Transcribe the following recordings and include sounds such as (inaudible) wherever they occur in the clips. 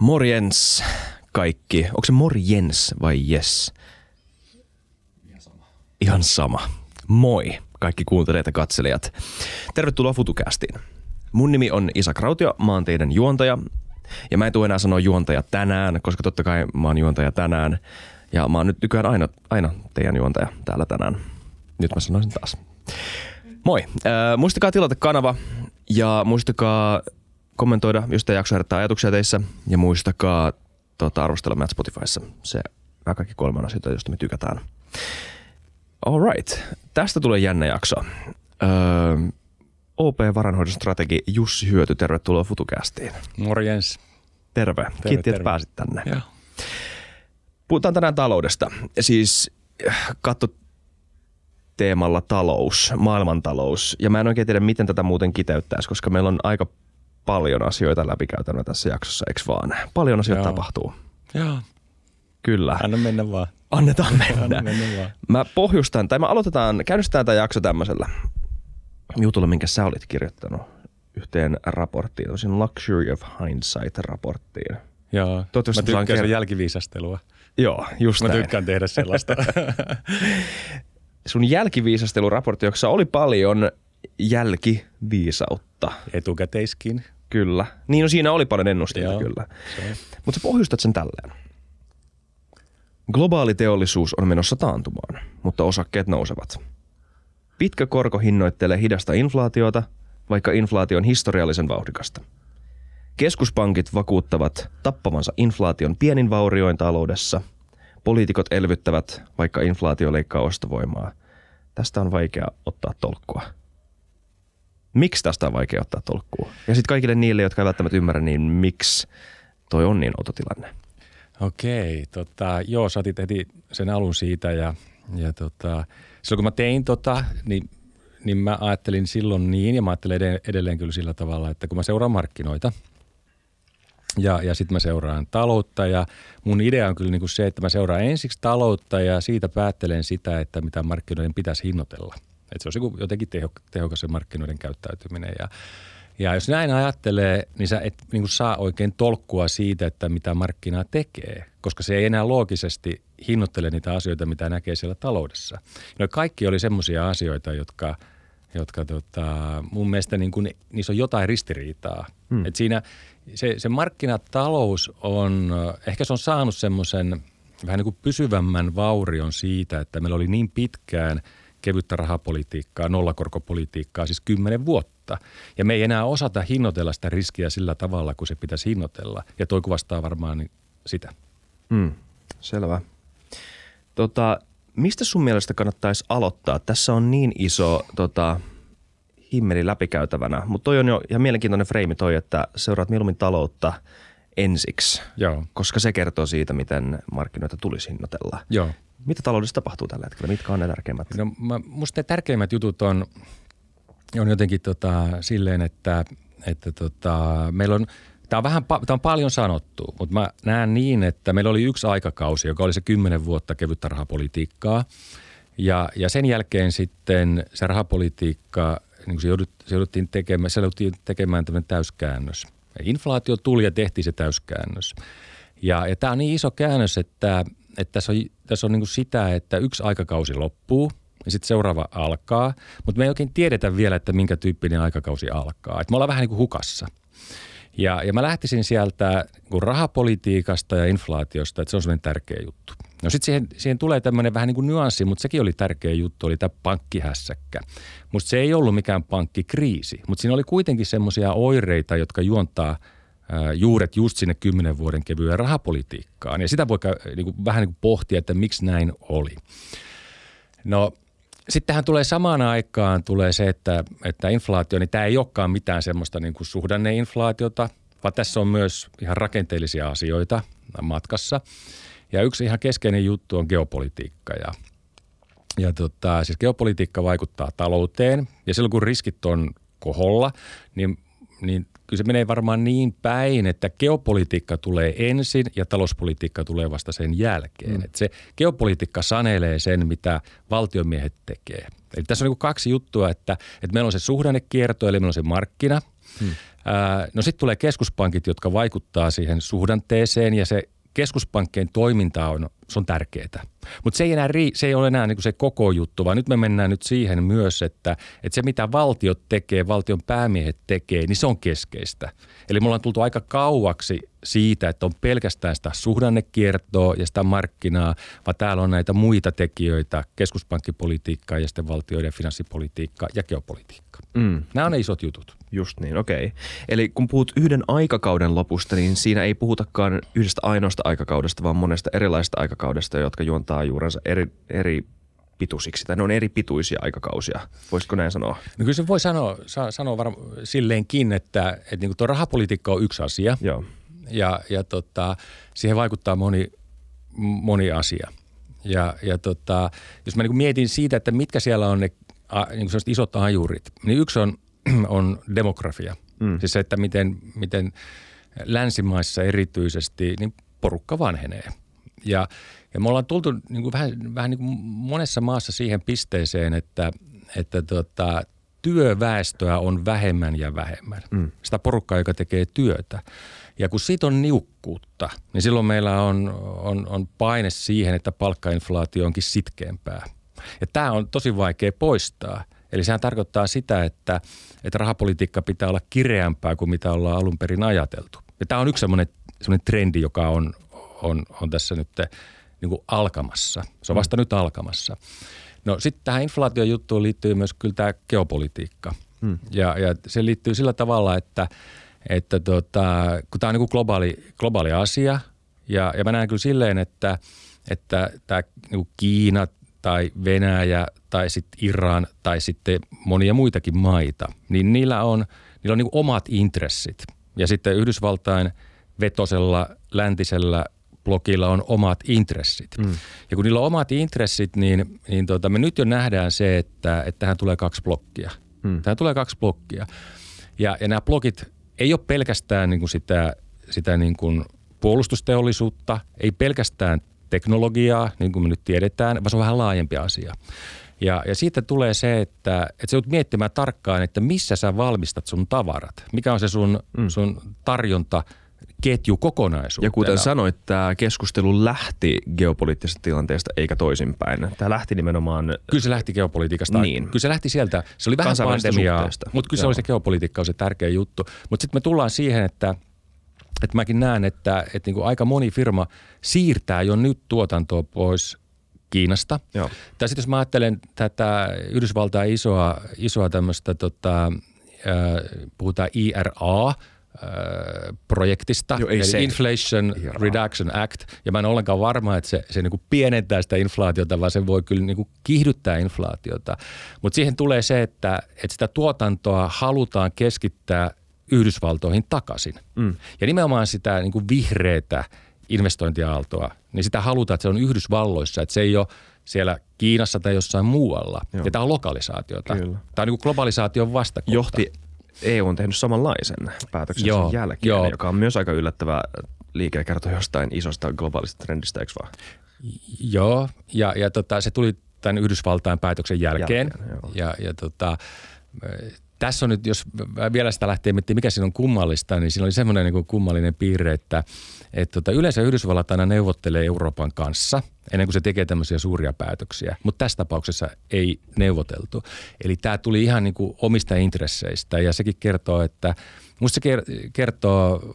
Morjens kaikki. Onko se morjens vai yes? Ihan sama. Ihan sama. Moi kaikki kuuntelijat ja katselijat. Tervetuloa FutuCastiin. Mun nimi on Isa Krautio, mä oon teidän juontaja. Ja mä en tule enää sanoa juontaja tänään, koska totta kai mä oon juontaja tänään. Ja mä oon nyt nykyään aina, aina teidän juontaja täällä tänään. Nyt mä sanoisin taas. Moi. Äh, muistakaa tilata kanava ja muistakaa kommentoida, jos tämä jakso herättää ajatuksia teissä. Ja muistakaa tota, arvostella meidät Spotifyssa. Se, nämä kaikki kolme on asioita, joista me tykätään. All right. Tästä tulee jännä jakso. Öö, OP-varanhoidon strategi Jussi Hyöty, tervetuloa FutuCastiin. Morjens. Terve. terve Kiitti, terve. että pääsit tänne. Joo. Puhutaan tänään taloudesta. Siis katso teemalla talous, maailmantalous. Ja mä en oikein tiedä, miten tätä muuten kiteyttäisi, koska meillä on aika paljon asioita läpikäytävänä tässä jaksossa, eikö vaan? Paljon asioita Joo. tapahtuu. Joo. Kyllä. Anna mennä vaan. Annetaan mennä. Anna mennä vaan. Mä pohjustan, tai mä aloitetaan, käynnistetään tämä jakso tämmöisellä jutulla, minkä sä olit kirjoittanut yhteen raporttiin, tosin Luxury of Hindsight-raporttiin. Joo, Toivottavasti mä tykkään kert- jälkiviisastelua. Joo, just Mä näin. tykkään tehdä sellaista. (laughs) Sun jälkiviisasteluraportti, jossa oli paljon jälkiviisautta. Etukäteiskin. Kyllä. Niin no siinä oli paljon ennusteita Joo, kyllä. Mutta sä pohjustat sen tälleen. Globaali teollisuus on menossa taantumaan, mutta osakkeet nousevat. Pitkä korko hinnoittelee hidasta inflaatiota, vaikka inflaatio on historiallisen vauhdikasta. Keskuspankit vakuuttavat tappavansa inflaation pienin vaurioin taloudessa. Poliitikot elvyttävät, vaikka inflaatio leikkaa ostovoimaa. Tästä on vaikea ottaa tolkkua. Miksi tästä on vaikea ottaa tolkkua? Ja sitten kaikille niille, jotka eivät välttämättä ymmärrä, niin miksi toi on niin outo tilanne? Okei, tota, joo, sä otit heti sen alun siitä ja, ja tota, silloin kun mä tein tota, niin, niin mä ajattelin silloin niin ja mä ajattelen edelleen kyllä sillä tavalla, että kun mä seuraan markkinoita ja, ja sitten mä seuraan taloutta ja mun idea on kyllä niin kuin se, että mä seuraan ensiksi taloutta ja siitä päättelen sitä, että mitä markkinoiden pitäisi hinnoitella. Että se olisi jotenkin tehokas se markkinoiden käyttäytyminen ja ja jos näin ajattelee, niin sä et niin kuin saa oikein tolkkua siitä, että mitä markkina tekee, koska se ei enää loogisesti hinnoittele niitä asioita, mitä näkee siellä taloudessa. No kaikki oli semmoisia asioita, jotka, jotka tota, mun mielestä niin kuin, niissä on jotain ristiriitaa. Hmm. Et siinä se, se markkinatalous on, ehkä se on saanut semmoisen vähän niin kuin pysyvämmän vaurion siitä, että meillä oli niin pitkään kevyttä rahapolitiikkaa, nollakorkopolitiikkaa, siis kymmenen vuotta. Ja me ei enää osata hinnoitella sitä riskiä sillä tavalla, kun se pitäisi hinnoitella. Ja toi kuvastaa varmaan sitä. Mm, selvä. Tota, mistä sun mielestä kannattaisi aloittaa? Tässä on niin iso tota, himmeli läpikäytävänä, mutta toi on jo ihan mielenkiintoinen freimi toi, että seuraat mieluummin taloutta ensiksi, Joo. koska se kertoo siitä, miten markkinoita tulisi hinnoitella. Joo. Mitä taloudessa tapahtuu tällä hetkellä? Mitkä on ne tärkeimmät? No, mä, musta ne tärkeimmät jutut on on jotenkin tota, silleen, että, että tota, meillä on Tämä on, vähän, tämä on paljon sanottu, mutta mä näen niin, että meillä oli yksi aikakausi, joka oli se kymmenen vuotta kevyttä rahapolitiikkaa. Ja, ja sen jälkeen sitten se rahapolitiikka, niin se, joudut, se jouduttiin tekemään, se jouduttiin tekemään tämmöinen täyskäännös. Inflaatio tuli ja tehtiin se täyskäännös. Ja, ja tämä on niin iso käännös, että, että tässä on, tässä on niin kuin sitä, että yksi aikakausi loppuu – ja sitten seuraava alkaa, mutta me ei oikein tiedetä vielä, että minkä tyyppinen aikakausi alkaa. Et me ollaan vähän niin kuin hukassa. Ja, ja mä lähtisin sieltä niin rahapolitiikasta ja inflaatiosta, että se on semmoinen tärkeä juttu. No sitten siihen, siihen tulee tämmöinen vähän niin kuin nyanssi, mutta sekin oli tärkeä juttu, oli tämä pankkihässäkkä. Musta se ei ollut mikään pankkikriisi, mutta siinä oli kuitenkin semmoisia oireita, jotka juontaa juuret just sinne kymmenen vuoden kevyen rahapolitiikkaan. Ja sitä voi niin kuin, vähän niin kuin pohtia, että miksi näin oli. No Sittenhän tulee samaan aikaan tulee se, että, että inflaatio, niin tämä ei olekaan mitään semmoista niin kuin suhdanneinflaatiota, vaan tässä on myös ihan rakenteellisia asioita matkassa. Ja yksi ihan keskeinen juttu on geopolitiikka ja ja tota, siis geopolitiikka vaikuttaa talouteen ja silloin kun riskit on koholla, niin, niin kyllä se menee varmaan niin päin, että geopolitiikka tulee ensin ja talouspolitiikka tulee vasta sen jälkeen. Mm. Että se geopolitiikka sanelee sen, mitä valtiomiehet tekee. Eli tässä on niin kaksi juttua, että, että meillä on se suhdannekierto, eli meillä on se markkina, mm. No sitten tulee keskuspankit, jotka vaikuttaa siihen suhdanteeseen ja se keskuspankkien toiminta on, se on tärkeää. Mutta se ei, enää, se ei ole enää niin se koko juttu, vaan nyt me mennään nyt siihen myös, että, että se mitä valtiot tekee, valtion päämiehet tekee, niin se on keskeistä. Eli me ollaan tultu aika kauaksi siitä, että on pelkästään sitä suhdannekiertoa ja sitä markkinaa, vaan täällä on näitä muita tekijöitä, keskuspankkipolitiikkaa ja sitten valtioiden finanssipolitiikkaa ja geopolitiikkaa. Mm. Nämä on ne isot jutut. Just niin, okei. Okay. Eli kun puhut yhden aikakauden lopusta, niin siinä ei puhutakaan yhdestä ainoasta aikakaudesta, vaan monesta erilaisesta aikakaudesta, jotka juontaa juurensa eri, eri pituisiksi, tai ne on eri pituisia aikakausia. Voisiko näin sanoa? No kyllä se voi sanoa, sanoa varmaan silleenkin, että, että niin tuo rahapolitiikka on yksi asia. Joo. Ja, ja tota, siihen vaikuttaa moni, moni asia. Ja, ja tota, jos mä niin mietin siitä, että mitkä siellä on ne niin isot ajurit, niin yksi on, (clears throat) on demografia. Mm. Siis se, että miten, miten länsimaissa erityisesti niin porukka vanhenee. Ja, ja me ollaan tultu niin kuin vähän, vähän niin kuin monessa maassa siihen pisteeseen, että, että tota, työväestöä on vähemmän ja vähemmän. Mm. Sitä porukkaa, joka tekee työtä. Ja kun siitä on niukkuutta, niin silloin meillä on, on, on paine siihen, että palkkainflaatio onkin sitkeämpää. Ja tämä on tosi vaikea poistaa. Eli sehän tarkoittaa sitä, että, että rahapolitiikka pitää olla kireämpää kuin mitä ollaan alun perin ajateltu. Ja tämä on yksi sellainen, sellainen trendi, joka on, on, on tässä nyt niin kuin alkamassa. Se on vasta mm. nyt alkamassa. No sitten tähän inflaatiojuttuun liittyy myös kyllä tämä geopolitiikka. Mm. Ja, ja se liittyy sillä tavalla, että, että tota, kun tämä on niin kuin globaali, globaali asia, ja, ja mä näen kyllä silleen, että, että tämä niin Kiina tai Venäjä tai sitten Iran tai sitten monia muitakin maita, niin niillä on, niillä on niin omat intressit. Ja sitten Yhdysvaltain vetosella läntisellä blogilla on omat intressit. Mm. Ja kun niillä on omat intressit, niin, niin tota, me nyt jo nähdään se, että, että tähän tulee kaksi blokkia. Mm. Tähän tulee kaksi blokkia. Ja, ja nämä blogit ei ole pelkästään niin kuin sitä, sitä niin kuin puolustusteollisuutta, ei pelkästään teknologiaa, niin kuin me nyt tiedetään, vaan se on vähän laajempi asia. Ja, ja siitä tulee se, että, että sä joudut miettimään tarkkaan, että missä sä valmistat sun tavarat. Mikä on se sun, mm. sun tarjonta – ketju kokonaisuutena. Ja kuten sanoit, tämä keskustelu lähti geopoliittisesta tilanteesta eikä toisinpäin. Tämä lähti nimenomaan... Kyllä se lähti geopolitiikasta. Niin. Kyllä se lähti sieltä. Se oli vähän pandemiaa, mutta kyllä se oli se geopolitiikka on se tärkeä juttu. Mutta sitten me tullaan siihen, että että mäkin näen, että, että niin kuin aika moni firma siirtää jo nyt tuotantoa pois Kiinasta. Joo. Tai sitten jos mä ajattelen tätä Yhdysvaltain isoa, isoa tämmöistä, tota, puhutaan IRA – projektista, Joo, eli se. Inflation Ihan Reduction Act, ja mä en ollenkaan varma, että se, se niin pienentää sitä inflaatiota, vaan se voi kyllä niin kiihdyttää inflaatiota. Mutta siihen tulee se, että, että sitä tuotantoa halutaan keskittää Yhdysvaltoihin takaisin. Mm. Ja nimenomaan sitä niin vihreätä investointiaaltoa, niin sitä halutaan, että se on Yhdysvalloissa, että se ei ole siellä Kiinassa tai jossain muualla. Joo. Ja tämä on lokalisaatiota. Kyllä. Tämä on niin globalisaation vastakohta. Johti EU on tehnyt samanlaisen päätöksen joo, jälkeen, joo. joka on myös aika yllättävä liike kertoo jostain isosta globaalista trendistä, eikö vaan? Joo, ja, ja tota, se tuli tämän Yhdysvaltain päätöksen jälkeen. jälkeen ja, ja tota, tässä on nyt, jos vielä sitä lähtee miettimään, mikä siinä on kummallista, niin siinä oli semmoinen niin kummallinen piirre, että, että tota, yleensä Yhdysvallat aina neuvottelee Euroopan kanssa ennen kuin se tekee tämmöisiä suuria päätöksiä, mutta tässä tapauksessa ei neuvoteltu. Eli tämä tuli ihan niin kuin omista intresseistä ja sekin kertoo, että Minusta se kertoo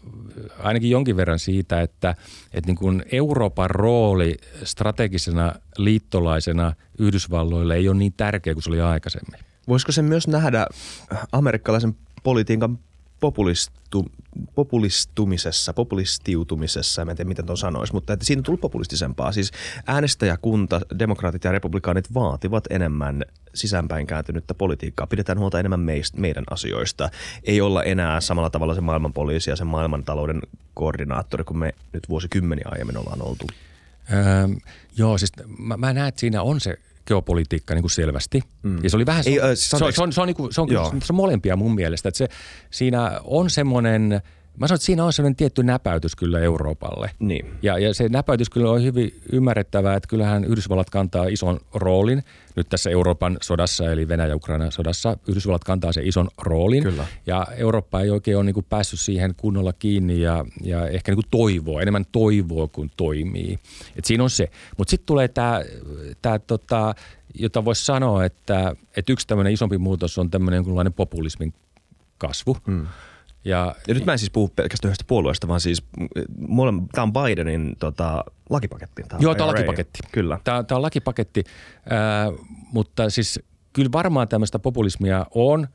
ainakin jonkin verran siitä, että, että niin kuin Euroopan rooli strategisena liittolaisena Yhdysvalloille ei ole niin tärkeä kuin se oli aikaisemmin. Voisiko se myös nähdä amerikkalaisen politiikan populistu, populistumisessa, populistiutumisessa, en tiedä miten tuon sanoisi, mutta että siinä on tullut populistisempaa. Siis äänestäjäkunta, demokraatit ja republikaanit vaativat enemmän sisäänpäin kääntynyttä politiikkaa. Pidetään huolta enemmän meistä, meidän asioista. Ei olla enää samalla tavalla se maailmanpoliisi ja se maailmantalouden koordinaattori, kun me nyt vuosikymmeniä aiemmin ollaan oltu. Öö, joo, siis mä, mä näen, että siinä on se geopolitiikka niin kuin selvästi. Mm. Ja se oli vähän, Ei, se, on, se, on, se, on, se, on, niin kuin, se, on, se on molempia mun mielestä. Että se, siinä on semmoinen Mä sanon, että siinä on sellainen tietty näpäytys kyllä Euroopalle. Niin. Ja, ja se näpäytys kyllä on hyvin ymmärrettävää, että kyllähän Yhdysvallat kantaa ison roolin nyt tässä Euroopan sodassa, eli Venäjä-Ukraina sodassa. Yhdysvallat kantaa sen ison roolin. Kyllä. Ja Eurooppa ei oikein ole niin kuin päässyt siihen kunnolla kiinni ja, ja ehkä niin kuin toivoa, enemmän toivoa kuin toimii. Et siinä on se. Mutta sitten tulee tämä, tää, tota, jota voisi sanoa, että, että yksi tämmöinen isompi muutos on tämmöinen jonkunlainen populismin kasvu. Mm. Ja, ja nyt mä en siis puhu pelkästään yhdestä puolueesta, vaan siis tämä on Bidenin tota, lakipaketti. Tää Joo, tämä on lakipaketti. Kyllä. Tämä, tämä on lakipaketti, äh, mutta siis kyllä varmaan tämmöistä populismia on.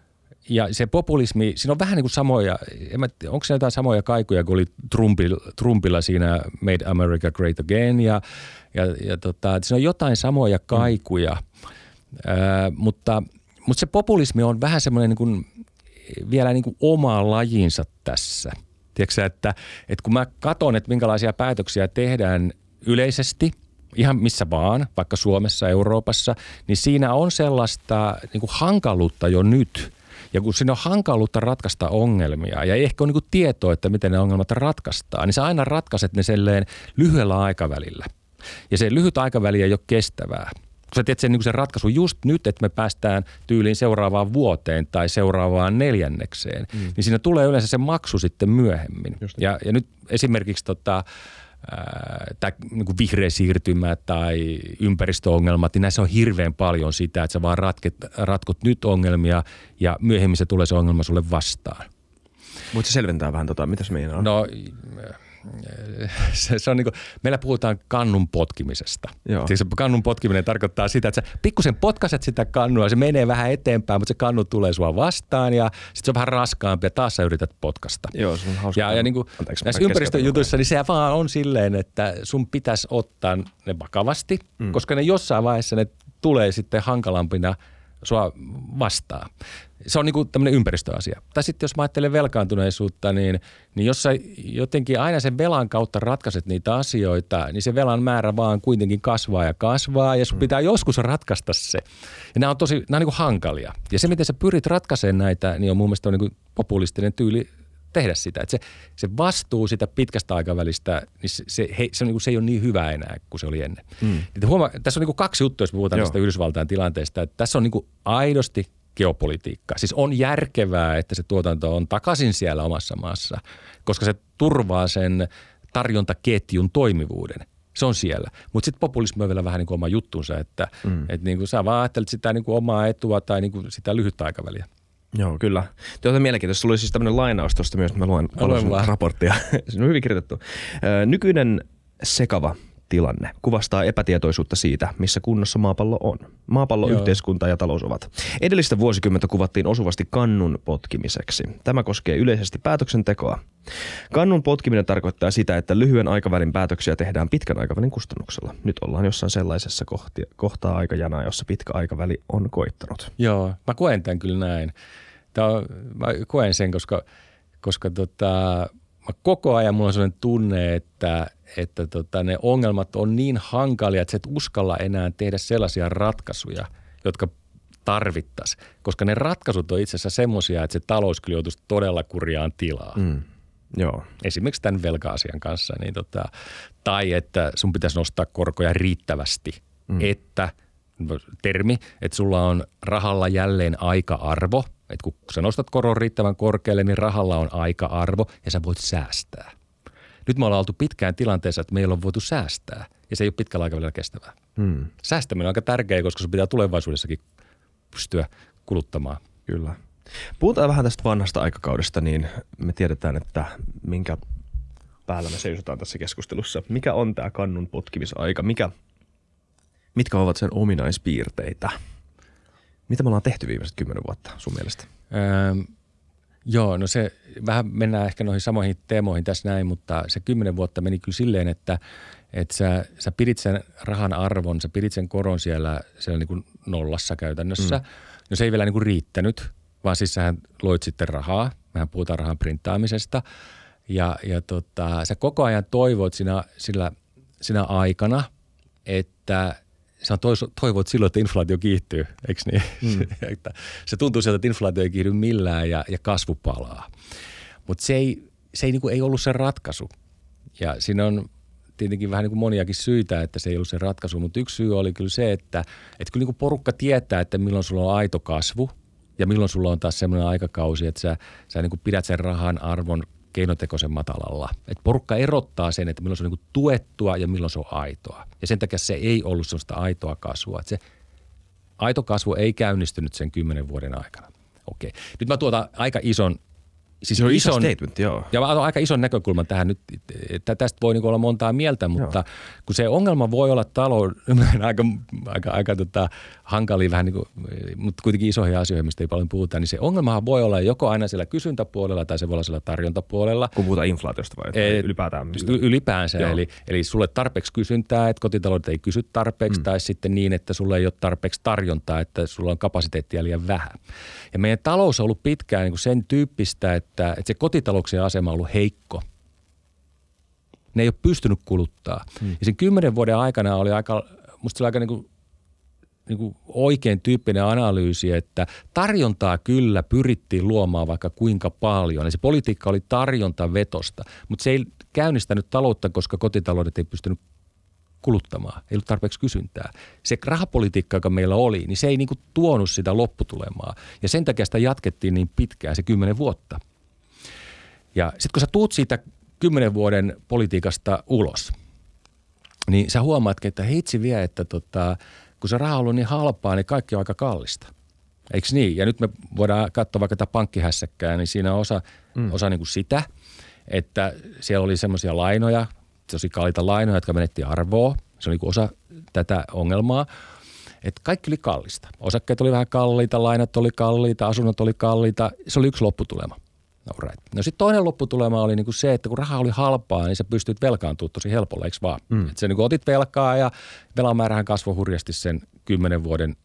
Ja se populismi, siinä on vähän niin kuin samoja, en mä, onko se jotain samoja kaikuja kuin oli Trumpilla, Trumpilla siinä Made America Great Again ja, ja, ja tota, siinä on jotain samoja kaikuja, mm. äh, mutta, mutta se populismi on vähän semmoinen niin kuin, vielä niin kuin oma lajinsa tässä. Tiedätkö että, että kun mä katson, että minkälaisia päätöksiä tehdään yleisesti, ihan missä vaan, vaikka Suomessa, Euroopassa, niin siinä on sellaista niin kuin hankaluutta jo nyt. Ja kun siinä on hankaluutta ratkaista ongelmia ja ei ehkä ole niin tietoa, että miten ne ongelmat ratkaistaan, niin sä aina ratkaiset ne selleen lyhyellä aikavälillä. Ja se lyhyt aikaväli ei ole kestävää sä teet sen, niin sen ratkaisun just nyt, että me päästään tyyliin seuraavaan vuoteen tai seuraavaan neljännekseen, mm. niin siinä tulee yleensä se maksu sitten myöhemmin. Niin. Ja, ja nyt esimerkiksi tota, tämä niin vihreä siirtymä tai ympäristöongelmat, niin näissä on hirveän paljon sitä, että sä vaan ratket, ratkot nyt ongelmia ja myöhemmin se tulee se ongelma sulle vastaan. Voitko selventää vähän tota, mitä se meinaa? No (laughs) se, se on niin kuin, meillä puhutaan kannun potkimisesta. Joo. Siis kannun potkiminen tarkoittaa sitä, että sä pikkusen potkaset sitä kannua, se menee vähän eteenpäin, mutta se kannu tulee sua vastaan ja sitten se on vähän raskaampi ja taas sä yrität potkasta. Joo, se on hauska. Ja, ja niin kuin Anteeksi, näissä ympäristöjutuissa, niin se vaan on silleen, että sun pitäisi ottaa ne vakavasti, mm. koska ne jossain vaiheessa ne tulee sitten hankalampina sua vastaan se on niin kuin tämmöinen ympäristöasia. Tai sitten jos mä ajattelen velkaantuneisuutta, niin, niin jos sä jotenkin aina sen velan kautta ratkaiset niitä asioita, niin se velan määrä vaan kuitenkin kasvaa ja kasvaa ja sun mm. pitää joskus ratkaista se. Ja nämä on tosi, nämä on niin kuin hankalia. Ja se, miten sä pyrit ratkaisemaan näitä, niin on mun mielestä on niin kuin populistinen tyyli tehdä sitä. Että se, se vastuu sitä pitkästä aikavälistä, niin se, se, he, se, on, niin se ei ole niin hyvä enää kuin se oli ennen. Mm. Huoma, tässä on niin kaksi juttua, jos puhutaan Joo. tästä Yhdysvaltain tilanteesta. Että tässä on niin aidosti geopolitiikka. Siis on järkevää, että se tuotanto on takaisin siellä omassa maassa, koska se turvaa sen tarjontaketjun toimivuuden. Se on siellä. Mutta sitten populismi on vielä vähän niin kuin oma juttunsa, että mm. et niin kuin sä vaan ajattelet sitä niin kuin omaa etua tai niin kuin sitä lyhyttä aikaväliä. Joo, kyllä. Tuo on mielenkiintoista. Sulla oli siis tämmöinen lainaus tuosta myös, mä luen, luen raporttia. (laughs) se on hyvin kirjoitettu. Nykyinen sekava tilanne kuvastaa epätietoisuutta siitä, missä kunnossa maapallo on. Maapallo, Joo. yhteiskunta ja talous ovat. Edellistä vuosikymmentä kuvattiin osuvasti kannun potkimiseksi. Tämä koskee yleisesti päätöksentekoa. Kannun potkiminen tarkoittaa sitä, että lyhyen aikavälin päätöksiä tehdään pitkän aikavälin kustannuksella. Nyt ollaan jossain sellaisessa kohti, kohtaa aikajanaa, jossa pitkä aikaväli on koittanut. Joo, mä koen tämän kyllä näin. Tämä on, mä koen sen, koska, koska tota, mä koko ajan mulla on sellainen tunne, että että tota, ne ongelmat on niin hankalia, että sä et uskalla enää tehdä sellaisia ratkaisuja, jotka tarvittaisiin, koska ne ratkaisut on itse asiassa semmoisia, että se talous kyllä joutuisi todella kurjaan tilaa. Mm. Joo. Esimerkiksi tämän velka-asian kanssa. Niin tota, tai että sun pitäisi nostaa korkoja riittävästi, mm. että termi, että sulla on rahalla jälleen aika-arvo. Että kun sä nostat koron riittävän korkealle, niin rahalla on aika-arvo ja sä voit säästää. Nyt me ollaan oltu pitkään tilanteessa, että meillä on voitu säästää ja se ei ole pitkällä aikavälillä kestävää. Hmm. Säästäminen on aika tärkeää, koska se pitää tulevaisuudessakin pystyä kuluttamaan. Kyllä. Puhutaan vähän tästä vanhasta aikakaudesta, niin me tiedetään, että minkä päällä me seisotaan tässä keskustelussa. Mikä on tämä kannun potkimisaika? Mikä, mitkä ovat sen ominaispiirteitä? Mitä me ollaan tehty viimeiset kymmenen vuotta sun mielestä? Öö, Joo, no se vähän mennään ehkä noihin samoihin teemoihin tässä näin, mutta se kymmenen vuotta meni kyllä silleen, että, että sä, sä pidit sen rahan arvon, sä pidit sen koron siellä, siellä niin kuin nollassa käytännössä. Mm. No se ei vielä niin kuin riittänyt, vaan siis sähän loit sitten rahaa. Mehän puhutaan rahan printtaamisesta. Ja, ja tota, sä koko ajan toivoit siinä, sillä, siinä aikana, että sä toivot silloin, että inflaatio kiihtyy, eikö niin? Mm. (laughs) että se tuntuu sieltä, että inflaatio ei kiihdy millään ja, ja kasvu palaa. Mutta se ei, se ei, niin kuin, ei ollut se ratkaisu. Ja siinä on tietenkin vähän niin kuin moniakin syitä, että se ei ollut se ratkaisu, mutta yksi syy oli kyllä se, että, että kyllä niin kuin porukka tietää, että milloin sulla on aito kasvu ja milloin sulla on taas semmoinen aikakausi, että sä, sä niin kuin pidät sen rahan arvon keinotekoisen matalalla. Et porukka erottaa sen, että milloin se on niin tuettua ja milloin se on aitoa. Ja sen takia se ei ollut sellaista aitoa kasvua. Et se aito kasvu ei käynnistynyt sen kymmenen vuoden aikana. Okei. Nyt mä tuotan aika ison Siis se on iso statement, joo. Ja mä aika ison näkökulman tähän nyt, että tästä voi niinku olla montaa mieltä, mutta joo. kun se ongelma voi olla talouden (laughs) aika, aika, aika tota, hankalia vähän niin kuin, mutta kuitenkin isoihin asioihin, mistä ei paljon puhuta, niin se ongelmahan voi olla joko aina siellä kysyntäpuolella tai se voi olla siellä tarjontapuolella. Kun puhutaan inflaatiosta vai e, ylipäätään? Mistä? Ylipäänsä, eli, eli sulle tarpeeksi kysyntää, että kotitaloudet ei kysy tarpeeksi, mm. tai sitten niin, että sulle ei ole tarpeeksi tarjontaa, että sulla on kapasiteettia liian vähän. Ja meidän talous on ollut pitkään niin kuin sen tyyppistä, että, että se kotitalouksien asema on ollut heikko. Ne ei ole pystynyt kuluttaa. Hmm. Ja sen kymmenen vuoden aikana oli aika, musta oli aika niin kuin, niin kuin oikein tyyppinen analyysi, että tarjontaa kyllä pyrittiin luomaan vaikka kuinka paljon. Ja se politiikka oli tarjontavetosta, mutta se ei käynnistänyt taloutta, koska kotitaloudet ei pystynyt kuluttamaan. Ei ollut tarpeeksi kysyntää. Se rahapolitiikka, joka meillä oli, niin se ei niin kuin tuonut sitä lopputulemaa. Ja sen takia sitä jatkettiin niin pitkään, se kymmenen vuotta. Ja sitten kun sä tuut siitä kymmenen vuoden politiikasta ulos, niin sä huomaatkin, että heitsi vie, että tota, kun se raha on ollut niin halpaa, niin kaikki on aika kallista. Eikö niin? Ja nyt me voidaan katsoa vaikka tätä pankkihässäkkää, niin siinä on osa, mm. osa niin kuin sitä, että siellä oli semmoisia lainoja, tosi kalliita lainoja, jotka menetti arvoa. Se oli osa tätä ongelmaa. Että kaikki oli kallista. Osakkeet oli vähän kalliita, lainat oli kalliita, asunnot oli kalliita. Se oli yksi lopputulema. No, right. no sitten toinen lopputulema oli niinku se, että kun raha oli halpaa, niin sä pystyt velkaantumaan tosi helpolla, eikö vaan? Mm. Et sä niinku otit velkaa ja velan määrähän kasvoi hurjasti sen kymmenen vuoden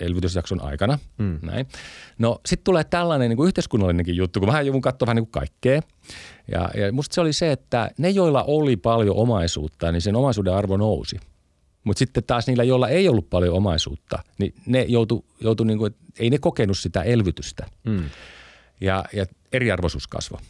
elvytysjakson aikana. Mm. Näin. No sitten tulee tällainen niin kuin yhteiskunnallinenkin juttu, kun vähän joudun katsoa vähän niin kuin kaikkea. Ja, ja musta se oli se, että ne, joilla oli paljon omaisuutta, niin sen omaisuuden arvo nousi. Mutta sitten taas niillä, joilla ei ollut paljon omaisuutta, niin ne joutu, joutu niin kuin, ei ne kokenut sitä elvytystä. Mm. Ja, ja eriarvoisuus kasvoi.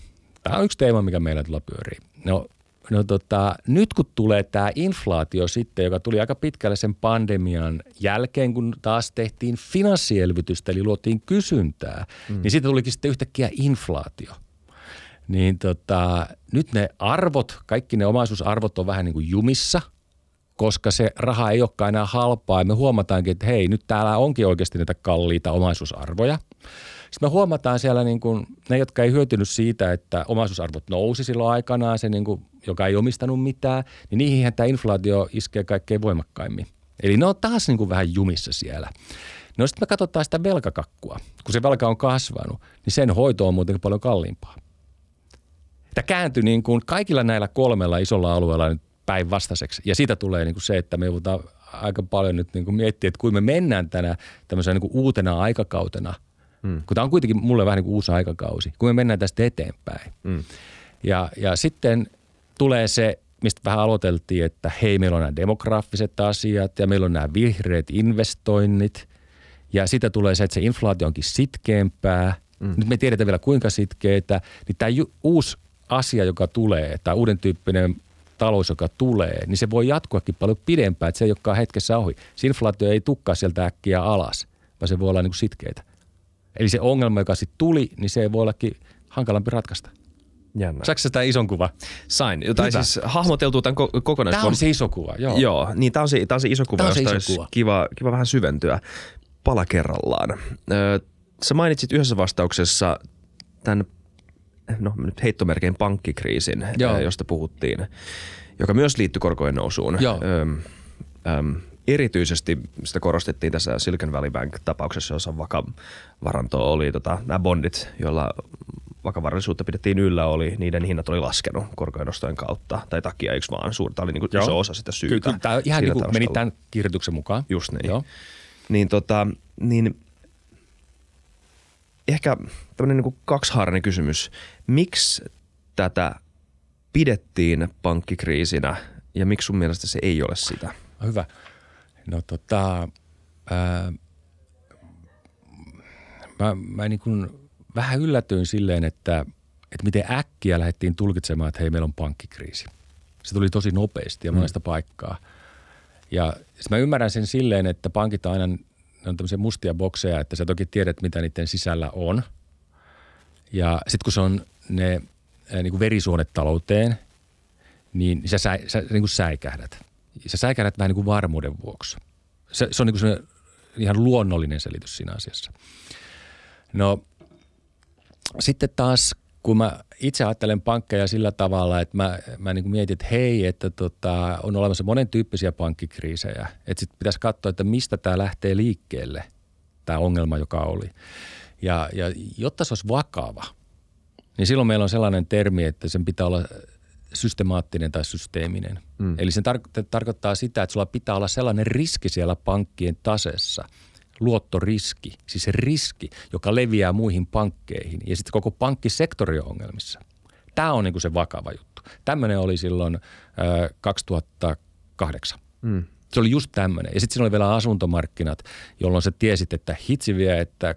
Tämä on yksi teema, mikä meillä tulla pyörii. No No tota, nyt kun tulee tämä inflaatio sitten, joka tuli aika pitkälle sen pandemian jälkeen, kun taas tehtiin finanssielvytystä, eli luotiin kysyntää, mm. niin siitä tulikin sitten yhtäkkiä inflaatio. Niin tota, nyt ne arvot, kaikki ne omaisuusarvot on vähän niin kuin jumissa, koska se raha ei olekaan enää halpaa. Ja me huomataankin, että hei, nyt täällä onkin oikeasti näitä kalliita omaisuusarvoja. Sitten me huomataan siellä niin kuin, ne, jotka ei hyötynyt siitä, että omaisuusarvot nousi silloin aikanaan, se niin kuin, joka ei omistanut mitään, niin niihin tämä inflaatio iskee kaikkein voimakkaimmin. Eli ne on taas niin kuin vähän jumissa siellä. No sitten me katsotaan sitä velkakakkua. Kun se velka on kasvanut, niin sen hoito on muutenkin paljon kalliimpaa. Tämä kääntyi niin kuin kaikilla näillä kolmella isolla alueella nyt päinvastaiseksi. Ja siitä tulee niin kuin se, että me joudutaan aika paljon nyt niin kuin miettiä, että kuinka me mennään tänä tämmöisenä niin kuin uutena aikakautena – Mm. Kun tämä on kuitenkin mulle vähän niin kuin uusi aikakausi, kun me mennään tästä eteenpäin. Mm. Ja, ja sitten tulee se, mistä vähän aloiteltiin, että hei, meillä on nämä demografiset asiat ja meillä on nämä vihreät investoinnit. Ja sitä tulee se, että se inflaatio onkin sitkeämpää. Mm. Nyt me ei tiedetä vielä kuinka sitkeitä. Niin tämä uusi asia, joka tulee, tämä uuden tyyppinen talous, joka tulee, niin se voi jatkuakin paljon pidempään, että se ei olekaan hetkessä ohi. Se inflaatio ei tukkaa sieltä äkkiä alas, vaan se voi olla niin kuin sitkeitä. Eli se ongelma, joka sitten tuli, niin se voi ollakin hankalampi ratkaista. Jännä. Saatko tämä ison kuva? Sain. Tai siis hahmoteltu tämän kokonaisuuden. Tämä on se iso kuva, joo. Joo, niin tämä on se, tämä on se iso kuva, tämä on se iso olisi kuva. Kiva, kiva vähän syventyä pala kerrallaan. Öö, sä mainitsit yhdessä vastauksessa tämän, no nyt heittomerkein pankkikriisin, joo. josta puhuttiin, joka myös liittyy korkojen nousuun. Joo. Öm, öm, erityisesti sitä korostettiin tässä Silicon Valley Bank-tapauksessa, jossa vakavaranto oli tota, nämä bondit, joilla vakavarallisuutta pidettiin yllä, oli, niiden hinnat oli laskenut korkojen nostojen kautta tai takia, eikö vaan? Suurta oli niin iso osa sitä syytä. Kyllä, tämä ihan niin kuin meni tämän kirjoituksen mukaan. Just niin. Joo. Niin, tota, niin ehkä tämmöinen niin kaksihaarainen kysymys. Miksi tätä pidettiin pankkikriisinä ja miksi sun mielestä se ei ole sitä? Hyvä. No tota, ää, mä, mä niin kuin vähän yllätyin silleen, että, että miten äkkiä lähdettiin tulkitsemaan, että hei, meillä on pankkikriisi. Se tuli tosi nopeasti ja mm. monesta mm. paikkaa. Ja mä ymmärrän sen silleen, että pankit aina ne on tämmöisiä mustia bokseja, että sä toki tiedät, mitä niiden sisällä on. Ja sitten kun se on ne niin kuin verisuonet talouteen, niin sä, sä, sä niin kuin säikähdät. Sä säikähdät vähän niin kuin varmuuden vuoksi. Se, se on niin kuin ihan luonnollinen selitys siinä asiassa. No sitten taas kun mä itse ajattelen pankkeja sillä tavalla, että mä, mä niin mietin, että hei, että tota, on olemassa monen tyyppisiä pankkikriisejä. Että sitten pitäisi katsoa, että mistä tämä lähtee liikkeelle, tämä ongelma, joka oli. Ja, ja jotta se olisi vakava, niin silloin meillä on sellainen termi, että sen pitää olla systemaattinen tai systeeminen. Mm. Eli se tar- tarkoittaa sitä, että sulla pitää olla sellainen riski siellä pankkien tasessa – luottoriski, siis se riski, joka leviää muihin pankkeihin ja sitten koko pankkisektori on ongelmissa. Tämä on niin se vakava juttu. Tämmöinen oli silloin äh, 2008. Mm. Se oli just tämmöinen. Ja sitten siinä oli vielä asuntomarkkinat, jolloin sä tiesit, että hitsi vie, että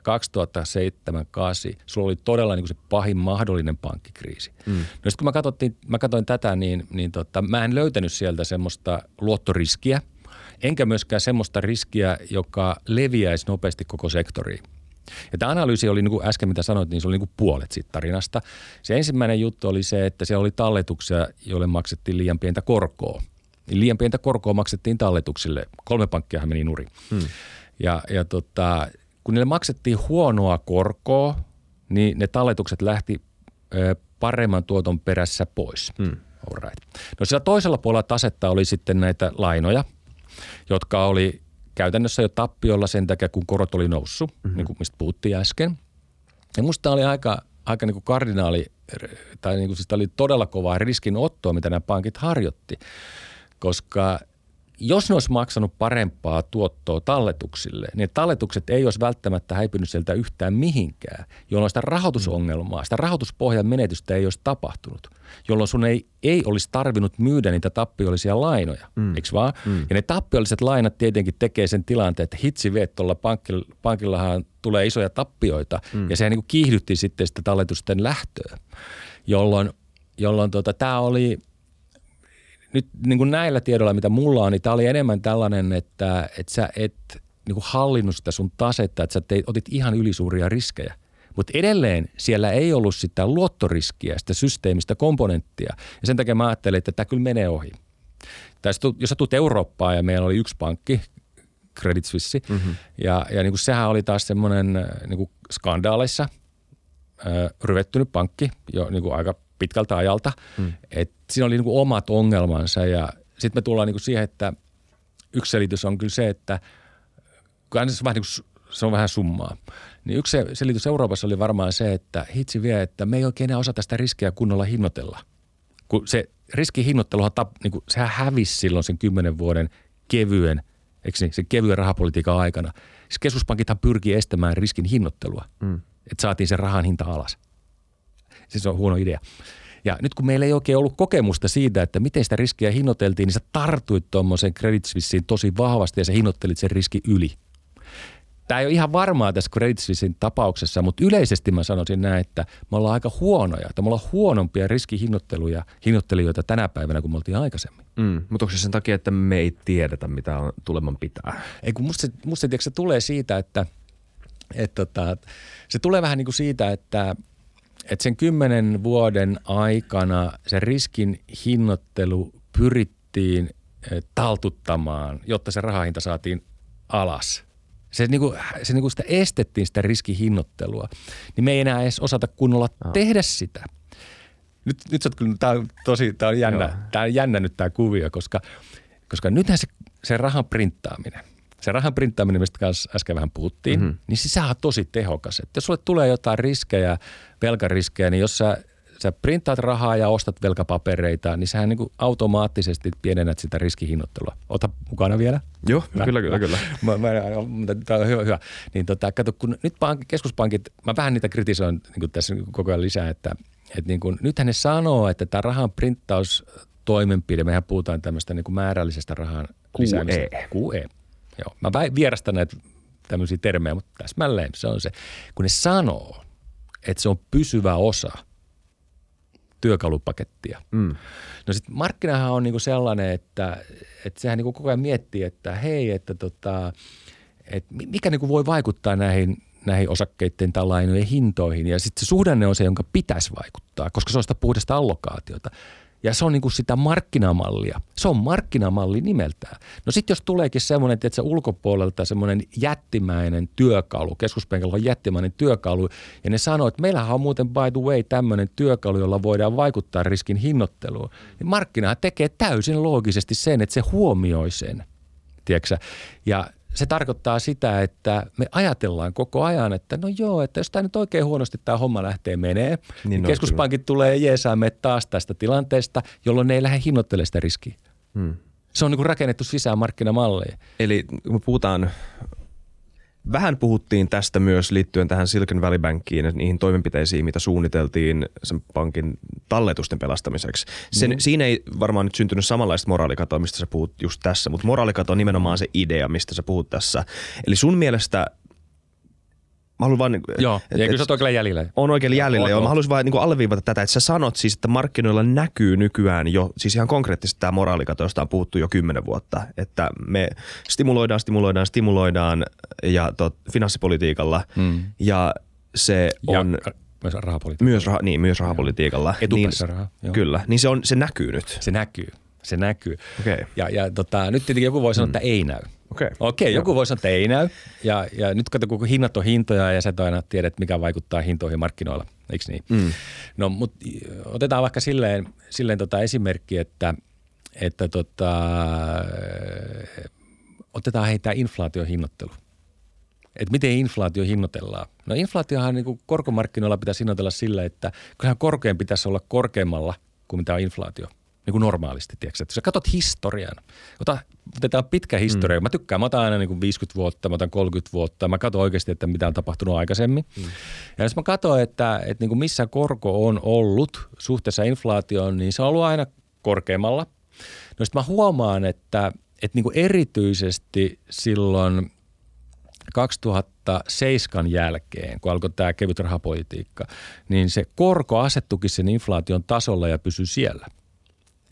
2007-2008 sulla oli todella niin se pahin mahdollinen pankkikriisi. Mm. No sitten kun mä, mä katsoin tätä, niin, niin tota, mä en löytänyt sieltä semmoista luottoriskiä – enkä myöskään semmoista riskiä, joka leviäisi nopeasti koko sektoriin. Ja tämä analyysi oli, niin kuin äsken mitä sanoit, niin se oli niin kuin puolet siitä tarinasta. Se ensimmäinen juttu oli se, että siellä oli talletuksia, joille maksettiin liian pientä korkoa. Liian pientä korkoa maksettiin talletuksille. Kolme pankkia meni nuri. Hmm. Ja, ja tota, kun niille maksettiin huonoa korkoa, niin ne talletukset lähti ö, paremman tuoton perässä pois. Hmm. Alright. No sillä toisella puolella tasetta oli sitten näitä lainoja – jotka oli käytännössä jo tappiolla sen takia, kun korot oli noussut, mm-hmm. niin kuin mistä puhuttiin äsken. Ja musta oli aika, aika niin kuin kardinaali, tai niin kuin siis oli todella kovaa riskinottoa, mitä nämä pankit harjoitti, koska jos ne olisi maksanut parempaa tuottoa talletuksille, niin talletukset ei olisi välttämättä häipynyt sieltä yhtään mihinkään, jolloin sitä rahoitusongelmaa, sitä rahoituspohjan menetystä ei olisi tapahtunut, jolloin sun ei, ei olisi tarvinnut myydä niitä tappiollisia lainoja, mm. eikö vaan? Mm. Ja ne tappiolliset lainat tietenkin tekee sen tilanteen, että hitsi vie tuolla pankilla, pankillahan tulee isoja tappioita, mm. ja se niin kiihdytti sitten sitä talletusten lähtöä, jolloin, jolloin tota, tämä oli – nyt niin kuin näillä tiedoilla, mitä mulla on, niin tämä oli enemmän tällainen, että, että sä et niin kuin hallinnut sitä sun tasetta, että sä teit, otit ihan ylisuuria riskejä. Mutta edelleen siellä ei ollut sitä luottoriskiä, sitä systeemistä komponenttia. Ja sen takia mä ajattelin, että tämä kyllä menee ohi. Tai jos sä tulet Eurooppaan ja meillä oli yksi pankki, Credit Suisse, mm-hmm. ja, ja niin kuin sehän oli taas semmoinen niin kuin skandaaleissa äh, ryvettynyt pankki jo niin kuin aika pitkältä ajalta. Mm. Et siinä oli niinku omat ongelmansa ja sitten me tullaan niinku siihen, että yksi selitys on kyllä se, että kun se, vähän niinku, se on vähän summaa. Niin yksi selitys Euroopassa oli varmaan se, että hitsi vie, että me ei oikein enää osata sitä riskiä kunnolla hinnoitella. Kun se riskihinnoitteluhan, tap, niin kuin, sehän hävisi silloin sen kymmenen vuoden kevyen, eikö niin, sen kevyen rahapolitiikan aikana. Siis keskuspankithan pyrkii estämään riskin hinnoittelua, mm. että saatiin sen rahan hinta alas – Siis se on huono idea. Ja nyt kun meillä ei oikein ollut kokemusta siitä, että miten sitä riskiä hinnoiteltiin, niin sä tartuit tuommoisen Credit Suisseen tosi vahvasti ja sä hinnoittelit sen riski yli. Tämä ei ole ihan varmaa tässä Credit Suissein tapauksessa, mutta yleisesti mä sanoisin näin, että me ollaan aika huonoja, että me ollaan huonompia riskihinnoitteluja, hinnoittelijoita tänä päivänä kuin me oltiin aikaisemmin. Mm, mutta onko se sen takia, että me ei tiedetä, mitä on tuleman pitää? Ei kun musta, musta tiedätkö, se tulee siitä, että, että, että se tulee vähän niin kuin siitä, että – että sen kymmenen vuoden aikana se riskin hinnoittelu pyrittiin eh, taltuttamaan, jotta se rahahinta saatiin alas. Se, niin kuin, se niin kuin sitä estettiin sitä riskihinnoittelua, niin me ei enää edes osata kunnolla oh. tehdä sitä. Nyt, nyt sä kyllä, tämä on tosi, tämä on jännä, tämä on jännä nyt tämä kuvio, koska, koska nythän se, se rahan printtaaminen – se rahan printtaaminen, mistä kanssa äsken vähän puhuttiin, mm-hmm. niin se on tosi tehokas. Että jos sulle tulee jotain riskejä, velkariskejä, niin jos sä, sä printtaat rahaa ja ostat velkapapereita, niin sähän niin kuin automaattisesti pienennät sitä riskihinnoittelua. Ota mukana vielä. Joo, mä, kyllä, kyllä, kyllä. (laughs) Mä, mä, tämä on hyvä, hyvä. Niin tota, kato, kun nyt pank, keskuspankit, mä vähän niitä kritisoin niin kuin tässä koko ajan lisää, että, että niin kuin, nythän ne sanoo, että tämä rahan printtaus toimenpide, mehän puhutaan tämmöistä niin kuin määrällisestä rahan lisäämisestä. QE. QE. Joo. Mä vierastan näitä tämmöisiä termejä, mutta täsmälleen se on se. Kun ne sanoo, että se on pysyvä osa työkalupakettia. Mm. No sitten markkinahan on niinku sellainen, että, että sehän niinku koko ajan miettii, että hei, että tota, että mikä niinku voi vaikuttaa näihin, näihin osakkeiden tai lainojen hintoihin. Ja sitten se suhdanne on se, jonka pitäisi vaikuttaa, koska se on sitä puhdasta allokaatiota. Ja se on niin kuin sitä markkinamallia. Se on markkinamalli nimeltään. No sitten jos tuleekin semmoinen, että se ulkopuolelta semmoinen jättimäinen työkalu, keskuspenkillä on jättimäinen työkalu, ja ne sanoo, että meillähän on muuten by the way tämmöinen työkalu, jolla voidaan vaikuttaa riskin hinnoitteluun. Niin markkina tekee täysin loogisesti sen, että se huomioi sen. Tiedätkö? Ja se tarkoittaa sitä, että me ajatellaan koko ajan, että no joo, että jos tämä nyt oikein huonosti tämä homma lähtee menee, niin, niin keskuspankit tulee jeesaamme taas tästä tilanteesta, jolloin ne ei lähde hinnoittelemaan sitä riskiä. Hmm. Se on niin rakennettu sisämarkkinamalleja. Eli kun me puhutaan Vähän puhuttiin tästä myös liittyen tähän Silicon Valley Bankiin ja niihin toimenpiteisiin, mitä suunniteltiin sen pankin talletusten pelastamiseksi. Sen, mm. Siinä ei varmaan nyt syntynyt samanlaista moraalikatoa, mistä sä puhut just tässä, mutta moraalikato on nimenomaan se idea, mistä sä puhut tässä. Eli sun mielestä Mä haluan vaan, joo, et, ja kyllä sä oot oikein jäljellä. On oikein jäljellä, joo. Mä haluaisin vaan niin alleviivata tätä, että sä sanot siis, että markkinoilla näkyy nykyään jo, siis ihan konkreettisesti tämä moraalikato, josta on puhuttu jo kymmenen vuotta, että me stimuloidaan, stimuloidaan, stimuloidaan ja tot, finanssipolitiikalla hmm. ja se on... Ja myös rahapolitiikalla. Myös, raha, niin, myös rahapolitiikalla. Niin, raha. Joo. Kyllä, niin se, on, se näkyy nyt. Se näkyy, se näkyy. Okay. Ja, ja tota, nyt tietenkin joku voi sanoa, mm. että ei näy. Okei. Okay. Okay, joku voisi sanoa, että ei näy. Ja, ja nyt kato, kun hinnat on hintoja ja sä et aina tiedät, mikä vaikuttaa hintoihin markkinoilla. Eikö niin? Mm. No, mutta otetaan vaikka silleen, silleen tota esimerkki, että, että tota, otetaan heitä inflaation hinnoittelu. Että miten inflaatio hinnoitellaan? No inflaatiohan niin korkomarkkinoilla pitäisi hinnoitella sillä, että kyllähän korkein pitäisi olla korkeammalla kuin mitä on inflaatio – niin kuin normaalisti. Tiedätkö? Että jos sä katsot historian, ota, otetaan pitkä historia. Mm. Mä tykkään, mä otan aina niin kuin 50 vuotta, mä otan 30 vuotta. Mä katson oikeasti, että mitä on tapahtunut aikaisemmin. Mm. Ja jos mä katson, että, että niin kuin missä korko on ollut suhteessa inflaatioon, niin se on ollut aina korkeammalla. No sitten mä huomaan, että, että niin kuin erityisesti silloin 2007 jälkeen, kun alkoi tämä kevyt rahapolitiikka, niin se korko asettukin sen inflaation tasolla ja pysyi siellä –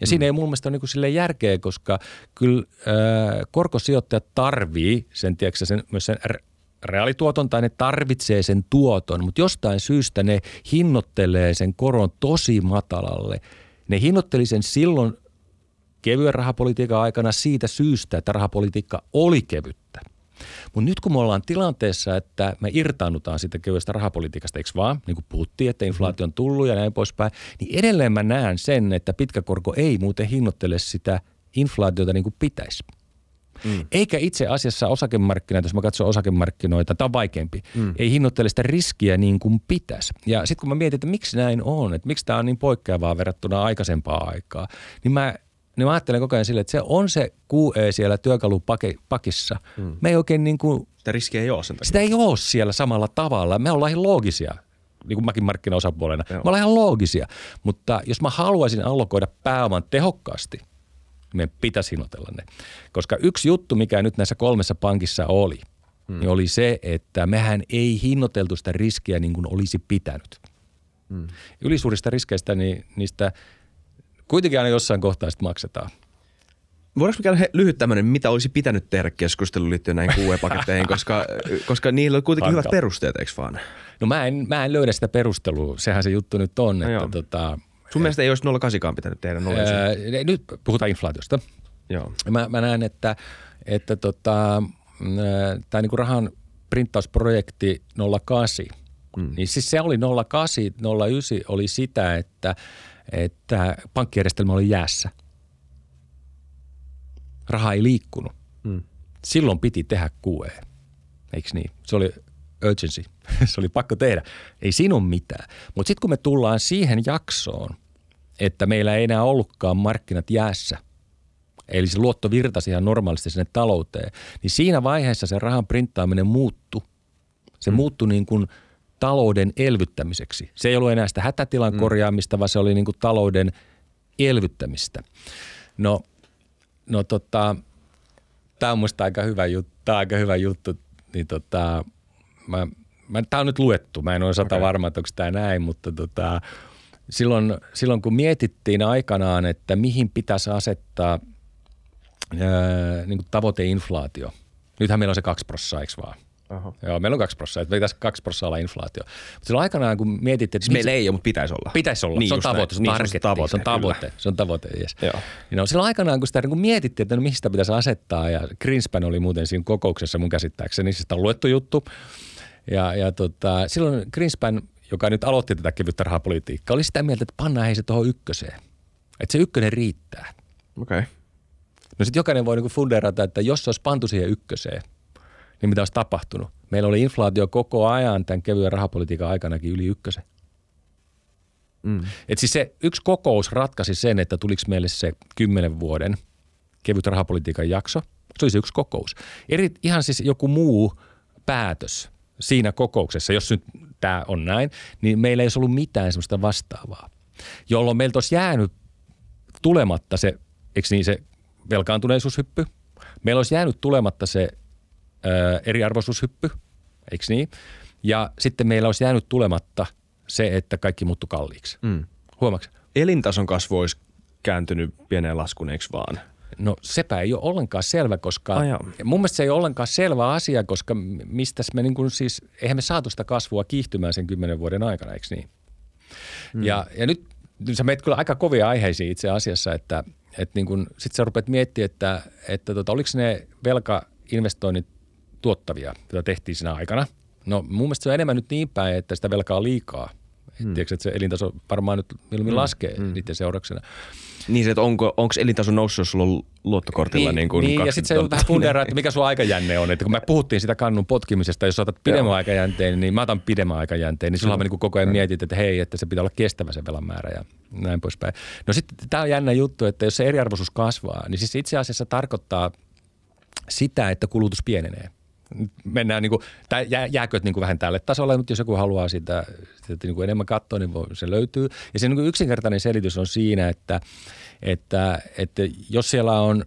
ja mm. siinä ei mun mielestä ole niin sille järkeä, koska kyllä äh, korkosijoittajat tarvii sen, tiedätkö, sen, myös sen reaalituoton tai ne tarvitsee sen tuoton, mutta jostain syystä ne hinnoittelee sen koron tosi matalalle. Ne hinnoitteli sen silloin kevyen rahapolitiikan aikana siitä syystä, että rahapolitiikka oli kevyttä. Mutta nyt kun me ollaan tilanteessa, että me irtaannutaan siitä kevyestä rahapolitiikasta, eikö vaan, niin kuin puhuttiin, että inflaatio on tullut ja näin poispäin, niin edelleen mä näen sen, että pitkä korko ei muuten hinnoittele sitä inflaatiota niin kuin pitäisi. Mm. Eikä itse asiassa osakemarkkinoita, jos mä katson osakemarkkinoita, tämä on vaikeampi, mm. ei hinnoittele sitä riskiä niin kuin pitäisi. Ja sitten kun mä mietin, että miksi näin on, että miksi tämä on niin poikkeavaa verrattuna aikaisempaa aikaa, niin mä niin mä ajattelen koko ajan sille, että se on se QE siellä työkalupakissa. Mm. Me ei oikein niin kuin, Sitä riskiä ei ole sen takia. Sitä ei ole siellä samalla tavalla. Me ollaan ihan loogisia, niin kuin mäkin markkinaosapuolena. Joo. Me ollaan ihan loogisia. Mutta jos mä haluaisin allokoida pääoman tehokkaasti, niin meidän pitäisi hinnoitella ne. Koska yksi juttu, mikä nyt näissä kolmessa pankissa oli, mm. niin oli se, että mehän ei hinnoiteltu sitä riskiä niin kuin olisi pitänyt. Mm. Ylisuurista riskeistä, niin niistä – kuitenkin aina jossain kohtaa sitten maksetaan. Voidaanko käydä lyhyt tämmöinen, mitä olisi pitänyt tehdä keskustelu liittyen näihin QE-paketteihin, (laughs) koska, koska niillä on kuitenkin Hankala. hyvät perusteet, eikö vaan? No mä en, mä en löydä sitä perustelua, sehän se juttu nyt on. No että tota, Sun mielestä ei olisi 08 pitänyt tehdä 0 ää, Nyt puhutaan inflaatiosta. Joo. Mä, mä näen, että, että tota, tämä niinku rahan printtausprojekti 08, mm. niin siis se oli 08, 09 oli sitä, että – että pankkijärjestelmä oli jäässä. Raha ei liikkunut. Mm. Silloin piti tehdä QE. Eikö niin? Se oli urgency. (laughs) se oli pakko tehdä. Ei sinun mitään. Mutta sitten kun me tullaan siihen jaksoon, että meillä ei enää ollutkaan markkinat jäässä, eli se luotto virtasi ihan normaalisti sinne talouteen, niin siinä vaiheessa se rahan printtaaminen muuttui. Se mm. muuttui niin kuin – talouden elvyttämiseksi. Se ei ollut enää sitä hätätilan mm. korjaamista, vaan se oli niin kuin talouden elvyttämistä. No, no tota, tämä on musta aika hyvä juttu. Tämä on aika hyvä juttu. Niin tota, mä, mä, tämä on nyt luettu. Mä en ole sata okay. varma, että onko tämä näin, mutta tota, silloin, silloin kun mietittiin aikanaan, että mihin pitäisi asettaa ää, niin kuin tavoiteinflaatio. Nythän meillä on se 2 prosenttia, eikö vaan? Oho. Joo, meillä on 2 prosenttia, että pitäisi 2 prosenttia olla inflaatio. Mutta silloin aikanaan, kun mietittiin, että Siis meillä ei ole, mutta pitäisi olla. Pitäisi olla. Niin se on tavoite, se on. Niin, targetti, tavoite, se on tavoite, se on tavoite, yes. Joo. Niin no, silloin aikanaan, kun sitä niin kun mietittiin, että no mihin sitä pitäisi asettaa, ja Greenspan oli muuten siinä kokouksessa mun käsittääkseni, siis sitä on luettu juttu. Ja, ja tota, silloin Greenspan, joka nyt aloitti tätä kevyttä rahapolitiikkaa, oli sitä mieltä, että pannaan hei se tuohon ykköseen. Että se ykkönen riittää. Okei. Okay. No sitten jokainen voi niinku funderata, että jos se olisi pantu siihen ykköseen, niin mitä olisi tapahtunut? Meillä oli inflaatio koko ajan tämän kevyen rahapolitiikan aikanakin yli ykkösen. Mm. Et siis se yksi kokous ratkaisi sen, että tuliko meille se kymmenen vuoden kevyt rahapolitiikan jakso. Se oli se yksi kokous. Eri, ihan siis joku muu päätös siinä kokouksessa, jos nyt tämä on näin, niin meillä ei olisi ollut mitään sellaista vastaavaa, jolloin meiltä olisi jäänyt tulematta se, eikö niin se velkaantuneisuushyppy, meillä olisi jäänyt tulematta se ö, eriarvoisuushyppy, eikö niin? Ja sitten meillä olisi jäänyt tulematta se, että kaikki muuttui kalliiksi. Mm. Huomaatko? Elintason kasvu olisi kääntynyt pieneen laskuun, eikö vaan? No sepä ei ole ollenkaan selvä, koska Ai joo. mun mielestä se ei ole ollenkaan selvä asia, koska mistä me niin kuin siis, eihän me saatu sitä kasvua kiihtymään sen kymmenen vuoden aikana, eikö niin? Mm. Ja, ja nyt, nyt sä meet kyllä aika kovia aiheisiin itse asiassa, että, että niin kuin, sit sä rupeat miettimään, että, että tota, oliko ne velkainvestoinnit tuottavia, joita tehtiin siinä aikana. No mun mielestä se on enemmän nyt niin päin, että sitä velkaa on liikaa. Mm. Tiedätkö, että se elintaso varmaan nyt mieluummin mm. laskee mm. niiden seurauksena. Niin se, että onko, onko elintaso noussut, jos sulla on luottokortilla niin, kuin niin ja 20 sitten se joudut vähän funderaa, että mikä sun aikajänne on. Että kun me puhuttiin sitä kannun potkimisesta, jos otat pidemmän Joo. aikajänteen, niin mä otan pidemmän aikajänteen, niin silloin me niin koko ajan mietit, että hei, että se pitää olla kestävä se velan määrä ja näin poispäin. No sitten tämä on jännä juttu, että jos se eriarvoisuus kasvaa, niin siis itse asiassa tarkoittaa sitä, että kulutus pienenee. Mennään niin kuin, tai jää, jääkö niin kuin vähän tälle tasolle, mutta jos joku haluaa sitä, sitä niin kuin enemmän katsoa, niin voi, se löytyy. Ja se niin kuin yksinkertainen selitys on siinä, että, että, että jos siellä on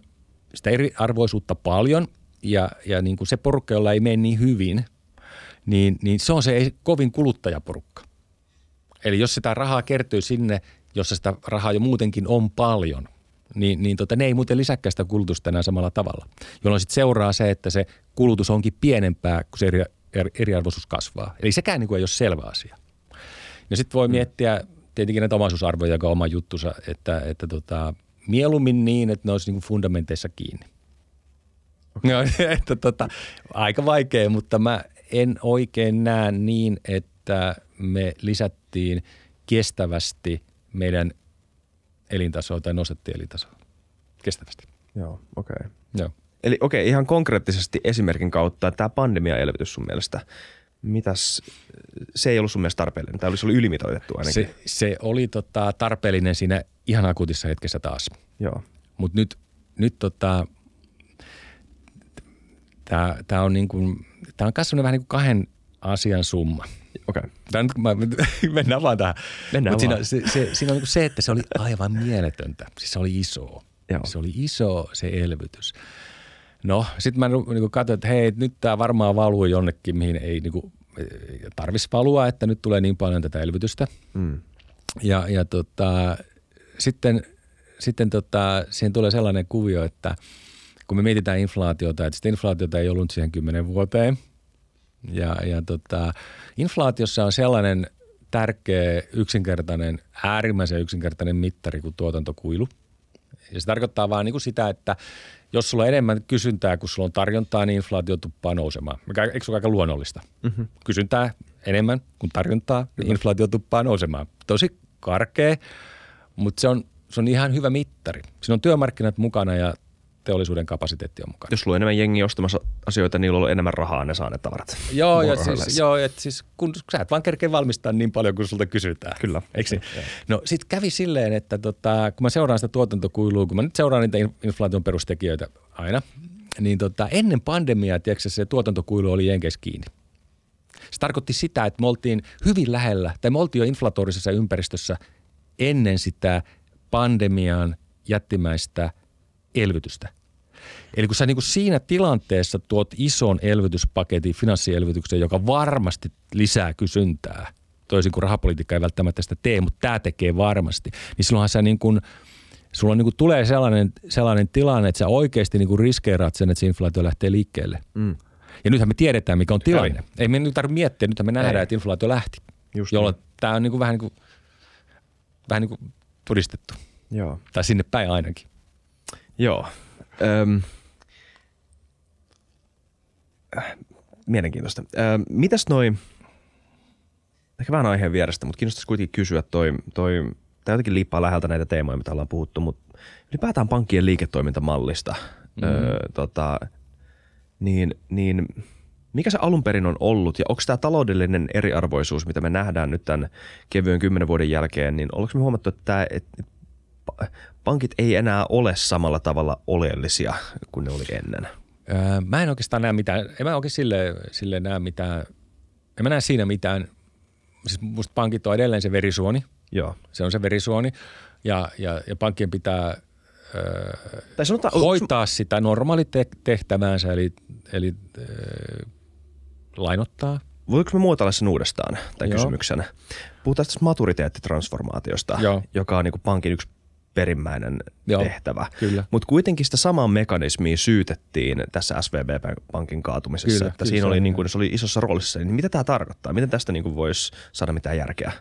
sitä eriarvoisuutta paljon ja, ja niin kuin se porukka, jolla ei mene niin hyvin, niin, niin se on se kovin kuluttajaporukka. Eli jos sitä rahaa kertyy sinne, jossa sitä rahaa jo muutenkin on paljon, niin, niin tota, ne ei muuten lisäkään sitä kulutusta enää samalla tavalla. Jolloin sitten seuraa se, että se kulutus onkin pienempää, kun se eri, eri, eriarvoisuus kasvaa. Eli sekään niin kuin ei ole selvä asia. Ja sitten voi miettiä tietenkin näitä omaisuusarvoja, joka on oma juttusa, että, että tota, mieluummin niin, että ne olisi niin kuin fundamenteissa kiinni. Okay. No, (laughs) että tota, aika vaikea, mutta mä en oikein näe niin, että me lisättiin kestävästi meidän elintasoa tai nostettiin elintasoa. Kestävästi. Joo, okei. Okay. Joo. Eli okei, okay, ihan konkreettisesti esimerkin kautta, tämä pandemia-elvytys sun mielestä, mitäs, se ei ollut sun mielestä tarpeellinen, tai olisi ollut ylimitoitettu ainakin. Se, se oli tota, tarpeellinen siinä ihan akuutissa hetkessä taas. Joo. Mutta nyt, nyt tota, tämä on, niin kuin, tää on kasvanut vähän niin kuin kahden asian summa. Okei. Okay. Nyt, mä, (laughs) mennään vaan tähän. Mennään Mut siinä, vaan. se, se, siinä on niin se, että se oli aivan mieletöntä. Siis se oli iso. Joo. Se oli iso se elvytys. No, sitten mä niin katsoin, että hei, nyt tämä varmaan valuu jonnekin, mihin ei niin kuin, tarvitsisi valua, että nyt tulee niin paljon tätä elvytystä. Mm. Ja, ja tota, sitten, sitten tota, siihen tulee sellainen kuvio, että kun me mietitään inflaatiota, että sitä inflaatiota ei ollut siihen kymmenen vuoteen. Ja, ja tota, inflaatiossa on sellainen tärkeä, yksinkertainen, äärimmäisen yksinkertainen mittari kuin tuotantokuilu. Ja se tarkoittaa vaan niin kuin sitä, että jos sulla on enemmän kysyntää kuin sulla on tarjontaa, niin inflaatio tuppaa nousemaan. Mikä, eikö se ole aika luonnollista? Mm-hmm. Kysyntää enemmän kuin tarjontaa, niin inflaatio tuppaa nousemaan. Tosi karkea, mutta se on, se on ihan hyvä mittari. Siinä on työmarkkinat mukana ja teollisuuden kapasiteetti on mukana. Jos on enemmän jengiä ostamassa asioita, niin niillä on ollut enemmän rahaa, ne saa ne tavarat. Joo, ja siis, joo että siis kun sä et vaan kerkeä valmistaa niin paljon kuin sulta kysytään. Kyllä. Eikö niin? No sit kävi silleen, että tota, kun mä seuraan sitä tuotantokuilua, kun mä nyt seuraan niitä in- inflaation perustekijöitä aina, niin tota, ennen pandemiaa, tiedätkö, se tuotantokuilu oli jenkeissä kiinni. Se tarkoitti sitä, että me oltiin hyvin lähellä, tai me oltiin jo inflatorisessa ympäristössä ennen sitä pandemian jättimäistä elvytystä. Eli kun sä niin kuin siinä tilanteessa tuot ison elvytyspaketin, finanssielvytyksen, joka varmasti lisää kysyntää toisin kuin rahapolitiikka ei välttämättä sitä tee, mutta tämä tekee varmasti, niin silloinhan sä niin kuin, sulla niin kuin tulee sellainen, sellainen tilanne, että sä oikeasti niin kuin riskeeraat sen, että se inflaatio lähtee liikkeelle. Mm. Ja nythän me tiedetään, mikä on tilanne. Ei, ei me nyt tarvitse miettiä, nyt me nähdään, ei. että inflaatio lähti. Just jolloin niin. tämä on niin kuin vähän, niin kuin, vähän niin kuin todistettu. Joo. Tai sinne päin ainakin. Joo. Öm. Mielenkiintoista. Öm, mitäs noin, ehkä vähän aiheen vierestä, mutta kiinnostaisi kuitenkin kysyä toi, toi tämä jotenkin liippaa läheltä näitä teemoja, mitä ollaan puhuttu, mutta ylipäätään pankkien liiketoimintamallista, mm-hmm. öö, tota, niin, niin mikä se alun perin on ollut ja onko tämä taloudellinen eriarvoisuus, mitä me nähdään nyt tämän kevyen kymmenen vuoden jälkeen, niin ollaanko me huomattu, että tämä, että pankit ei enää ole samalla tavalla oleellisia kuin ne oli ennen? Öö, mä en oikeastaan näe mitään, en mä oikein sille, sille näe mitään, en mä näe siinä mitään, siis musta pankit on edelleen se verisuoni – Joo. Se on se verisuoni ja, ja, ja pankkien pitää öö, tai sanotaan, hoitaa onks... sitä normaalitehtäväänsä eli, eli öö, lainottaa. Voiko me muotoilla sen uudestaan, tämän Joo. kysymyksen? Puhutaan tästä maturiteettitransformaatiosta, Joo. joka on niin kuin pankin yksi perimmäinen Joo, tehtävä. Mutta kuitenkin sitä samaa mekanismia syytettiin tässä SVB-pankin kaatumisessa, kyllä, että kyllä siinä se oli, niin kuin, se oli isossa roolissa. Niin mitä tämä tarkoittaa? Miten tästä niin voisi saada mitään järkeä?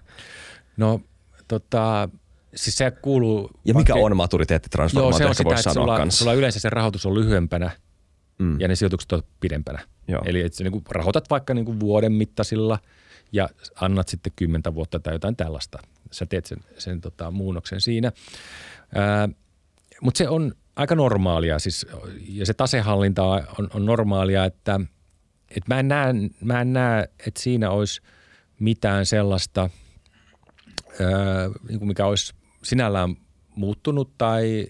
No Tota, siis se kuuluu... Ja mikä on maturiteettitransformaatio, Joo, se on sitä, että sulla, sulla yleensä se rahoitus on lyhyempänä mm. ja ne sijoitukset on pidempänä. Joo. Eli että sä niin rahoitat vaikka niin vuoden mittaisilla ja annat sitten kymmentä vuotta tai jotain tällaista. Sä teet sen, sen tota, muunnoksen siinä. Mutta se on aika normaalia siis, ja se tasehallinta on, on normaalia, että, että mä en näe, mä en näe, että siinä olisi mitään sellaista – niin kuin mikä olisi sinällään muuttunut tai,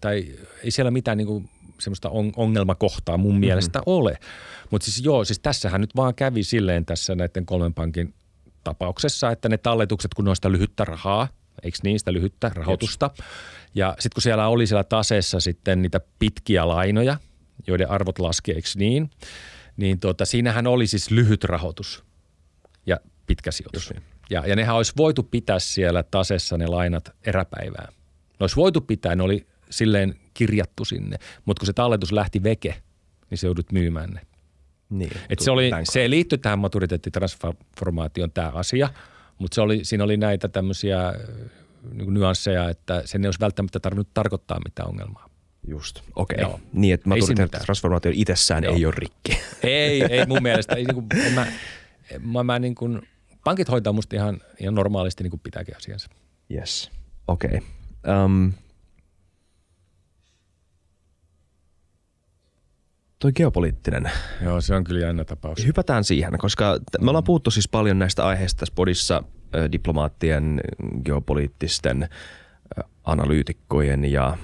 tai ei siellä mitään niin kuin semmoista ongelmakohtaa mun mm-hmm. mielestä ole. Mutta siis joo, siis tässähän nyt vaan kävi silleen tässä näiden kolmen pankin tapauksessa, että ne talletukset, kun noista lyhyttä rahaa, eikö niin, sitä lyhyttä rahoitusta. Ja sitten kun siellä oli siellä taseessa sitten niitä pitkiä lainoja, joiden arvot laski, eikö niin, niin tuota, siinähän oli siis lyhyt rahoitus ja pitkä sijoitus. Niin. Ja, ja nehän olisi voitu pitää siellä tasessa ne lainat eräpäivää. Ne olisi voitu pitää, ne oli silleen kirjattu sinne, mutta kun se talletus lähti veke, niin se joudut myymään ne. Niin, Et se, oli, se liittyi tähän maturiteettitransformaation tämä asia, mutta se oli, siinä oli näitä tämmöisiä äh, niin nyansseja, että sen ei olisi välttämättä tarvinnut tarkoittaa mitään ongelmaa. Just, okei. Okay. Niin, että maturiteettitransformaatio itsessään Joo. ei ole rikki. (laughs) Ei, ei mun mielestä. Ei, niin kuin, en mä, mä, mä niin kuin, pankit hoitaa musta ihan, ihan normaalisti niin kuin pitääkin asiansa. Yes, okei. Okay. Um, toi geopoliittinen. Joo, se on kyllä jännä tapaus. Hypätään siihen, koska me ollaan puhuttu siis paljon näistä aiheista tässä podissa, diplomaattien, geopoliittisten analyytikkojen ja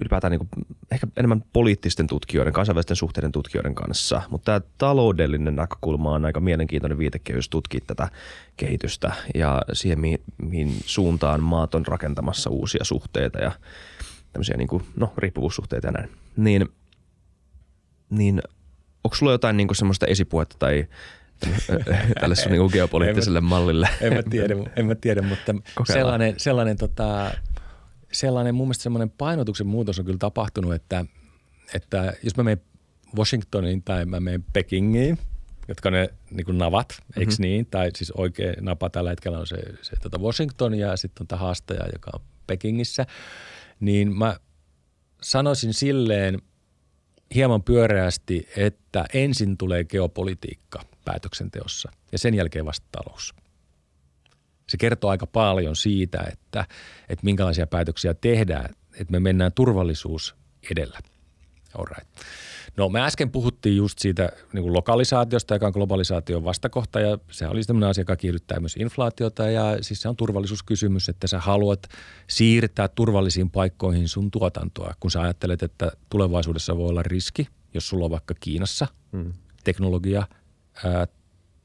ylipäätään niin kuin, ehkä enemmän poliittisten tutkijoiden, kansainvälisten suhteiden tutkijoiden kanssa. Mutta tämä taloudellinen näkökulma on aika mielenkiintoinen viitekehys tutkia tätä kehitystä ja siihen, mihin, mihin suuntaan maat on rakentamassa uusia suhteita ja tämmöisiä niin kuin, no, riippuvuussuhteita ja näin. Niin, niin onko sulla jotain niin kuin semmoista esipuhetta tai tälle sun (laughs) niin geopoliittiselle en mallille? En mä tiedä, en mä tiedä mutta sellainen, sellainen tota, sellainen mun mielestä semmoinen painotuksen muutos on kyllä tapahtunut, että, että jos mä menen Washingtoniin tai mä menen Pekingiin, jotka ne niin kuin navat, mm-hmm. eikö niin? Tai siis oikea napa tällä hetkellä on se, se tota Washington ja sitten on tämä haastaja, joka on Pekingissä. Niin mä sanoisin silleen hieman pyöreästi, että ensin tulee geopolitiikka päätöksenteossa ja sen jälkeen vasta talous se kertoo aika paljon siitä, että, että minkälaisia päätöksiä tehdään, että me mennään turvallisuus edellä. Alright. No me äsken puhuttiin just siitä niin kuin lokalisaatiosta, joka on globalisaation vastakohta ja se oli sellainen asia, joka kiihdyttää myös inflaatiota ja siis se on turvallisuuskysymys, että sä haluat siirtää turvallisiin paikkoihin sun tuotantoa, kun sä ajattelet, että tulevaisuudessa voi olla riski, jos sulla on vaikka Kiinassa hmm. teknologia, ää,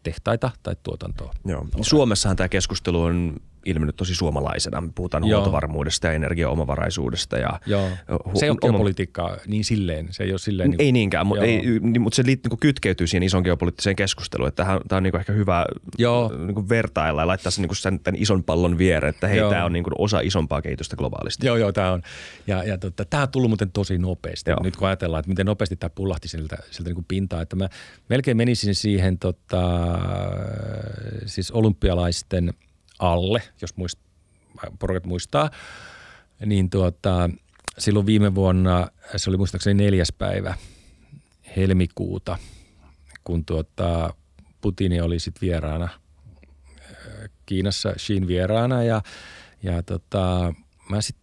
tehtaita tai tuotantoa. Joo. Suomessahan tämä keskustelu on ilmennyt tosi suomalaisena. Me puhutaan Joo. huoltovarmuudesta ja energiaomavaraisuudesta. Ja, Joo. hu- Se ei ole oma- geopolitiikkaa niin silleen. Se ei ole silleen. Ei niinkään, mutta, ei, niin, mutta se liit, niin kytkeytyy siihen ison geopoliittiseen keskusteluun. Että tämä on niin ehkä hyvä Joo. niin vertailla ja laittaa sen, niin sen tämän ison pallon viereen, että hei, Joo. tämä on niin osa isompaa kehitystä globaalisti. Joo, joo, tämä on. Ja, ja tota, tämä on tullut muuten tosi nopeasti. Joo. Nyt kun ajatellaan, että miten nopeasti tämä pullahti sieltä, sieltä niin kuin pintaa, että mä melkein menisin siihen tota, siis olympialaisten alle, jos muist, porukat muistaa, niin tuota, silloin viime vuonna, se oli muistaakseni neljäs päivä helmikuuta, kun tuota, Putini oli sitten vieraana Kiinassa Xin vieraana ja, ja tota, mä sit,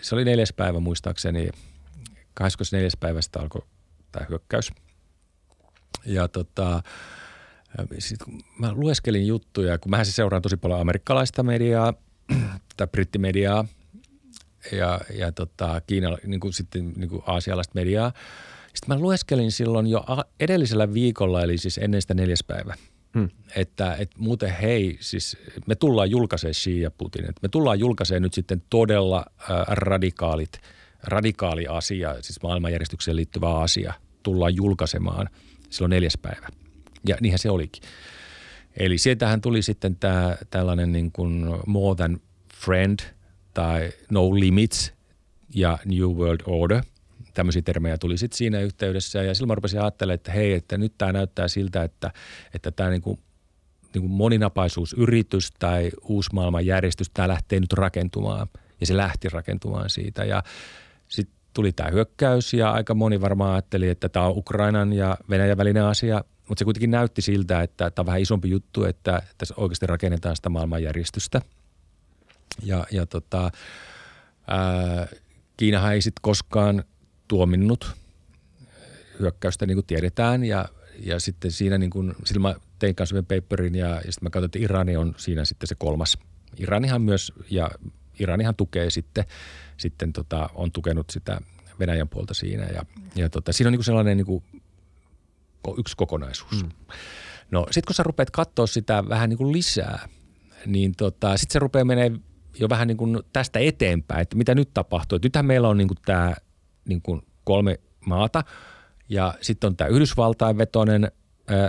se oli neljäs päivä muistaakseni, 24. päivästä alkoi tämä hyökkäys. Ja tota, sit kun mä lueskelin juttuja, kun mä siis seuraan tosi paljon amerikkalaista mediaa (clears throat) tai brittimediaa ja, ja tota, Kiina, niin kuin sitten niin kuin aasialaista mediaa. Sitten mä lueskelin silloin jo edellisellä viikolla, eli siis ennen sitä neljäs päivä, Hmm. että, että muuten hei, siis me tullaan julkaisemaan Xi ja Putin, että me tullaan julkaisemaan nyt sitten todella äh, radikaalit, radikaali asia, siis maailmanjärjestykseen liittyvä asia, tullaan julkaisemaan silloin neljäs päivä. Ja niinhän se olikin. Eli sieltähän tuli sitten tämä tällainen niin kuin more than friend tai no limits ja new world order. Tämmöisiä termejä tuli sitten siinä yhteydessä ja silloin mä rupesin ajattelemaan, että hei, että nyt tämä näyttää siltä, että, että tämä niin kuin, niin kuin moninapaisuusyritys tai uusi maailmanjärjestys, tämä lähtee nyt rakentumaan ja se lähti rakentumaan siitä ja sitten tuli tämä hyökkäys ja aika moni varmaan ajatteli, että tämä on Ukrainan ja Venäjän välinen asia, mutta se kuitenkin näytti siltä, että tämä on vähän isompi juttu, että tässä oikeasti rakennetaan sitä maailmanjärjestystä. Ja, ja tota, ää, Kiinahan ei sitten koskaan tuominnut hyökkäystä, niin kuin tiedetään, ja, ja sitten siinä niin kuin, sillä mä tein kanssa paperin, ja, ja sitten mä katsoin, että Irani on siinä sitten se kolmas. Iranihan myös, ja Iranihan tukee sitten, sitten tota, on tukenut sitä Venäjän puolta siinä, ja, ja tota, siinä on niin kuin sellainen niin kuin yksi kokonaisuus. Mm. No sitten kun sä rupeat katsoa sitä vähän niin kuin lisää, niin tota, sitten se rupeaa menee jo vähän niin kuin tästä eteenpäin, että mitä nyt tapahtuu. Et nythän meillä on niin kuin tämä niin kuin kolme maata ja sitten on tämä Yhdysvaltain vetoinen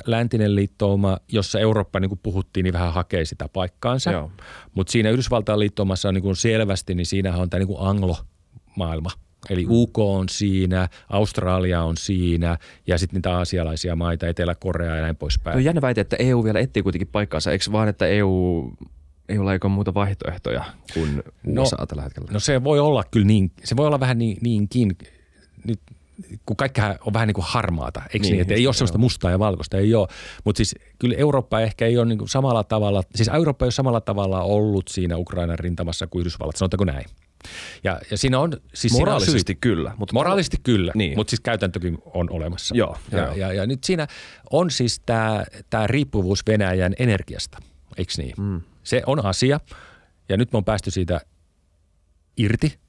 läntinen liittouma, jossa Eurooppa, niin kuin puhuttiin, niin vähän hakee sitä paikkaansa. Mutta siinä Yhdysvaltain liittoumassa on niin kuin selvästi, niin siinähän on tämä niin kuin anglo-maailma. Eli UK on siinä, Australia on siinä ja sitten niitä aasialaisia maita, Etelä-Korea ja näin poispäin. No jännä väite, että EU vielä etsii kuitenkin paikkaansa. Eikö vaan, että EU ei ole aika muuta vaihtoehtoja kuin No, USA tällä hetkellä? No se voi olla kyllä niin, se voi olla vähän niin, niinkin, nyt kun kaikkihan on vähän niin kuin harmaata, eikö niin, Niin, että ei ole niin, sellaista mustaa ja valkoista, ei ole. Mutta siis kyllä Eurooppa ehkä ei ole niin samalla tavalla, siis Eurooppa ei ole samalla tavalla ollut siinä Ukrainan rintamassa kuin Yhdysvallat, sanotaanko näin. Ja, ja siinä on, siis siinä on Moraalisesti syy- kyllä. Mutta Moraalisesti kyllä, Niin. mutta siis käytäntökin on olemassa. Joo, ja, joo. ja, ja nyt siinä on siis tämä tää riippuvuus Venäjän energiasta, eikö niin? Mm. Se on asia ja nyt me on päästy siitä irti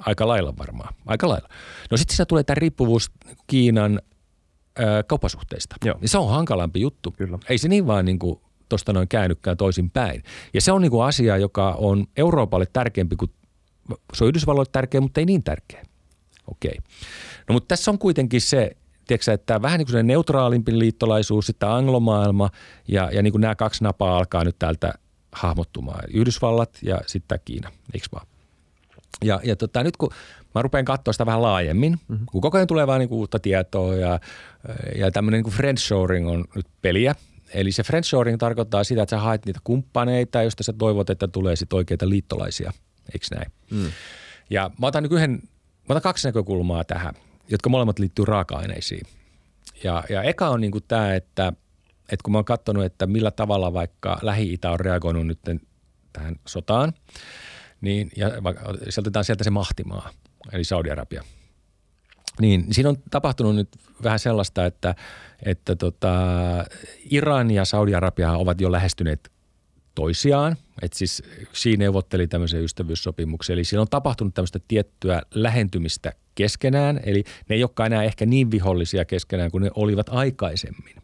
aika lailla varmaan, aika lailla. No sitten siinä tulee tämä riippuvuus Kiinan ö, kauppasuhteista. Joo. Ja se on hankalampi juttu. Kyllä. Ei se niin vaan niin kuin tuosta noin käynytkään toisin päin. Ja se on niin kuin asia, joka on Euroopalle tärkeämpi kuin, se on Yhdysvalloille tärkeä, mutta ei niin tärkeä. Okei. No mutta tässä on kuitenkin se, tiedätkö, että vähän niin kuin se neutraalimpi liittolaisuus, sitten anglomaailma ja, ja niin kuin nämä kaksi napaa alkaa nyt täältä hahmottumaan. Yhdysvallat ja sitten Kiina, eikö vaan? Ja, ja tota, nyt kun mä rupean katsoa sitä vähän laajemmin, mm-hmm. kun koko ajan tulee vaan niinku uutta tietoa ja, ja tämmöinen niinku friendshoring on nyt peliä. Eli se friendshoring tarkoittaa sitä, että sä haet niitä kumppaneita, joista sä toivot, että tulee sit oikeita liittolaisia, eikö näin? Mm. Ja mä otan nyt yhden, mä otan kaksi näkökulmaa tähän, jotka molemmat liittyy raaka-aineisiin. Ja, ja eka on niinku tämä, että, että kun mä oon katsonut, että millä tavalla vaikka Lähi-Itä on reagoinut nyt tähän sotaan, niin, ja otetaan sieltä se mahtimaa, eli Saudi-Arabia. Niin siinä on tapahtunut nyt vähän sellaista, että, että tota, Iran ja Saudi-Arabia ovat jo lähestyneet toisiaan. että siis Xi neuvotteli tämmöisen ystävyyssopimuksen, eli siinä on tapahtunut tämmöistä tiettyä lähentymistä keskenään, eli ne ei olekaan enää ehkä niin vihollisia keskenään kuin ne olivat aikaisemmin.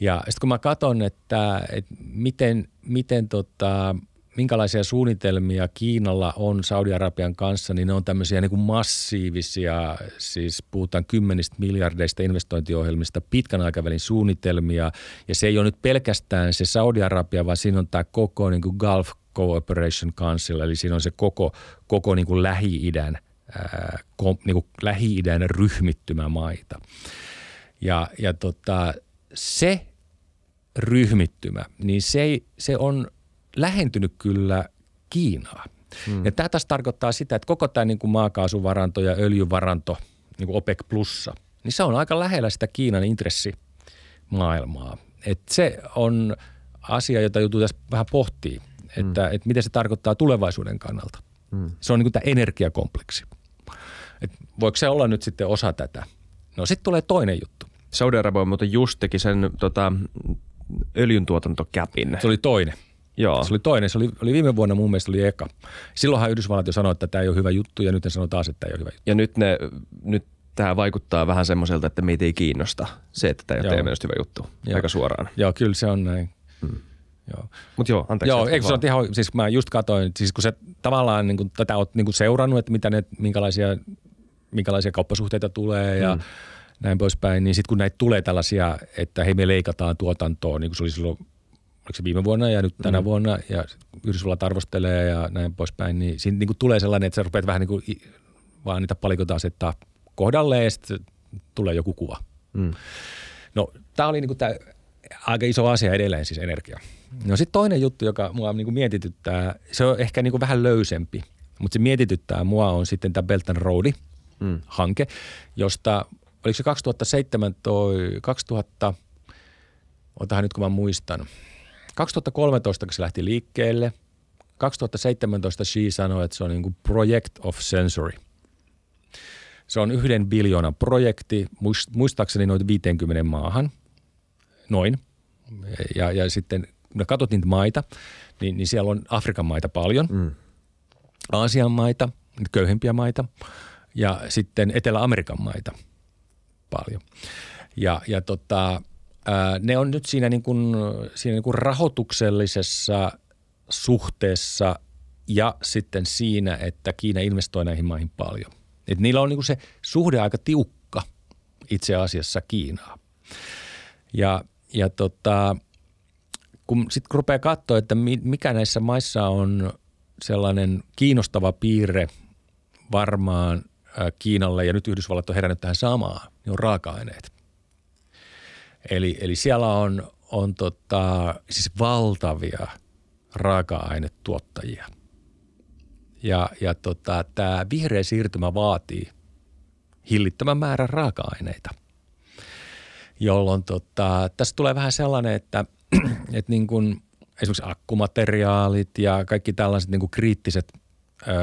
Ja sitten kun mä katson, että, että miten, miten tota, minkälaisia suunnitelmia Kiinalla on Saudi-Arabian kanssa, niin ne on tämmöisiä niin kuin massiivisia, siis puhutaan kymmenistä miljardeista investointiohjelmista, pitkän aikavälin suunnitelmia. Ja se ei ole nyt pelkästään se Saudi-Arabia, vaan siinä on tämä koko niin kuin Gulf Cooperation Council, eli siinä on se koko, koko niin kuin Lähi-idän, ää, niin kuin Lähi-idän ryhmittymä maita. Ja, ja tota, se ryhmittymä, niin se, se on lähentynyt kyllä Kiinaa. Hmm. Ja tämä taas tarkoittaa sitä, että koko tämä niin kuin maakaasuvaranto ja öljyvaranto, niin kuin OPEC plussa, niin se on aika lähellä sitä Kiinan intressimaailmaa. Et se on asia, jota joutuu tässä vähän pohtimaan, että, hmm. että miten se tarkoittaa tulevaisuuden kannalta. Hmm. Se on niin kuin tämä energiakompleksi. Et voiko se olla nyt sitten osa tätä? No sitten tulee toinen juttu. Saudi-Arabia muuten just teki sen tota, öljyntuotantokäpin. Se oli toinen. Joo. Se oli toinen. Se oli, oli viime vuonna mun mielestä oli eka. Silloinhan Yhdysvallat jo sanoi, että tämä ei ole hyvä juttu ja nyt ne sanoo taas, että tämä ei ole hyvä juttu. Ja nyt, ne, nyt tämä vaikuttaa vähän semmoiselta, että meitä ei kiinnosta se, että tämä ei ole teidän hyvä juttu. Joo. Aika suoraan. Joo, kyllä se on näin. Hmm. Joo. Mutta joo, anteeksi. Joo, eikö se ole ihan, siis mä just katsoin, siis kun se tavallaan niin kuin, tätä oot niin kuin seurannut, että mitä ne, minkälaisia, minkälaisia kauppasuhteita tulee ja hmm näin poispäin, niin sitten kun näitä tulee tällaisia, että hei me leikataan tuotantoa, niin kuin se oli silloin, oliko se viime vuonna ja nyt tänä mm. vuonna, ja Yhdysvallat arvostelee ja näin poispäin, niin siinä niin kuin tulee sellainen, että sä rupeat vähän niin kuin vaan niitä palikoita asettaa kohdalleen ja sitten tulee joku kuva. Mm. No tämä oli niin kuin tämä aika iso asia edelleen siis energia. No sitten toinen juttu, joka mua niin kuin mietityttää, se on ehkä niin kuin vähän löysempi, mutta se mietityttää mua on sitten tämä Belt and Road mm. hanke, josta oliko se 2007 toi, 2000, otahan nyt kun mä muistan, 2013 kun se lähti liikkeelle, 2017 Xi sanoi, että se on niin kuin project of sensory. Se on yhden biljoonan projekti, muistaakseni noin 50 maahan, noin. Ja, ja sitten kun katsot niitä maita, niin, niin siellä on Afrikan maita paljon, mm. Aasian maita, köyhempiä maita ja sitten Etelä-Amerikan maita – paljon. Ja, ja tota, ne on nyt siinä, niin kuin, siinä niin kuin rahoituksellisessa suhteessa ja sitten siinä, että Kiina investoi näihin maihin paljon. Et niillä on niin kuin se suhde aika tiukka itse asiassa Kiinaa. Ja, ja tota, kun sitten rupeaa katsoa, että mikä näissä maissa on sellainen kiinnostava piirre varmaan Kiinalle ja nyt Yhdysvallat on herännyt tähän samaan, niin on raaka-aineet. Eli, eli siellä on, on tota, siis valtavia raaka-ainetuottajia. Ja, ja tota, tämä vihreä siirtymä vaatii hillittömän määrän raaka-aineita, jolloin tota, tässä tulee vähän sellainen, että, (clears throat) että niin kuin esimerkiksi akkumateriaalit ja kaikki tällaiset niin kuin kriittiset öö,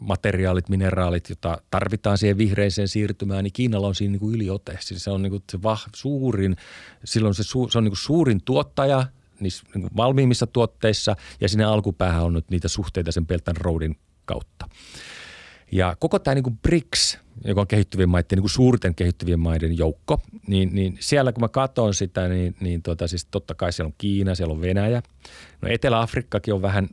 materiaalit, mineraalit, joita tarvitaan siihen vihreiseen siirtymään, niin Kiinalla on siinä niin kuin yliote. Siis se on niin kuin se vah, suurin, silloin se, su, se on niin kuin suurin tuottaja niissä niin kuin valmiimmissa tuotteissa ja sinne alkupäähän on nyt niitä suhteita sen Belt Roadin kautta. Ja koko tämä niin kuin BRICS, joka on kehittyvien maiden, niin kuin suurten kehittyvien maiden joukko, niin, niin siellä kun mä katson sitä, niin, niin tota, siis totta kai siellä on Kiina, siellä on Venäjä. No Etelä-Afrikkakin on vähän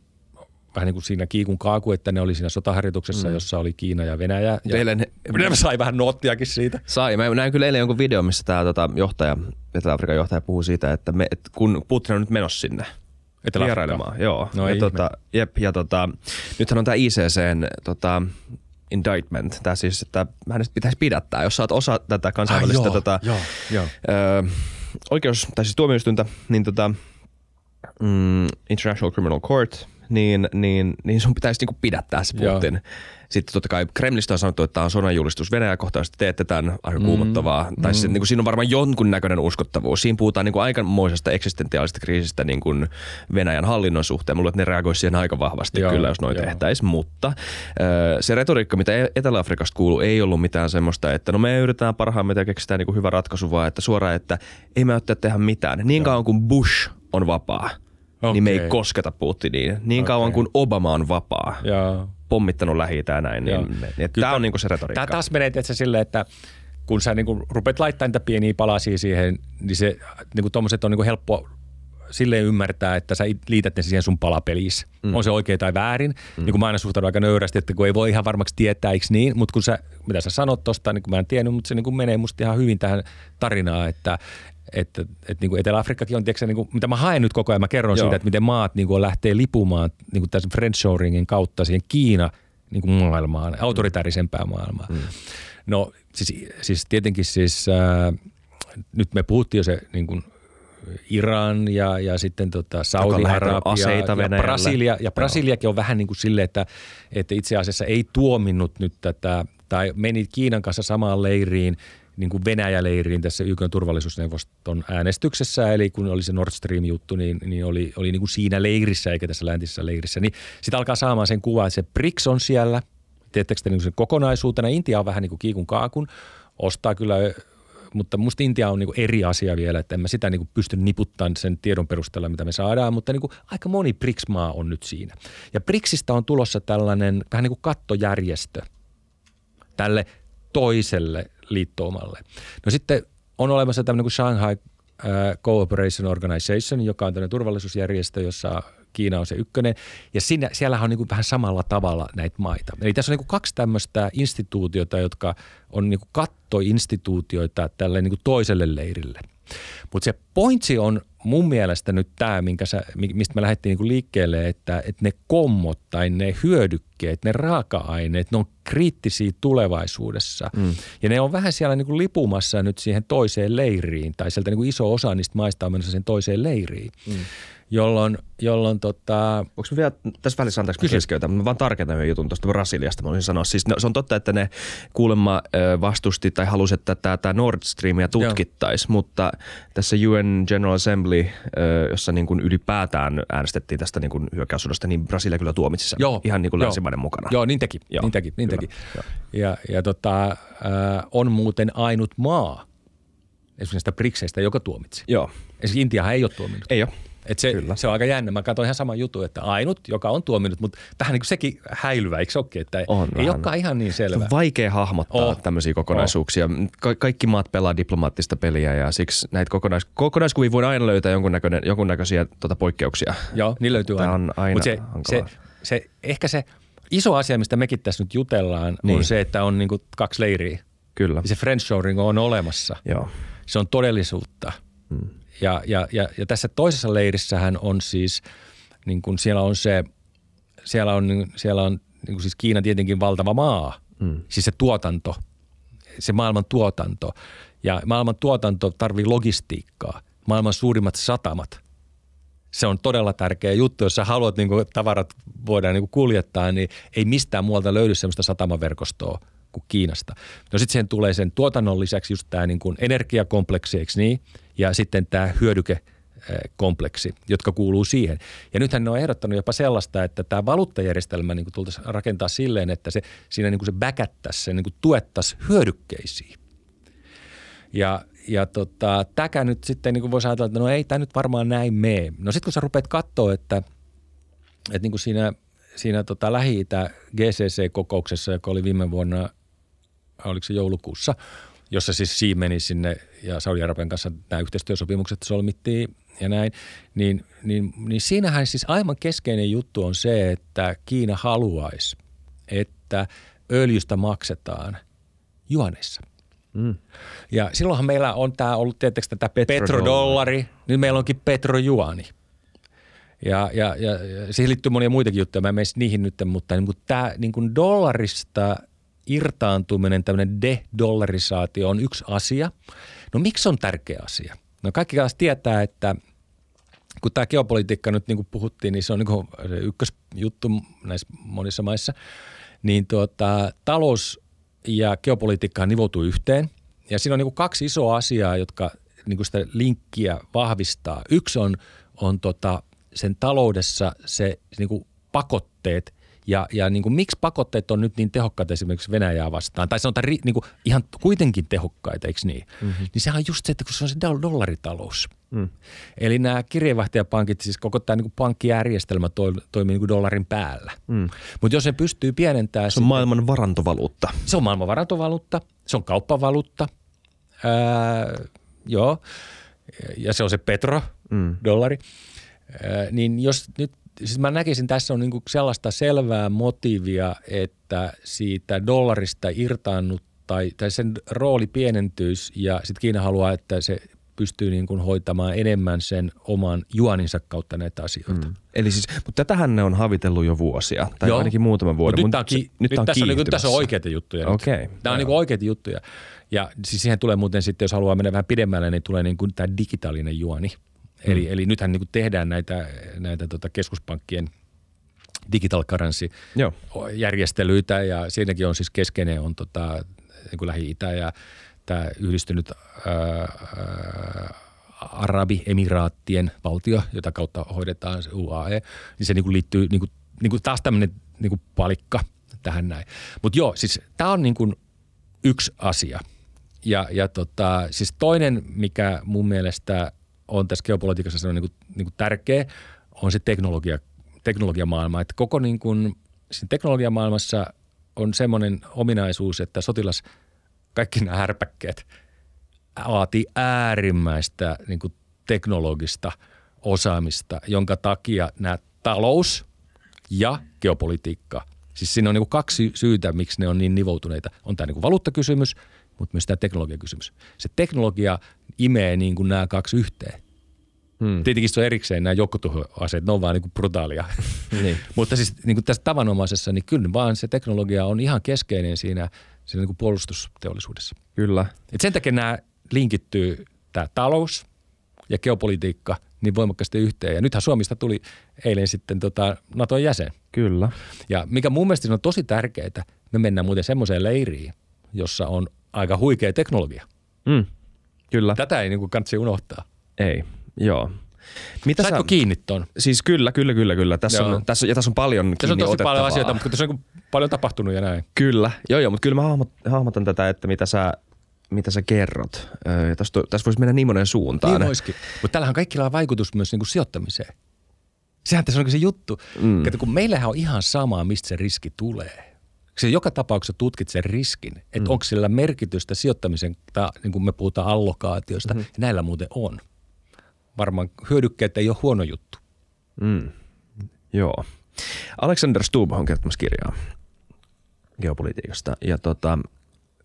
vähän niin kuin siinä kiikun kaaku, että ne oli siinä sotaharjoituksessa, mm. jossa oli Kiina ja Venäjä. Ja eilen, ne sai vähän noottiakin siitä. Sai. Mä näin kyllä eilen jonkun video, missä tämä tota, johtaja, Etelä-Afrikan johtaja puhuu siitä, että, me, että kun Putin on nyt menossa sinne vierailemaan. Joo. No ja, tota, jep, ja tota, nythän on tämä ICCn tota, indictment, tämä siis, että hänestä pitäisi pidättää, jos oot osa tätä kansainvälistä ah, joo, tota, joo, joo. Ö, oikeus, tai siis tuomioistuinta, niin tota, mm, International Criminal Court – niin, niin, niin sun pitäisi niinku pidättää se Putin. Joo. Sitten totta kai Kremlistä on sanottu, että tämä on sodanjulistus Venäjä kohtaan, että teette tämän aika mm, kuumottavaa. Tai mm. siis, niin kuin, siinä on varmaan jonkunnäköinen uskottavuus. Siinä puhutaan niin kuin aikamoisesta eksistentiaalisesta kriisistä niin kuin Venäjän hallinnon suhteen. Mulla että ne reagoisivat siihen aika vahvasti joo, kyllä, jos noin tehtäisiin. Mutta se retoriikka, mitä e- Etelä-Afrikasta kuuluu, ei ollut mitään semmoista, että no me yritetään parhaamme ja keksitään niin kuin hyvä ratkaisu, vaan että suoraan, että ei me tehdä mitään. Niin kauan kuin Bush on vapaa – okay. niin me ei kosketa Putiniin. Niin okay. kauan kuin Obama on vapaa, ja. pommittanut lähi näin, niin, niin tämä on niinku se retoriikka. Tämä taas menee tietysti silleen, että kun sä niinku rupeat laittamaan niitä pieniä palasia siihen, niin se niinku tommoset on niinku helppo silleen ymmärtää, että sä liität ne siihen sun palapelissä. Mm. On se oikein tai väärin. Mm. Niin kuin mä aina suhtaudun aika nöyrästi, että kun ei voi ihan varmaksi tietää, eikö niin? Mutta kun sä, mitä sä sanot tosta, niin kuin mä en tiennyt, mutta se niin kuin menee musta ihan hyvin tähän tarinaan, että että, että niin kuin Etelä-Afrikkakin on, tiedätkö, niin kuin, mitä mä haen nyt koko ajan, mä kerron Joo. siitä, että miten maat niin kuin lähtee lipumaan niin kuin tässä friendshoringin kautta siihen Kiina niin kuin maailmaan, autoritäärisempään maailmaan. Mm. No siis, siis tietenkin siis, äh, nyt me puhuttiin jo se niin kuin Iran ja, ja sitten tota Saudi-Arabia ja, Brasilia. Ja Brasiliakin on vähän niin kuin silleen, että, että itse asiassa ei tuominnut nyt tätä, tai meni Kiinan kanssa samaan leiriin, niin kuin Venäjä-leiriin tässä YK turvallisuusneuvoston äänestyksessä, eli kun oli se Nord Stream-juttu, niin, niin oli, oli niin kuin siinä leirissä eikä tässä läntisessä leirissä. Niin sitten alkaa saamaan sen kuvan, että se BRICS on siellä, teettekö te niin sen kokonaisuutena. Intia on vähän niin kuin kiikun kaakun, ostaa kyllä mutta musta Intia on niin kuin eri asia vielä, että en mä sitä niin kuin pysty niputtamaan sen tiedon perusteella, mitä me saadaan, mutta niin kuin aika moni BRICS-maa on nyt siinä. Ja BRICSista on tulossa tällainen vähän niin kuin kattojärjestö tälle toiselle liittoumalle. No sitten on olemassa tämmöinen kuin Shanghai Cooperation Organization, joka on tämmöinen turvallisuusjärjestö, jossa Kiina on se ykkönen. Ja siinä, siellä on niin kuin vähän samalla tavalla näitä maita. Eli tässä on niin kuin kaksi tämmöistä instituutiota, jotka on niin kuin kattoinstituutioita tälle niin kuin toiselle leirille. Mutta se pointsi on mun mielestä nyt tämä, minkä sä, mistä me lähdettiin niinku liikkeelle, että, että ne kommot tai ne hyödykkeet, ne raaka-aineet, ne on kriittisiä tulevaisuudessa. Mm. Ja ne on vähän siellä niinku lipumassa nyt siihen toiseen leiriin, tai sieltä niinku iso osa niistä maista on menossa sen toiseen leiriin. Mm jolloin, jolloin tota... Onko vielä tässä välissä anteeksi keskeytä, mä vaan tarkentan jutun tuosta Brasiliasta, mä sanoa. Siis no, se on totta, että ne kuulemma vastusti tai halusi, että tämä Nord Streamia tutkittaisiin, mutta tässä UN General Assembly, jossa niin kuin ylipäätään äänestettiin tästä niin kuin hyökkäyssodasta, niin Brasilia kyllä tuomitsi sen Joo. ihan niin kuin länsimaiden mukana. Joo, niin teki, Joo. niin teki, niin teki. Ja, ja tota, äh, on muuten ainut maa, esimerkiksi sitä BRICSeistä, joka tuomitsi. Joo. Esimerkiksi Intiahan ei ole tuominut. Ei ole. Et se, se on aika jännä. Mä katsoin ihan sama juttu, että ainut, joka on tuominut, mutta vähän niin kuin sekin häilyvä, eikö olekin? Että on ei vähän. olekaan ihan niin selvä. Se on vaikea hahmottaa oh. tämmöisiä kokonaisuuksia. Ka- kaikki maat pelaa diplomaattista peliä ja siksi näitä kokonais- kokonaiskuvia voi aina löytää jonkunnäköisiä tota poikkeuksia. Joo, niin löytyy Tämä aina. on aina se, se, se, ehkä se iso asia, mistä mekin tässä nyt jutellaan, niin. on se, että on niin kaksi leiriä. Kyllä. Ja se friendshoring on olemassa. Joo. Se on todellisuutta. Hmm. Ja, ja, ja, ja tässä toisessa leirissähän on siis, niin kuin siellä on se, siellä on, siellä on niin kuin siis Kiina tietenkin valtava maa, mm. siis se tuotanto, se maailman tuotanto. Ja maailman tuotanto tarvii logistiikkaa, maailman suurimmat satamat. Se on todella tärkeä juttu, jos sä haluat niin kuin tavarat voidaan niin kuin kuljettaa, niin ei mistään muualta löydy sellaista satamaverkostoa kuin Kiinasta. No sitten sen tulee sen tuotannon lisäksi just tämä niin kuin energiakompleksi, eikö niin? Ja sitten tämä hyödyke kompleksi, jotka kuuluu siihen. Ja nythän ne on ehdottanut jopa sellaista, että tämä valuuttajärjestelmä niin tultaisiin rakentaa silleen, että se, siinä niin kuin se backattaisi, se niin kuin tuettaisiin hyödykkeisiin. Ja, ja tota, täkä nyt sitten niin kuin voisi ajatella, että no ei tämä nyt varmaan näin mene. No sitten kun sä rupeat katsoa, että, että niin kuin siinä, siinä tota Lähi-Itä GCC-kokouksessa, joka oli viime vuonna, oliko se joulukuussa – jossa siis Siemeni sinne ja Saudi-Arabian kanssa nämä yhteistyösopimukset solmittiin ja näin, niin, niin, niin siinähän siis aivan keskeinen juttu on se, että Kiina haluaisi, että öljystä maksetaan juanissa. Mm. Ja silloinhan meillä on tämä ollut tietysti tätä petrodollari, nyt meillä onkin petrojuani. Ja, ja, ja, ja siihen liittyy monia muitakin juttuja, mä en niihin nyt, mutta niin kuin tämä niin kuin dollarista irtaantuminen, tämmöinen de-dollarisaatio on yksi asia. No miksi on tärkeä asia? No kaikki kanssa tietää, että kun tämä geopolitiikka nyt niin kuin puhuttiin, niin se on niin kuin se ykkösjuttu näissä monissa maissa, niin tuota, talous ja geopolitiikka nivoutuu yhteen. Ja siinä on niin kuin kaksi isoa asiaa, jotka niin kuin sitä linkkiä vahvistaa. Yksi on, on tota, sen taloudessa se niin kuin pakotteet ja, ja niin kuin, miksi pakotteet on nyt niin tehokkaita esimerkiksi Venäjää vastaan, tai sanotaan niin kuin, ihan kuitenkin tehokkaita, eikö niin? Mm-hmm. Niin sehän on just se, että kun se on se dollaritalous. Mm. Eli nämä kirjeenvaihtajapankit, siis koko tämä niin pankkijärjestelmä toimii niin kuin dollarin päällä. Mm. Mutta jos se pystyy pienentämään... Se on sitten, maailman varantovaluutta. Se on maailman varantovaluutta, se on kauppavaluutta, ää, joo. ja se on se petro, mm. dollari, niin jos nyt siis mä näkisin tässä on niinku sellaista selvää motiivia, että siitä dollarista irtaannut tai, tai sen rooli pienentyisi ja sitten Kiina haluaa, että se pystyy niin kuin hoitamaan enemmän sen oman juoninsa kautta näitä asioita. Mm. Eli siis, mutta tätähän ne on havitellut jo vuosia, tai Joo. ainakin muutaman vuoden. Mut nyt, ki- nyt, nyt, tässä on, niin, tässä on oikeita juttuja. Okay. Tämä on niin oikeita juttuja. Ja siis siihen tulee muuten sitten, jos haluaa mennä vähän pidemmälle, niin tulee niin kuin tämä digitaalinen juoni. Mm. Eli, eli nythän niin tehdään näitä, näitä tota keskuspankkien digital currency Joo. järjestelyitä ja siinäkin on siis keskeinen on tota, niin kuin Lähi-Itä ja tämä yhdistynyt ää, Arabiemiraattien valtio, jota kautta hoidetaan se UAE, niin se niin kuin liittyy niin kuin, niin kuin taas tämmöinen niin kuin palikka tähän näin. Mutta joo, siis tämä on niin kuin yksi asia. Ja, ja tota, siis toinen, mikä mun mielestä on tässä geopolitiikassa se on niin kuin, niin kuin tärkeä, on se teknologia, teknologiamaailma. Että koko niin kuin, siinä teknologiamaailmassa on semmoinen ominaisuus, että sotilas, kaikki nämä härpäkkeet vaatii äärimmäistä niin kuin teknologista osaamista, jonka takia nämä talous ja geopolitiikka, siis siinä on niin kuin kaksi syytä, miksi ne on niin nivoutuneita. On tämä niin kuin valuuttakysymys, mutta myös tämä teknologiakysymys. Se teknologia imee niin kuin nämä kaksi yhteen. Hmm. Tietenkin se on erikseen nämä joukkotuhoaseet, ne on vaan niin brutaalia. (laughs) niin. Mutta siis niin kuin tässä tavanomaisessa, niin kyllä vaan se teknologia on ihan keskeinen siinä, siinä niin kuin puolustusteollisuudessa. Kyllä. Et sen takia nämä linkittyy tämä talous ja geopolitiikka niin voimakkaasti yhteen. Ja nythän Suomista tuli eilen sitten tota Naton jäsen. Kyllä. Ja mikä mun mielestä on tosi tärkeää, me mennään muuten semmoiseen leiriin, jossa on aika huikea teknologia. Mm. Kyllä. Tätä ei niin kuin kannattaa unohtaa. Ei. Joo. Mitä Saitko sä... kiinni ton? Siis kyllä, kyllä, kyllä, kyllä. Tässä on, tässä, ja tässä on paljon Tässä on tosi paljon asioita, mutta tässä on paljon tapahtunut ja näin. Kyllä, joo joo, mutta kyllä mä hahmot, hahmotan tätä, että mitä sä, mitä sä kerrot. Öö, tässä, tässä voisi mennä niin monen suuntaan. Niin voisikin, mutta tällähän on kaikilla vaikutus myös niin kuin sijoittamiseen. Sehän tässä on se juttu, mm. että kun meillähän on ihan sama, mistä se riski tulee. Se joka tapauksessa tutkit sen riskin, että mm. onko sillä merkitystä sijoittamisen, tai niin kuin me puhutaan allokaatiosta, mm-hmm. ja näillä muuten on – varmaan hyödykkeet ei ole huono juttu. Mm. Joo. Alexander Stubb on kertomassa kirjaa geopolitiikasta ja tota,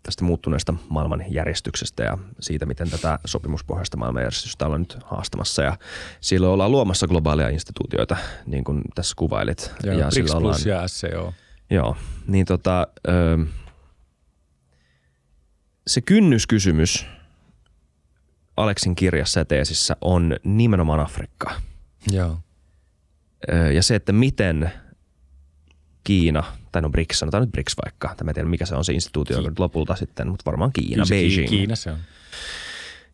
tästä muuttuneesta maailmanjärjestyksestä ja siitä, miten tätä sopimuspohjaista maailmanjärjestystä ollaan nyt haastamassa. Ja silloin ollaan luomassa globaalia instituutioita, niin kuin tässä kuvailit. Ja BRICS ollaan, ja SCO. Joo, niin tota, ö, se kynnyskysymys – Aleksin kirjassa ja teesissä on nimenomaan Afrikka. Joo. Ja se, että miten Kiina, tai no BRICS, sanotaan nyt BRICS vaikka, tai en tiedä mikä se on se instituutio Ki- lopulta sitten, mutta varmaan Kiina, Kyllä Beijing. Kiina se on.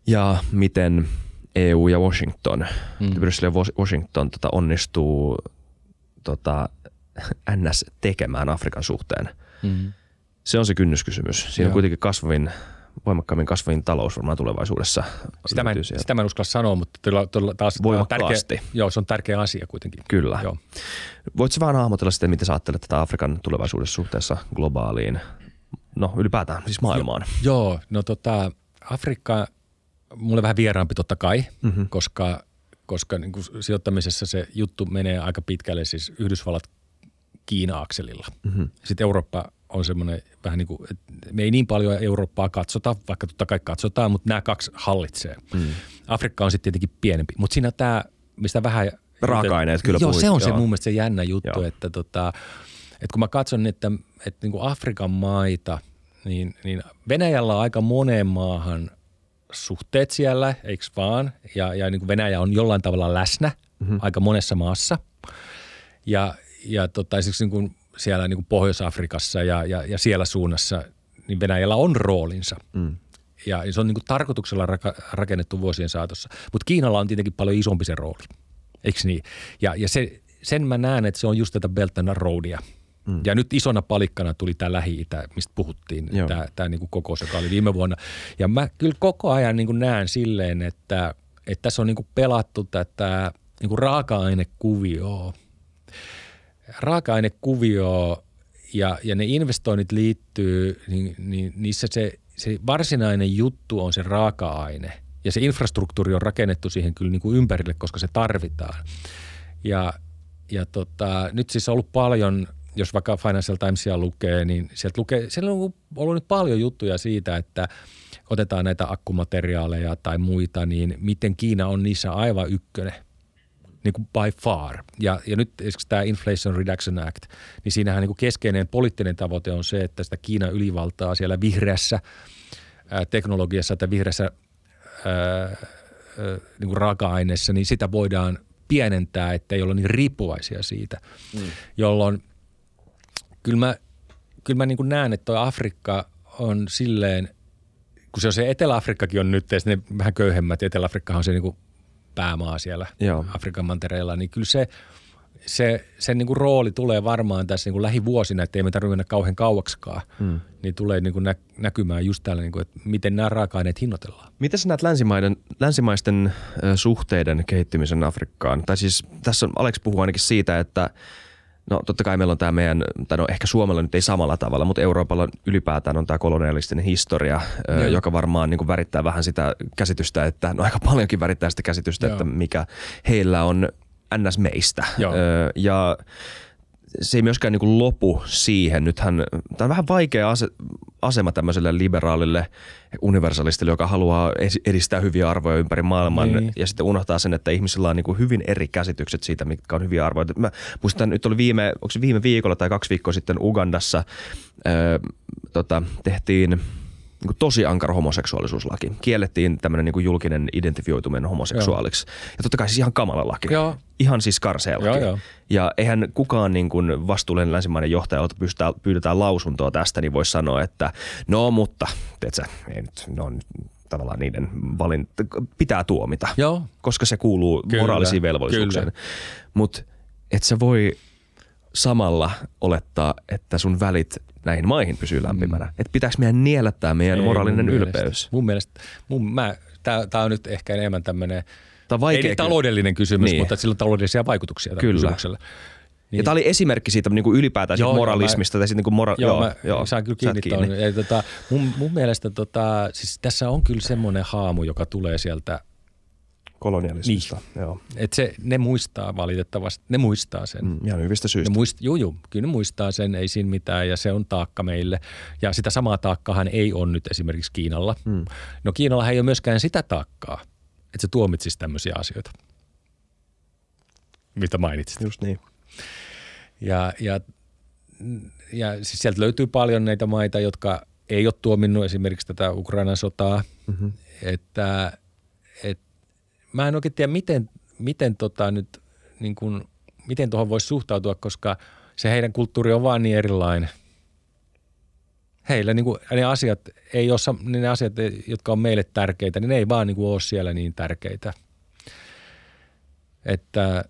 Ja miten EU ja Washington, mm. Bryssel ja Washington tota, onnistuu tota, NS tekemään Afrikan suhteen. Mm. Se on se kynnyskysymys. Siinä Joo. on kuitenkin kasvavin voimakkaammin kasvavin talous varmaan tulevaisuudessa. Sitä mä, en, sitä mä en uskalla sanoa, mutta todella, todella taas Voimakkaasti. Tärkeä, joo, se on tärkeä asia kuitenkin. Kyllä. Joo. Voitko vähän hahmotella sitten, miten sä ajattelet tätä Afrikan tulevaisuudessa suhteessa globaaliin, no ylipäätään siis maailmaan? Jo, joo, no tota, Afrikka, mulle vähän vieraampi totta kai, mm-hmm. koska, koska niin kuin sijoittamisessa se juttu menee aika pitkälle siis Yhdysvallat Kiina-akselilla. Mm-hmm. Sitten Eurooppa on semmoinen vähän niin kuin, että me ei niin paljon Eurooppaa katsota, vaikka totta kai katsotaan, mutta nämä kaksi hallitsee. Mm. Afrikka on sitten tietenkin pienempi, mutta siinä tämä, mistä vähän... Raaka-aineet kyllä Joo, puhuit, se on joo. se mun mielestä se jännä juttu, joo. että, tota, että kun mä katson, että, että niin kuin Afrikan maita, niin, niin Venäjällä on aika moneen maahan suhteet siellä, eikö vaan? Ja, ja niin kuin Venäjä on jollain tavalla läsnä mm-hmm. aika monessa maassa. Ja, ja tota, esimerkiksi niin kuin siellä niin kuin Pohjois-Afrikassa ja, ja, ja siellä suunnassa, niin Venäjällä on roolinsa. Mm. Ja se on niin kuin tarkoituksella raka, rakennettu vuosien saatossa. Mutta Kiinalla on tietenkin paljon isompi se rooli, eikö niin? Ja, ja se, sen mä näen, että se on just tätä Belt and Roadia. Mm. Ja nyt isona palikkana tuli tämä Lähi-Itä, mistä puhuttiin, tämä, tämä niin kuin kokous, joka oli viime vuonna. Ja mä kyllä koko ajan niin kuin näen silleen, että, että tässä on niin kuin pelattu tätä niin kuin raaka-ainekuvioa raaka-ainekuvio ja, ja ne investoinnit liittyy, niin, niin niissä se, se varsinainen juttu on se raaka-aine. Ja se infrastruktuuri on rakennettu siihen kyllä niin kuin ympärille, koska se tarvitaan. Ja, ja tota, nyt siis on ollut paljon, jos vaikka Financial Timesia lukee, niin sieltä lukee, siellä on ollut nyt paljon juttuja siitä, että otetaan näitä akkumateriaaleja tai muita, niin miten Kiina on niissä aivan ykkönen niin kuin by far. Ja, ja nyt esimerkiksi tämä Inflation Reduction Act, niin siinähän niin kuin keskeinen poliittinen tavoite on se, että sitä Kiinan ylivaltaa siellä vihreässä ää, teknologiassa tai vihreässä ää, ää, niin kuin raaka-aineessa, niin sitä voidaan pienentää, että ei olla niin riippuvaisia siitä, mm. jolloin kyllä mä, kyllä mä niin kuin näen, että tuo Afrikka on silleen, kun se on se Etelä-Afrikkakin on nyt, ne vähän köyhemmät, Etelä-Afrikka on se niin kuin päämaa siellä Joo. Afrikan mantereella, niin kyllä se, se, sen niin kuin rooli tulee varmaan tässä niin kuin lähivuosina, että ei me tarvitse mennä kauhean kauaksikaan, hmm. niin tulee niin kuin nä, näkymään just täällä, niin kuin, että miten nämä raaka-aineet hinnoitellaan. Miten sä näet länsimaiden, länsimaisten suhteiden kehittymisen Afrikkaan? Tai siis tässä on, Alex puhuu ainakin siitä, että No totta kai meillä on tämä meidän, tai no ehkä Suomella nyt ei samalla tavalla, mutta Euroopalla ylipäätään on tämä kolonialistinen historia, Joo. joka varmaan niin kuin värittää vähän sitä käsitystä, että no aika paljonkin värittää sitä käsitystä, Joo. että mikä heillä on ns. meistä. Joo. Ja se ei myöskään niin kuin lopu siihen. Nythän tämä on vähän vaikea ase, asema tämmöiselle liberaalille universalistille, joka haluaa edistää hyviä arvoja ympäri maailman niin. ja sitten unohtaa sen, että ihmisillä on niin kuin hyvin eri käsitykset siitä, mitkä on hyviä arvoja. Mä muistan, nyt oli viime, onko se viime viikolla tai kaksi viikkoa sitten Ugandassa ää, tota, tehtiin – niin kuin tosi ankara homoseksuaalisuuslaki. Kiellettiin tämmöinen niin julkinen identifioituminen homoseksuaaliksi. Joo. Ja totta kai siis ihan kamala laki. Joo. Ihan siis karsea laki. Joo, joo. Ja eihän kukaan niin kuin vastuullinen länsimainen johtaja, jolta pystytään, pyydetään lausuntoa tästä, niin voisi sanoa, että no mutta, tiedätkö, ei nyt, no tavallaan niiden valinta, pitää tuomita. Joo. Koska se kuuluu kyllä, moraalisiin velvollisuuksiin. Mutta et sä voi samalla olettaa, että sun välit näihin maihin pysyy lämpimänä. Mm. Että pitääkö meidän nielättää meidän Ei, moraalinen mun ylpeys? Mielestä, mun mielestä, mun, mä, tää, on nyt ehkä enemmän tämmöinen, ei niin taloudellinen kysymys, niin. mutta sillä on taloudellisia vaikutuksia Kyllä. kysymyksellä. Niin. Ja tämä oli esimerkki siitä niin kuin ylipäätään joo, moralismista. Mä, niin mora- joo, joo, mä joo, saan kyllä kiinni. kiinni. Ja, tota, mun, mun mielestä tota, siis tässä on kyllä semmoinen haamu, joka tulee sieltä kolonialismista. Niin. Joo. Et se, ne muistaa valitettavasti, ne muistaa sen. Mm, ihan hyvistä syistä. Ne muist, juu, juu, kyllä ne muistaa sen, ei siinä mitään ja se on taakka meille. Ja sitä samaa taakkahan ei ole nyt esimerkiksi Kiinalla. Mm. No Kiinalla ei ole myöskään sitä taakkaa, että se tuomitsisi tämmöisiä asioita, mitä mainitsit. Just niin. Ja, ja, ja siis sieltä löytyy paljon näitä maita, jotka ei ole tuominnut esimerkiksi tätä Ukrainan sotaa, mm-hmm. että – mä en oikein tiedä, miten, miten tota nyt, niin kuin, miten tuohon voisi suhtautua, koska se heidän kulttuuri on vaan niin erilainen. Heillä niin kuin, ne asiat ei ole, niin ne asiat, jotka on meille tärkeitä, niin ne ei vaan niin kuin ole siellä niin tärkeitä. Että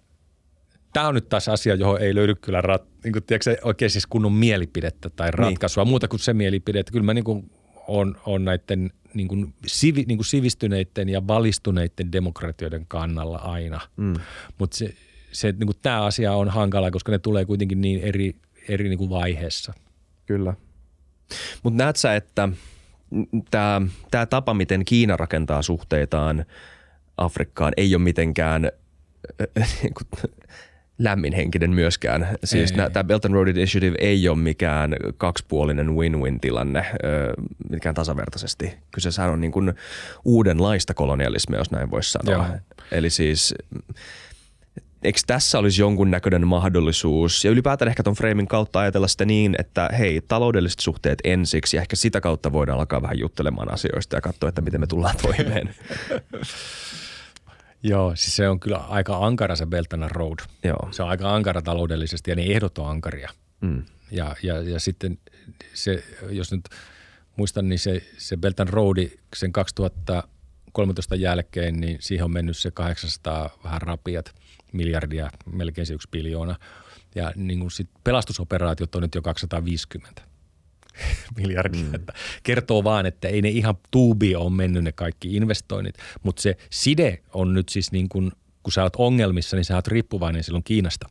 tämä on nyt taas asia, johon ei löydy kyllä rat, niin kuin, tiedätkö, oikein siis kunnon mielipidettä tai niin. ratkaisua, niin. muuta kuin se mielipide. Että kyllä mä niin kuin on, on näiden niin kuin, sivi, niin kuin sivistyneiden ja valistuneiden demokratioiden kannalla aina. Mm. Mutta se, se, niin kuin tämä asia on hankala, koska ne tulee kuitenkin niin eri, eri niin kuin vaiheessa. Kyllä. Mutta näet sä, että tämä tapa, miten Kiina rakentaa suhteitaan Afrikkaan, ei ole mitenkään (laughs) niinku lämminhenkinen myöskään. Siis tämä Belt and Road Initiative ei ole mikään kaksipuolinen win-win-tilanne mikään tasavertaisesti. Kyseessähän on niin kuin uudenlaista kolonialismia, jos näin voisi sanoa. Joo. Eli siis eikö tässä olisi jonkunnäköinen mahdollisuus ja ylipäätään ehkä tuon framing kautta ajatella sitä niin, että hei, taloudelliset suhteet ensiksi ja ehkä sitä kautta voidaan alkaa vähän juttelemaan asioista ja katsoa, että miten me tullaan toimeen. (laughs) Joo, siis se on kyllä aika ankara se Beltana Road. Joo. Se on aika ankara taloudellisesti ja ne ehdot on ankaria. Mm. Ja, ja, ja sitten se, jos nyt muistan, niin se, se Beltan Road sen 2013 jälkeen, niin siihen on mennyt se 800 vähän rapiat miljardia, melkein se yksi biljoona. Ja niin kuin sit pelastusoperaatiot on nyt jo 250 (laughs) miljardia. Mm. Että kertoo vaan, että ei ne ihan tuubi on mennyt ne kaikki investoinnit, mutta se side on nyt siis niin kuin, kun sä oot ongelmissa, niin sä oot riippuvainen silloin Kiinasta.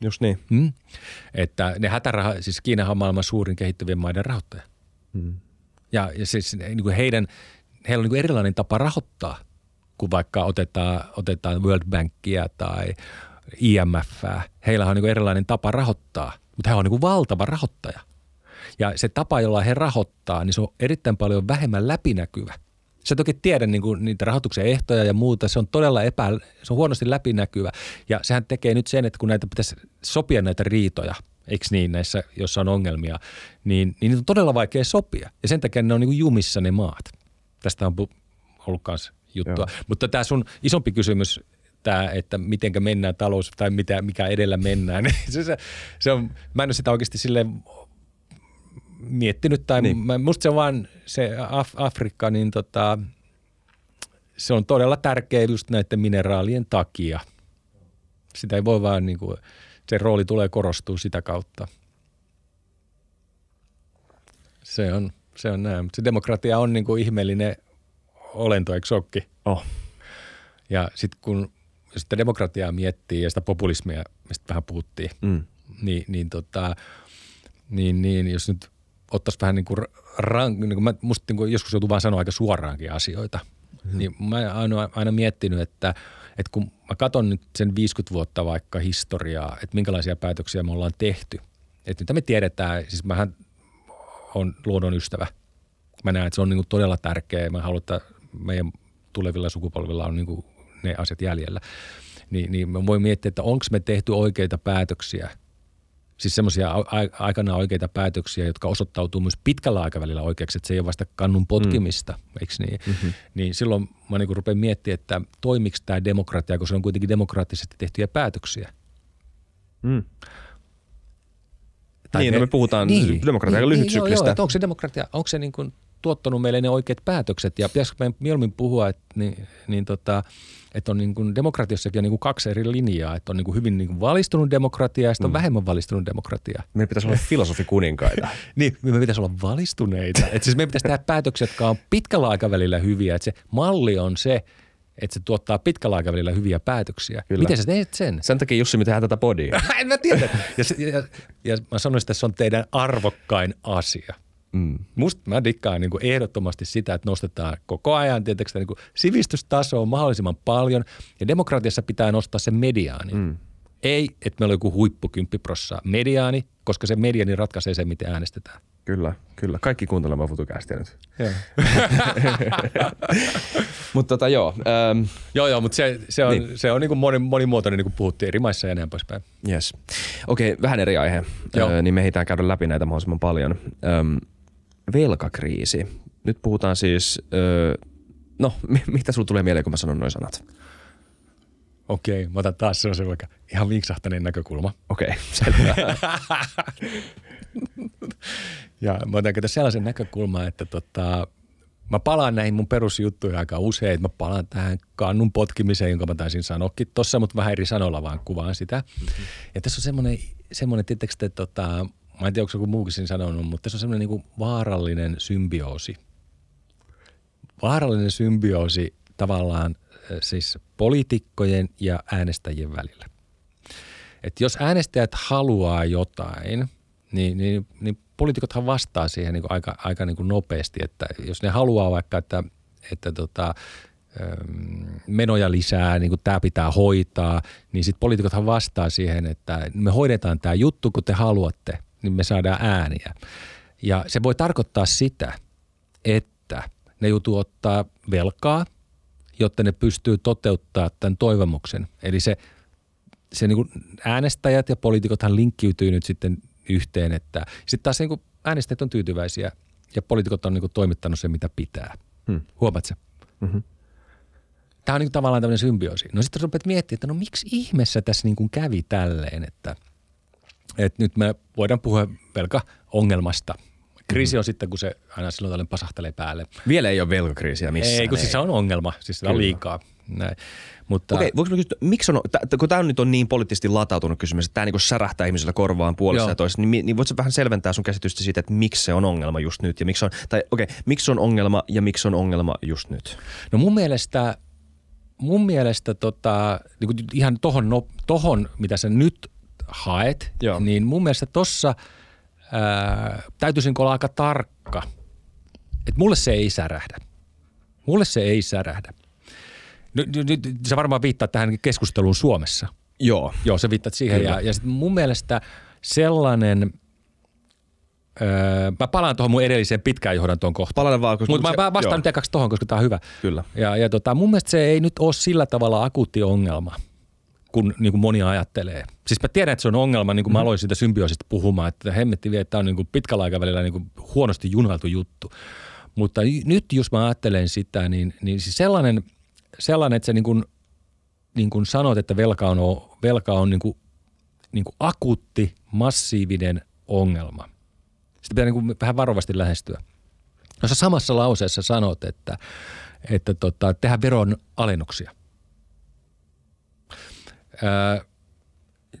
Just niin. Mm. Että ne hätäraha, siis Kiinahan on maailman suurin kehittyvien maiden rahoittaja. Mm. Ja, ja siis niin kuin heidän, heillä on niin erilainen tapa rahoittaa, kun vaikka otetaan, otetaan World Bankia tai IMF. Heillä on niin erilainen tapa rahoittaa, mutta he on niin valtava rahoittaja. Ja se tapa, jolla he rahoittaa, niin se on erittäin paljon vähemmän läpinäkyvä. Se toki tiedä niin kuin niitä rahoituksen ehtoja ja muuta. Se on todella epä, se on huonosti läpinäkyvä. Ja sehän tekee nyt sen, että kun näitä pitäisi sopia näitä riitoja, eikö niin, näissä, jossa on ongelmia, niin, niin on todella vaikea sopia. Ja sen takia ne on niin kuin jumissa ne maat. Tästä on ollut myös juttua. Joo. Mutta tämä sun isompi kysymys, tämä, että mitenkä mennään talous tai mitä, mikä edellä mennään, (laughs) niin se, se, se on, mä en ole sitä oikeasti silleen miettinyt, tai niin. mä, musta se on vaan se Af- Afrikka, niin tota, se on todella tärkeä just näiden mineraalien takia. Sitä ei voi vaan niin kuin, se rooli tulee korostua sitä kautta. Se on, se on näin. Se demokratia on niin kuin ihmeellinen olento, eikö sokki? Oh. Ja sitten kun sitä demokratiaa miettii ja sitä populismia, mistä vähän puhuttiin, mm. niin, niin, tota, niin, niin jos nyt ottaisi vähän niin kuin, rank, niin kuin mä, musta niin kuin joskus joutuu vaan sanoa aika suoraankin asioita, mm. niin mä oon aina, aina miettinyt, että, että kun mä katson nyt sen 50 vuotta vaikka historiaa, että minkälaisia päätöksiä me ollaan tehty, että mitä me tiedetään, siis mähän on luonnon ystävä. Mä näen, että se on niin kuin todella tärkeää. Mä haluan, että meidän tulevilla sukupolvilla on niin kuin ne asiat jäljellä. Niin, niin mä voin miettiä, että onko me tehty oikeita päätöksiä – Siis semmoisia aikana oikeita päätöksiä, jotka osoittautuu myös pitkällä aikavälillä oikeaksi, että se ei ole vasta kannun potkimista, mm. eikö niin? Mm-hmm. Niin silloin mä niin rupean miettimään, että toimiko tämä demokratia, koska se on kuitenkin demokraattisesti tehtyjä päätöksiä. Mm. Tai niin, no me puhutaan niin, demokratia niin, lyhyt niin, joo, joo, onko se demokratia, onko se niin kuin tuottanut meille ne oikeat päätökset ja pitäisikö meidän mieluummin puhua, että, niin, niin tota, että on niin kuin demokratiassakin on niin kuin kaksi eri linjaa, että on niin kuin hyvin niin kuin valistunut demokratia ja sitten on mm. vähemmän valistunut demokratia. Meidän pitäisi olla (laughs) filosofikuninkaita. (laughs) niin, me pitäisi olla valistuneita. että siis meidän pitäisi tehdä päätöksiä, jotka on pitkällä aikavälillä hyviä, että se malli on se, että se tuottaa pitkällä aikavälillä hyviä päätöksiä. Kyllä. Miten sä teet sen? Sen takia Jussi, me tehdään tätä podia. (laughs) en mä tiedä. Ja, ja, ja, ja mä sanoisin, että se on teidän arvokkain asia. Mm. Musta mä dikkaan niin kuin ehdottomasti sitä, että nostetaan koko ajan tietysti niin sivistystasoa mahdollisimman paljon ja demokratiassa pitää nostaa se mediaani. Mm. Ei, että meillä on joku huippukymppiprossa mediaani, koska se mediani ratkaisee sen, miten äänestetään. Kyllä, kyllä. Kaikki kuuntelemaan futukästiä nyt. (laughs) mutta tota joo. Ähm, joo, joo, mutta se, se on, niin. se on niin kuin moni, monimuotoinen, niin kuin puhuttiin eri maissa ja näin poispäin. Yes. Okei, okay, vähän eri aihe, joo. Äh, niin me ehditään käydä läpi näitä mahdollisimman paljon. Ähm, velkakriisi. Nyt puhutaan siis, öö, no mitä sulla tulee mieleen, kun mä sanon noin sanat? Okei, mä otan taas sellaisen vaikka ihan vinksahtaneen näkökulma. Okei, selvä. (laughs) ja mä otan sellaisen näkökulman, että tota, mä palaan näihin mun perusjuttuihin aika usein. Mä palaan tähän kannun potkimiseen, jonka mä taisin sanoakin tuossa, mutta vähän eri sanoilla vaan kuvaan sitä. Mm-hmm. Ja tässä on semmoinen, semmoinen tietysti, että tota, mä en tiedä, onko joku muukin sen sanonut, mutta se on semmoinen niin vaarallinen symbioosi. Vaarallinen symbioosi tavallaan siis poliitikkojen ja äänestäjien välillä. Et jos äänestäjät haluaa jotain, niin, niin, niin poliitikothan vastaa siihen niin aika, aika niin kuin nopeasti, että jos ne haluaa vaikka, että, että tota, menoja lisää, niin kuin tämä pitää hoitaa, niin sitten poliitikothan vastaa siihen, että me hoidetaan tämä juttu, kun te haluatte – niin me saadaan ääniä. Ja se voi tarkoittaa sitä, että ne joutuu ottaa velkaa, jotta ne pystyy toteuttaa tämän toivomuksen. Eli se, se niin kuin äänestäjät ja poliitikothan linkkiytyy nyt sitten yhteen, että sitten taas niin kuin äänestäjät on tyytyväisiä ja poliitikot on niin kuin toimittanut sen, mitä pitää. Hmm. Huomaat se? Mm-hmm. Tämä on niin kuin tavallaan tämmöinen symbioosi. No sitten rupeat miettimään, että no miksi ihmeessä tässä niin kuin kävi tälleen, että – että nyt me voidaan puhua velkaongelmasta. Kriisi on mm-hmm. sitten, kun se aina silloin tällöin pasahtelee päälle. Vielä ei ole velkakriisiä missään. Ei, kun siis se on ongelma. Siis sitä on liikaa. Näin. Mutta, Okei, voiko kysyä, miksi on, t- kun tämä nyt on niin poliittisesti latautunut kysymys, että tämä niin särähtää ihmisellä korvaan puolesta ja toisesta, niin, niin voitko vähän selventää sun käsitystä siitä, että miksi se on ongelma just nyt? Ja miksi on, tai okei, miksi on ongelma ja miksi on ongelma just nyt? No mun mielestä, mun mielestä tota, niin kuin ihan tohon, no, tohon, mitä sä nyt haet, Joo. niin mun mielestä tossa ää, täytyisin olla aika tarkka. Että mulle se ei särähdä. Mulle se ei särähdä. Nyt, nyt, nyt sä varmaan viittaat tähän keskusteluun Suomessa. Joo. Joo, sä viittaat siihen. Kyllä. Ja, ja sit mun mielestä sellainen, öö, mä palaan tuohon mun edelliseen pitkään johdantoon kohtaan. Palataan vaan, koska... Mutta se- mä vastaan joo, nyt ekaksi tohon, koska tää on hyvä. Kyllä. Ja, ja tota, mun mielestä se ei nyt ole sillä tavalla akuutti ongelma, kun niin kuin moni ajattelee. Siis mä tiedän, että se on ongelma, niin kuin mä aloin siitä symbioosista puhumaan, että hemmetti vie, että tämä on niin kuin pitkällä aikavälillä niin kuin huonosti junailtu juttu. Mutta nyt jos mä ajattelen sitä, niin, niin siis sellainen, sellainen, että se niin kuin, niin kuin sanot, että velka on, velka on niin kuin, niin kuin akuutti, massiivinen ongelma. Sitä pitää niin kuin vähän varovasti lähestyä. No sä samassa lauseessa sanot, että, että tota, tehdään veron alennuksia.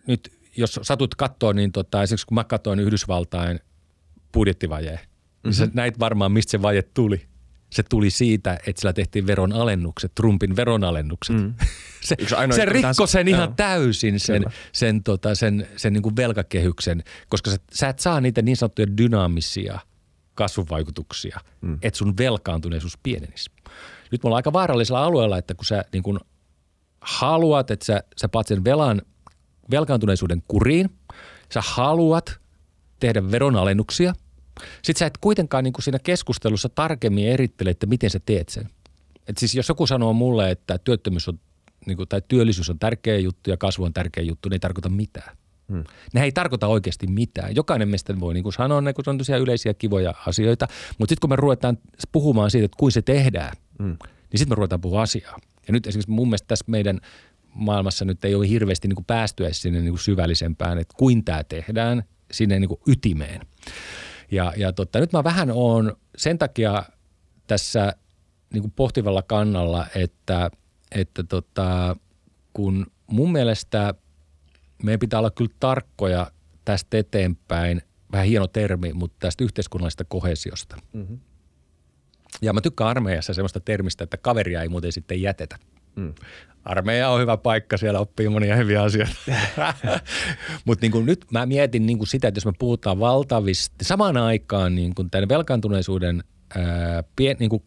Nyt jos satut katsoa, niin tota, esimerkiksi kun mä katsoin Yhdysvaltain budjettivajeen, mm-hmm. niin sä näit varmaan, mistä se vaje tuli. Se tuli siitä, että sillä tehtiin veronalennukset, Trumpin veronalennukset. Mm. (laughs) se, ainoa, se joka rikko taas- sen ihan joo. täysin, sen, Kyllä. sen, tota, sen, sen niin kuin velkakehyksen, koska sä, sä et saa niitä niin sanottuja dynaamisia kasvuvaikutuksia, mm. että sun velkaantuneisuus pienenisi. Nyt me ollaan aika vaarallisella alueella, että kun sä niin kuin haluat, että sä, sä paat sen velan, velkaantuneisuuden kuriin, sä haluat tehdä veronalennuksia, sitten sä et kuitenkaan niin kuin siinä keskustelussa tarkemmin erittele, että miten sä teet sen. Et siis jos joku sanoo mulle, että työttömyys on, niin kuin, tai työllisyys on tärkeä juttu ja kasvu on tärkeä juttu, niin ei tarkoita mitään. Hmm. Ne ei tarkoita oikeasti mitään. Jokainen meistä voi niin kuin sanoa ne, kun se on tosiaan yleisiä kivoja asioita, mutta sitten kun me ruvetaan puhumaan siitä, että kuin se tehdään, hmm. niin sitten me ruvetaan puhua asiaa. Ja nyt esimerkiksi mun mielestä tässä meidän maailmassa nyt ei ole hirveästi niin kuin päästyä sinne niin kuin syvällisempään, että kuin tämä tehdään sinne niin kuin ytimeen. Ja, ja totta, nyt mä vähän oon sen takia tässä niin kuin pohtivalla kannalla, että, että tota, kun mun mielestä meidän pitää olla kyllä tarkkoja tästä eteenpäin, vähän hieno termi, mutta tästä yhteiskunnallisesta kohesiosta. Mm-hmm. Ja mä tykkään armeijassa semmoista termistä, että kaveria ei muuten sitten jätetä. Mm. Armeija on hyvä paikka, siellä oppii monia hyviä asioita. (laughs) Mutta niin nyt mä mietin niin kuin sitä, että jos me puhutaan valtavista, samaan aikaan niin kuin tämän velkaantuneisuuden ää, pien, niin kuin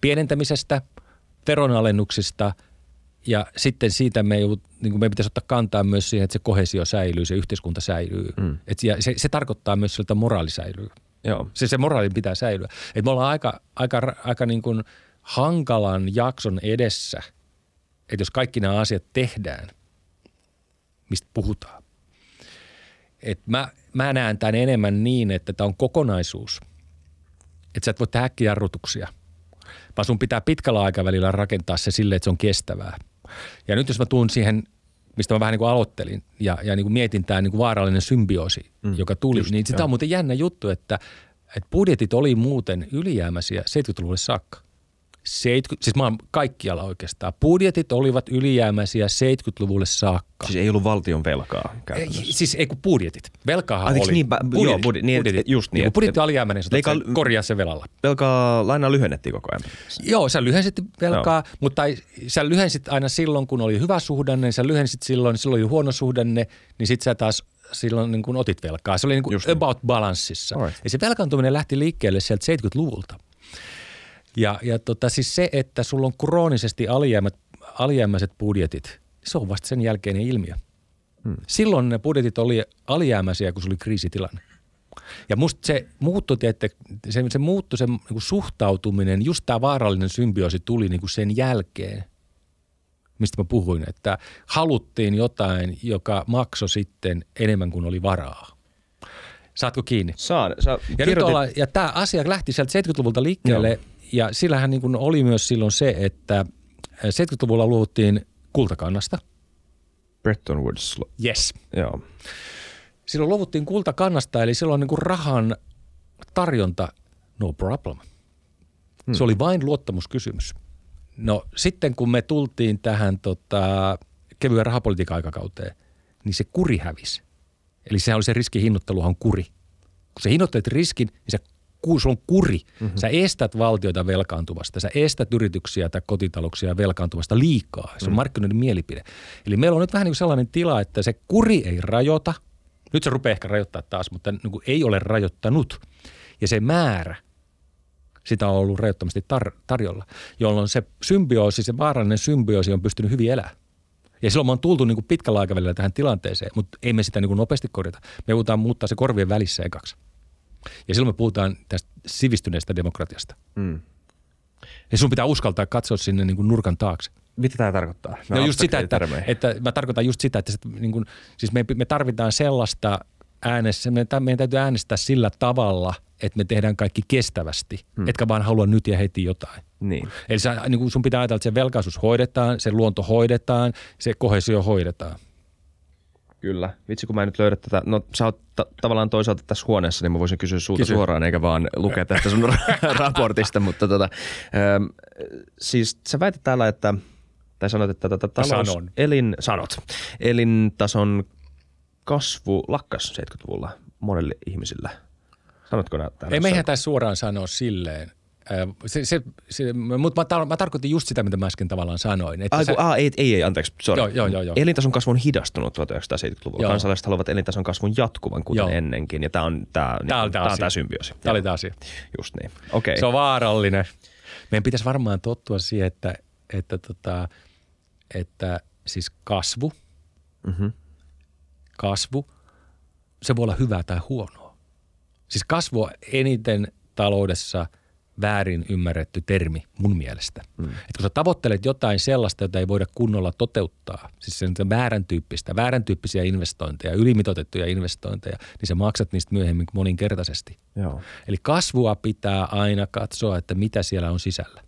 pienentämisestä, veronalennuksista ja sitten siitä me, joudut, niin kuin meidän pitäisi ottaa kantaa myös siihen, että se kohesio säilyy, se yhteiskunta säilyy. Mm. Et ja se, se tarkoittaa myös että moraali säilyy. Joo. Se, se moraali pitää säilyä. Et me ollaan aika, aika, aika niin kuin hankalan jakson edessä, että jos kaikki nämä asiat tehdään, mistä puhutaan. Et mä, mä näen tämän enemmän niin, että tämä on kokonaisuus. Että sä et voi tehdä äkkijarrutuksia, vaan sun pitää pitkällä aikavälillä rakentaa se sille, että se on kestävää. Ja nyt jos mä tuun siihen, mistä mä vähän niin kuin aloittelin ja, ja niin kuin mietin tämä niin kuin vaarallinen symbioosi, mm, joka tuli, just, niin sitä on muuten jännä juttu, että, että budjetit oli muuten ylijäämäisiä 70-luvulle saakka. 70, siis maan kaikkialla oikeastaan. Budjetit olivat ylijäämäisiä 70-luvulle saakka. Siis ei ollut valtion velkaa käytännössä. Ei, siis ei kun budjetit. Velkaahan Anteeksi, oli. niin, bä- joo, budi- niin, et- just niin, Niin, et- budjetti et- alijäämäinen, sä Leika- korjaa se velalla. Velkaa, lainaa lyhennettiin koko ajan. Joo, sä lyhensit velkaa, no. mutta sä lyhensit aina silloin, kun oli hyvä suhdanne, niin sä lyhensit silloin, silloin oli huono suhdanne, niin sit sä taas silloin niin kun otit velkaa. Se oli niin kuin niin. about balanssissa. Alright. Ja se velkaantuminen lähti liikkeelle sieltä 70-luvulta. Ja, ja tota, siis se, että sulla on kroonisesti alijäämät, alijäämäiset budjetit, se on vasta sen jälkeinen ilmiö. Hmm. Silloin ne budjetit oli alijäämäisiä, kun se oli kriisitilanne. Ja musta se muuttui, että se, se muuttui se niin kuin suhtautuminen, just tämä vaarallinen symbioosi tuli niin kuin sen jälkeen, mistä mä puhuin, että haluttiin jotain, joka maksoi sitten enemmän kuin oli varaa. Saatko kiinni? Saan. Sä Ja, nyt kirjoitit- ollaan, ja tämä asia lähti sieltä 70-luvulta liikkeelle, Joo. Ja sillähän niin kuin oli myös silloin se, että 70-luvulla luovuttiin kultakannasta. Bretton Woods. Yes. Joo. Silloin luovuttiin kultakannasta, eli silloin niin kuin rahan tarjonta, no problem. Hmm. Se oli vain luottamuskysymys. No sitten kun me tultiin tähän tota, kevyen rahapolitiikan aikakauteen, niin se kuri hävisi. Eli sehän oli se riskihinnoitteluhan kuri. Kun sä hinnoittelet riskin, niin sä, sulla on kuri. Mm-hmm. Sä estät valtioita velkaantuvasta, sä estät yrityksiä tai kotitalouksia velkaantuvasta liikaa. Se on mm. markkinoiden mielipide. Eli meillä on nyt vähän niin kuin sellainen tila, että se kuri ei rajoita. Nyt se rupeaa ehkä rajoittaa taas, mutta niin kuin ei ole rajoittanut. Ja se määrä sitä on ollut rajoittomasti tar- tarjolla, jolloin se symbioosi, se vaarallinen symbioosi on pystynyt hyvin elämään. Ja silloin me on tultu niin kuin pitkällä aikavälillä tähän tilanteeseen, mutta ei me sitä niin kuin nopeasti korjata. Me puhutaan muuttaa se korvien välissä ekaksi. Ja silloin me puhutaan tästä sivistyneestä demokratiasta. Mm. Ja sun pitää uskaltaa katsoa sinne niin kuin nurkan taakse. Mitä tämä tarkoittaa? No just sitä, että, että, mä tarkoitan just sitä, että niin kuin, siis me, me tarvitaan sellaista äänessä, me, meidän täytyy äänestää sillä tavalla, että me tehdään kaikki kestävästi, hmm. etkä vaan halua nyt ja heti jotain. Niin. Eli sä, niin sun pitää ajatella, että se velkaisuus hoidetaan, se luonto hoidetaan, se kohesio hoidetaan. Kyllä. Vitsi, kun mä en nyt löydä tätä. No sä oot ta- tavallaan toisaalta tässä huoneessa, niin mä voisin kysyä sulta Kysy. suoraan, eikä vaan lukea tästä sun (laughs) raportista. Mutta tota, ähm, siis sä väität täällä, että, tai sanot, että tätä talous, Sanon. elin, sanot, elintason kasvu lakkas 70-luvulla monelle ihmisille. Sanotko täällä? Ei meihän tässä suoraan sanoa silleen. Se, se, se, mutta mä, tar- mä tarkoitin just sitä, mitä mä äsken tavallaan sanoin. Että Ai, sä, ah, ei, ei, ei, anteeksi, sorry. Joo, joo, joo, joo. Elintason kasvu on hidastunut 1970-luvulla. Joo. Kansalaiset haluavat elintason kasvun jatkuvan, kuten Joo. ennenkin. Ja tämä on tämä, tää tää, on tää symbioosi. Tämä oli tämä asia. Just niin. Okei. Se on vaarallinen. Meidän pitäisi varmaan tottua siihen, että, että, tota, että siis kasvu, Mhm. kasvu, se voi olla hyvää tai huonoa. Siis kasvu on eniten taloudessa väärin ymmärretty termi mun mielestä. Mm. Et kun sä tavoittelet jotain sellaista, jota ei voida kunnolla toteuttaa, siis sen väärän tyyppistä, väärän tyyppisiä investointeja, ylimitoitettuja investointeja, niin sä maksat niistä myöhemmin moninkertaisesti. Joo. Eli kasvua pitää aina katsoa, että mitä siellä on sisällä.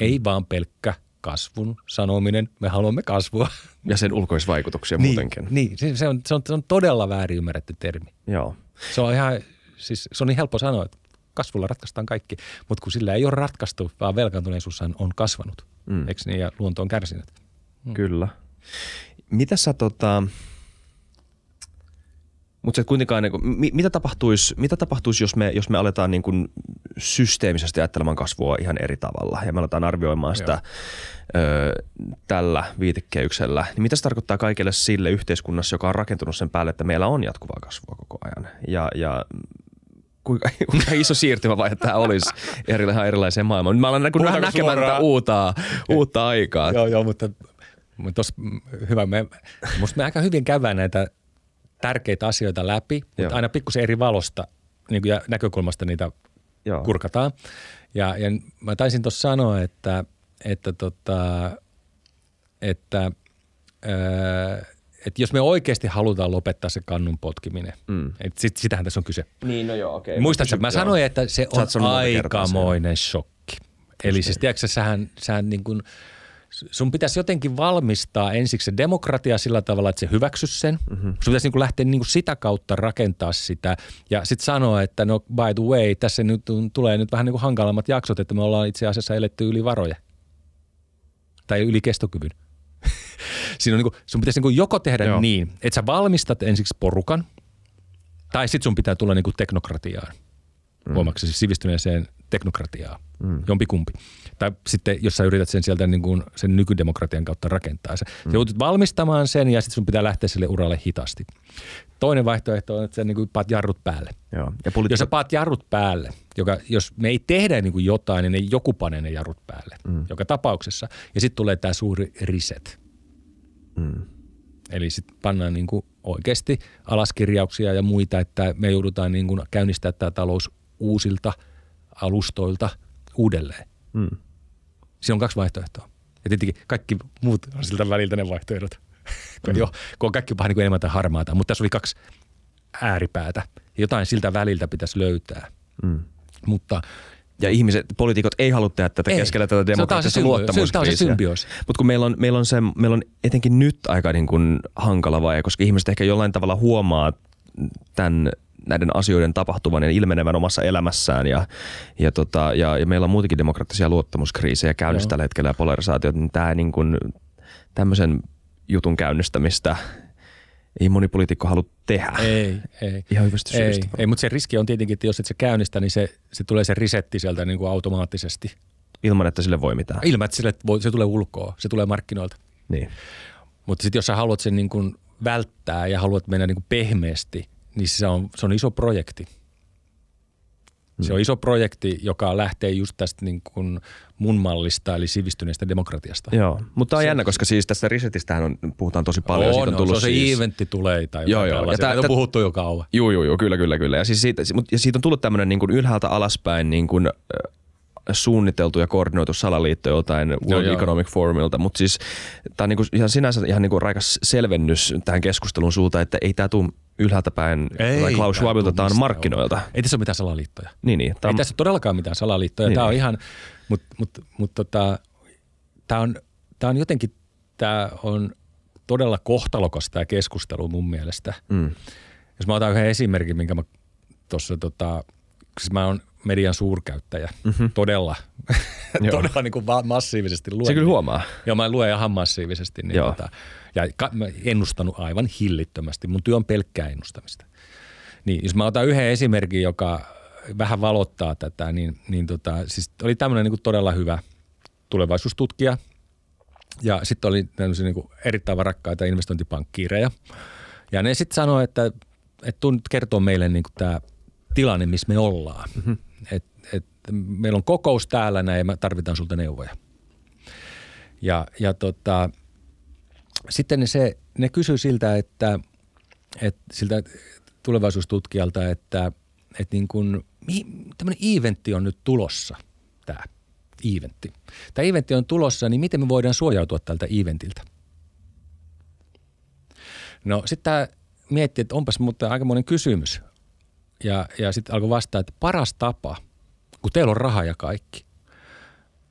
Ei vaan pelkkä kasvun sanominen, me haluamme kasvua. Ja sen ulkoisvaikutuksia muutenkin. Niin, se, se, on, se, on, se on todella väärin ymmärretty termi. Joo. Se on ihan, siis se on niin helppo sanoa, että kasvulla ratkaistaan kaikki, mutta kun sillä ei ole ratkaistu, vaan velkaantuneisuus on kasvanut, Mm. mm. eikö niin, ja luonto on kärsinyt. Kyllä. Mitä sä tota... Mutta kuitenkaan, niin kuin, mi, mitä, tapahtuisi, mitä tapahtuisi, jos me, jos me aletaan niin kuin systeemisesti ajattelemaan kasvua ihan eri tavalla ja me aletaan arvioimaan sitä ö, tällä viitekehyksellä, niin mitä se tarkoittaa kaikille sille yhteiskunnassa, joka on rakentunut sen päälle, että meillä on jatkuvaa kasvua koko ajan ja, ja kuinka, (laughs) kuinka iso siirtymävaihe tämä olisi eri, ihan erilaiseen maailmaan. Mä olen näkynyt vähän näkemään tätä uutta, uutta aikaa. Joo, joo, mutta, mutta tos, hyvä. Me, musta me aika hyvin käydään näitä tärkeitä asioita läpi, Joo. mutta aina pikkusen eri valosta niin kuin, ja näkökulmasta niitä Joo. kurkataan. Ja, ja mä taisin tuossa sanoa, että, että, tota, että, ää, että jos me oikeasti halutaan lopettaa se kannun potkiminen, Mm. että sit, sitähän tässä on kyse. Niin, no joo, okei. Muistatko, mä sanoin, että se on aikamoinen shokki. Eli siis tiedätkö, sä, sähän, sähän niin kuin, sun pitäisi jotenkin valmistaa ensiksi se demokratia sillä tavalla, että se hyväksy sen. Mm-hmm. Sun pitäisi niin kuin lähteä niin kuin sitä kautta rakentaa sitä ja sitten sanoa, että no by the way, tässä nyt tulee nyt vähän niin kuin hankalammat jaksot, että me ollaan itse asiassa eletty yli varoja. Tai yli kestokyvyn. Siinä on niin kuin, sun pitäisi niin kuin joko tehdä Joo. Niin, että sä valmistat ensiksi porukan, tai sitten sun pitää tulla niin kuin teknokratiaan. Mm. Huomaatko siis sivistyneeseen teknokratiaan, mm. jompikumpi. Tai sitten, jos sä yrität sen sieltä niin kuin sen nykydemokratian kautta rakentaa. Sä mm. joudut valmistamaan sen ja sitten sun pitää lähteä sille uralle hitaasti. Toinen vaihtoehto on, että sä niin kuin paat jarrut päälle. Joo. Ja Jos poliitikot, sä paat jarrut päälle, joka, jos me ei tehdä niin kuin jotain, niin ne joku panee ne jarrut päälle. Mm. Joka tapauksessa. Ja sitten tulee tämä suuri reset. Mm. Eli sitten pannaan niin kuin oikeasti alaskirjauksia ja muita, että me joudutaan niin kuin käynnistää tämä talous uusilta alustoilta uudelleen. Mm. Siinä on kaksi vaihtoehtoa. Ja tietenkin kaikki muut on siltä väliltä ne vaihtoehdot. (laughs) kun, mm. jo, kun on kaikki vähän niin enemmän tai harmaata. Mutta tässä oli kaksi ääripäätä. Jotain siltä väliltä pitäisi löytää. Mm. Mutta Ja ihmiset, poliitikot ei halua tehdä tätä Ei. keskellä tätä demokraattista luottamuskriisiä. symbioosi. Mutta kun meillä on, meillä, on se, meillä on etenkin nyt aika niin kuin hankala vaihe, koska ihmiset ehkä jollain tavalla huomaa tämän näiden asioiden tapahtuvan ja ilmenevän omassa elämässään ja, ja, tota, ja, ja meillä on muutenkin demokraattisia luottamuskriisejä käynnissä Joo. tällä hetkellä ja polarisaatiot, niin tämä niin kuin, tämmöisen jutun käynnistämistä ei moni poliitikko halua tehdä. ei, ei. Ihan hyvästä Ei, syystä. ei mutta se riski on tietenkin, että jos et se käynnistä, niin se, se tulee se risetti sieltä niin kuin automaattisesti. Ilman, että sille voi mitään. Ilman, että sille voi, se tulee ulkoa, se tulee markkinoilta. Niin. Mutta sitten jos sä haluat sen niin kuin välttää ja haluat mennä niin kuin pehmeästi, niin se on, se on iso projekti. Se on iso projekti, joka lähtee just tästä niin kuin mun mallista, eli sivistyneestä demokratiasta. Joo, mutta on se, jännä, koska siis tästä resetistähän on, puhutaan tosi paljon. On, siitä on, on tullut se, siis, se eventti tulee tai Joo, joo. Ja tää, on puhuttu jo kauan. Joo, joo, joo, kyllä, kyllä, kyllä. Ja, siis siitä, ja siitä on tullut tämmöinen niin kuin ylhäältä alaspäin niin kuin, suunniteltu ja koordinoitu salaliitto joltain World joo, Economic Forumilta, mutta siis tämä on niinku ihan sinänsä ihan niinku raikas selvennys tähän keskustelun suuntaan, että ei tämä tule ylhäältä päin ei, tai Klaus Schwabilta, tämä on markkinoilta. Ei tässä ole mitään salaliittoja. Niin, niin. Ei on... tässä ole todellakaan mitään salaliittoja. Niin, tämä on niin. ihan, mutta mut, mut, tota, tämä on, tää on jotenkin, tämä on todella kohtalokas tämä keskustelu mun mielestä. Mm. Jos mä otan yhden esimerkin, minkä mä tuossa tota, siis mä oon median suurkäyttäjä. Mm-hmm. Todella. (laughs) Todella niin kuin massiivisesti luen. Se kyllä huomaa. Joo, mä luen ihan massiivisesti. Niin tota, ja mä ennustanut aivan hillittömästi. Mun työ on pelkkää ennustamista. Niin, jos mä otan yhden esimerkin, joka vähän valottaa tätä, niin, niin tota, siis oli tämmöinen niin todella hyvä tulevaisuustutkija. Ja sitten oli tämmöisiä niin kuin erittäin varakkaita investointipankkiireja. Ja ne sitten sanoi, että, että nyt kertoo meille niin tämä tilanne, missä me ollaan. Mm-hmm et, et meillä on kokous täällä näin ja me tarvitaan sulta neuvoja. Ja, ja tota, sitten ne, se, ne kysyy siltä, että, että siltä tulevaisuustutkijalta, että, että niin kuin, tämmöinen eventti on nyt tulossa, tämä eventti. Tämä eventti on tulossa, niin miten me voidaan suojautua tältä eventiltä? No sitten tämä miettii, että onpas mutta aikamoinen kysymys. Ja, ja sitten alkoi vastaa, että paras tapa, kun teillä on raha ja kaikki,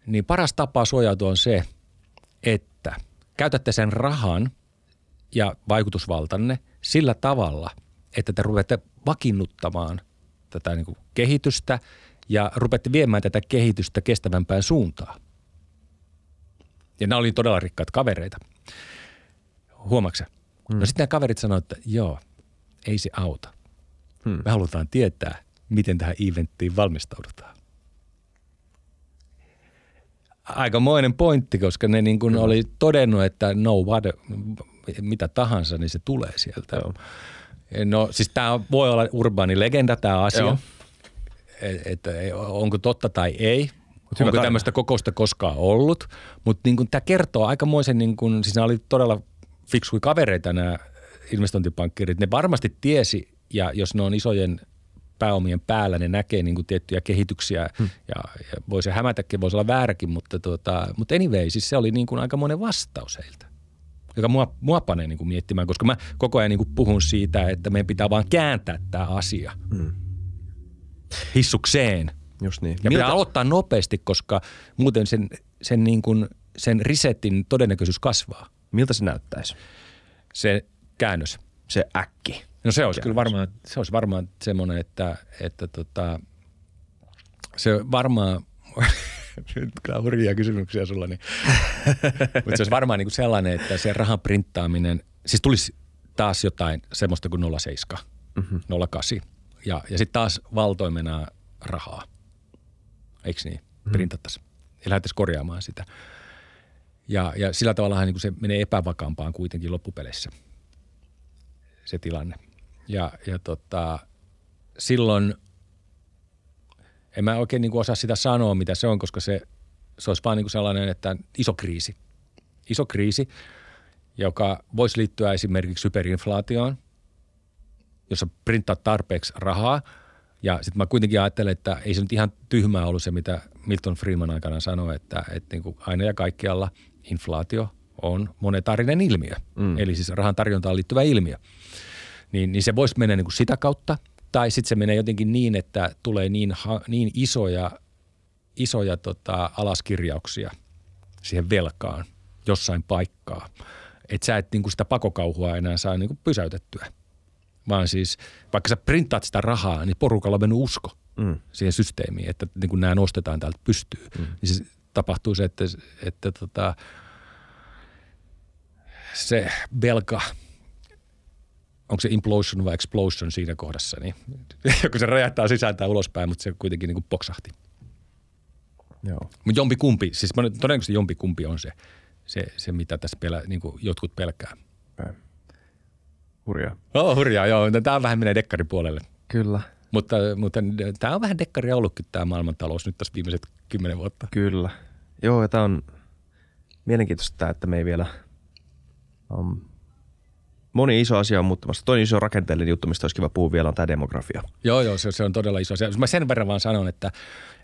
niin paras tapa suojautua on se, että käytätte sen rahan ja vaikutusvaltanne sillä tavalla, että te ruvette vakiinnuttamaan tätä niin kuin kehitystä ja rupeatte viemään tätä kehitystä kestävämpään suuntaan. Ja nämä oli todella rikkaat kavereita. Huomaatko mm. No sitten nämä kaverit sanoivat, että joo, ei se auta. Hmm. Me halutaan tietää, miten tähän eventtiin valmistaudutaan. Aikamoinen pointti, koska ne niin kuin oli todennut, että no what, mitä tahansa, niin se tulee sieltä. Joo. No siis tämä voi olla urbaani legenda tämä asia, että et, onko totta tai ei. Mut onko tämmöistä kokousta koskaan ollut, mutta niin tämä kertoo aikamoisen, niin kuin, siis nämä oli todella fiksui kavereita nämä investointipankkirit. Ne varmasti tiesi, ja jos ne on isojen pääomien päällä, ne näkee niin kuin tiettyjä kehityksiä hmm. ja, ja voi se hämätäkin, voisi olla vääräkin, mutta, tuota, mutta anyway, siis se oli niin kuin aikamoinen vastaus heiltä joka mua, mua panee niin kuin miettimään, koska mä koko ajan niin kuin puhun siitä, että meidän pitää vaan kääntää tämä asia hmm. hissukseen. Just niin. Ja Miltä? pitää aloittaa nopeasti, koska muuten sen, sen, niin kuin, sen resetin todennäköisyys kasvaa. Miltä se näyttäisi? Se käännös. Se äkki. No se olisi kyllä varmaan, se olisi varmaan semmoinen, että, että tota, se varmaan, (laughs) nyt kyllä hurjia kysymyksiä sulla, niin, (laughs) mutta se olisi varmaan niin kuin sellainen, että se rahan printtaaminen, siis tulisi taas jotain semmoista kuin 07, mm-hmm. 08 ja, ja sitten taas valtoimena rahaa, eikö niin, mm-hmm. printattaisiin ja lähdettäisiin korjaamaan sitä. Ja, ja sillä tavalla niin se menee epävakaampaan kuitenkin loppupeleissä se tilanne. Ja, ja tota, silloin en mä oikein niin kuin osaa sitä sanoa, mitä se on, koska se, se olisi vaan niin kuin sellainen, että iso kriisi. Iso kriisi, joka voisi liittyä esimerkiksi hyperinflaatioon, jossa printtaa tarpeeksi rahaa. Ja sitten mä kuitenkin ajattelen, että ei se nyt ihan tyhmää ollut se, mitä Milton Freeman aikana sanoi, että, että niin kuin aina ja kaikkialla inflaatio on monetaarinen ilmiö. Mm. Eli siis rahan tarjontaan liittyvä ilmiö niin, niin se voisi mennä niin kuin sitä kautta. Tai sitten se menee jotenkin niin, että tulee niin, niin isoja, isoja tota, alaskirjauksia siihen velkaan jossain paikkaa, että sä et niin kuin sitä pakokauhua enää saa niin kuin pysäytettyä. Vaan siis vaikka sä printtaat sitä rahaa, niin porukalla on mennyt usko mm. siihen systeemiin, että niin kuin nämä nostetaan täältä pystyy. Mm. Niin se tapahtuu se, että, että tota, se velka – onko se implosion vai explosion siinä kohdassa, niin (laughs) kun se räjähtää sisään tai ulospäin, mutta se kuitenkin niin kuin poksahti. Joo. Mutta jompi kumpi, siis todennäköisesti jompi kumpi on se, se, se mitä tässä pelä, niin kuin jotkut pelkää. Hurjaa. Oh, hurjaa, joo. Tämä vähän menee dekkaripuolelle. Kyllä. Mutta, mutta tämä on vähän dekkaria ollutkin tämä maailmantalous nyt tässä viimeiset kymmenen vuotta. Kyllä. Joo, ja tämä on mielenkiintoista, että me ei vielä... Um, moni iso asia on muuttumassa. Toinen iso rakenteellinen juttu, mistä olisi kiva puhua vielä, on tämä demografia. Joo, joo, se, se on todella iso asia. Mä sen verran vaan sanon, että,